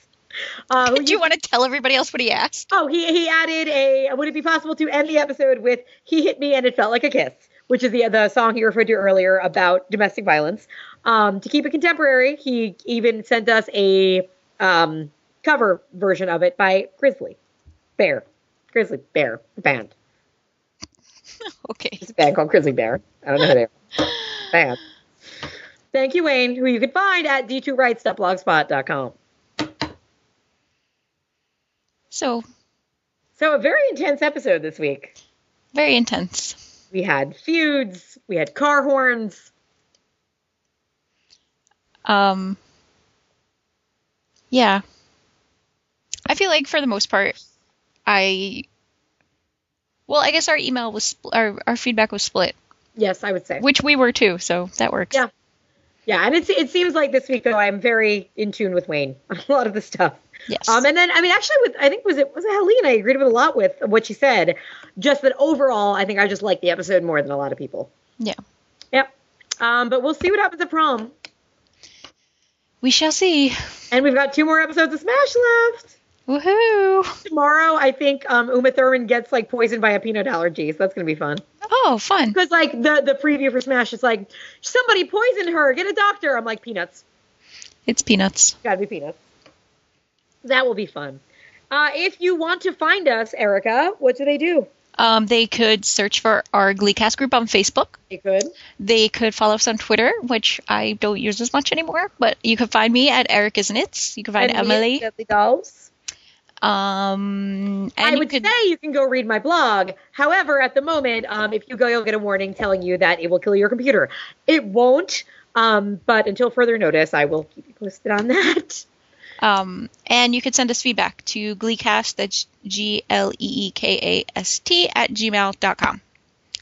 Uh, Do you want to tell everybody else what he asked? Oh, he he added a. Would it be possible to end the episode with "He hit me and it felt like a kiss," which is the the song he referred to earlier about domestic violence. Um, to keep it contemporary, he even sent us a um, cover version of it by Grizzly Bear. Grizzly Bear, the band. Okay. It's a band called Grizzly Bear. I don't know who they are. band. Thank you, Wayne, who you can find at d2rights.blogspot.com. So So a very intense episode this week. very intense. We had feuds, we had car horns. Um, yeah. I feel like for the most part, I. Well, I guess our email was spl- our our feedback was split, Yes, I would say. which we were too, so that works. Yeah. Yeah, and it's, it seems like this week, though, I'm very in tune with Wayne on a lot of the stuff. Yes. Um, and then I mean, actually, with I think was it was it Helene? I agreed with a lot with what she said. Just that overall, I think I just like the episode more than a lot of people. yeah. Yep. Um, but we'll see what happens at prom. We shall see. And we've got two more episodes of Smash left. Woohoo! Tomorrow, I think um, Uma Thurman gets like poisoned by a peanut allergy, so that's gonna be fun. Oh, fun. Because like the the preview for Smash is like somebody poisoned her, get a doctor. I'm like peanuts, It's peanuts. gotta be peanuts. That will be fun. Uh, if you want to find us, Erica, what do they do? Um, they could search for our Gleekast group on Facebook. They could. They could follow us on Twitter, which I don't use as much anymore. But you can find me at Eric Isn't You can find And Emily. Deadly Dolls. Um, and I would could, say you can go read my blog. However, at the moment, um, if you go, you'll get a warning telling you that it will kill your computer. It won't, um, but until further notice, I will keep you posted on that. um, and you could send us feedback to Gleekast. That's G L E E K A S T at gmail.com.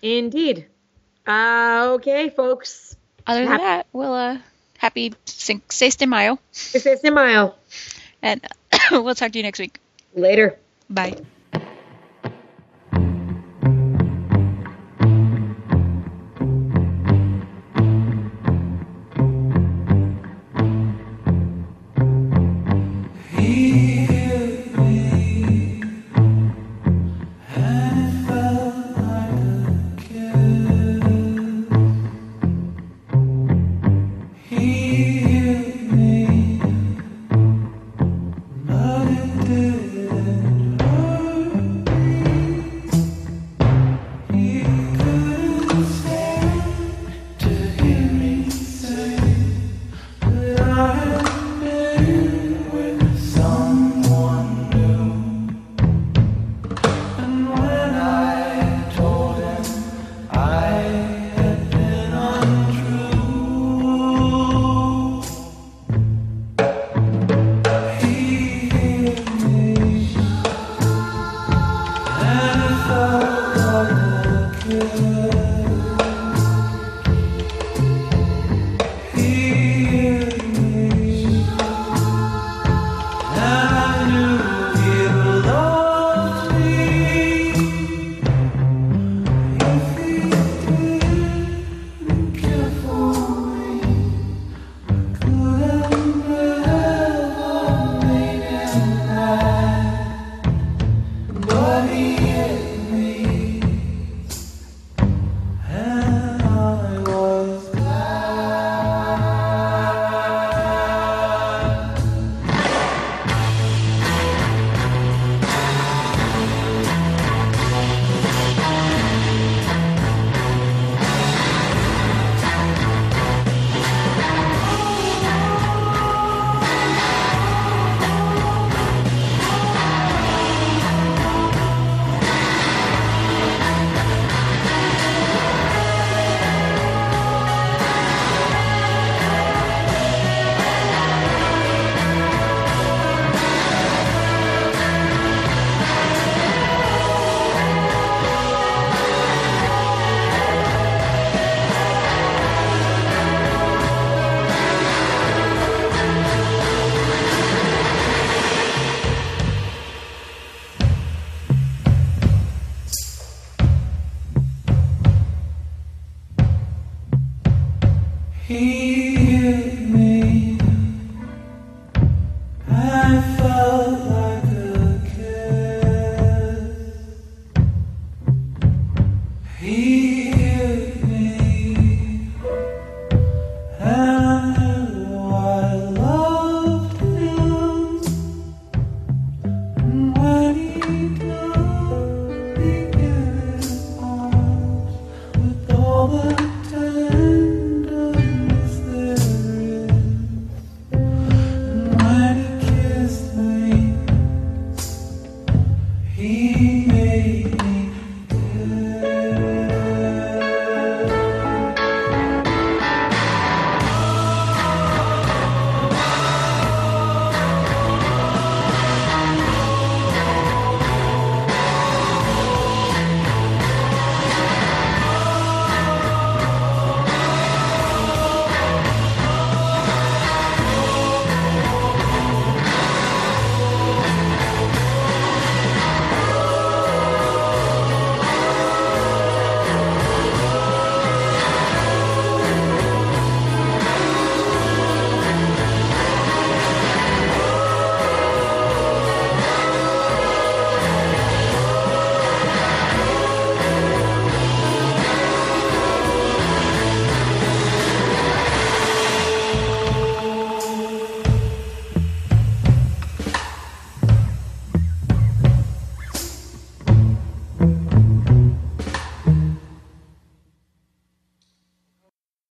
Indeed. Uh, okay, folks. Other than Hap- that, we'll uh, happy Seis de Mayo, This is Mile. and we'll talk to you next week. Later. Bye.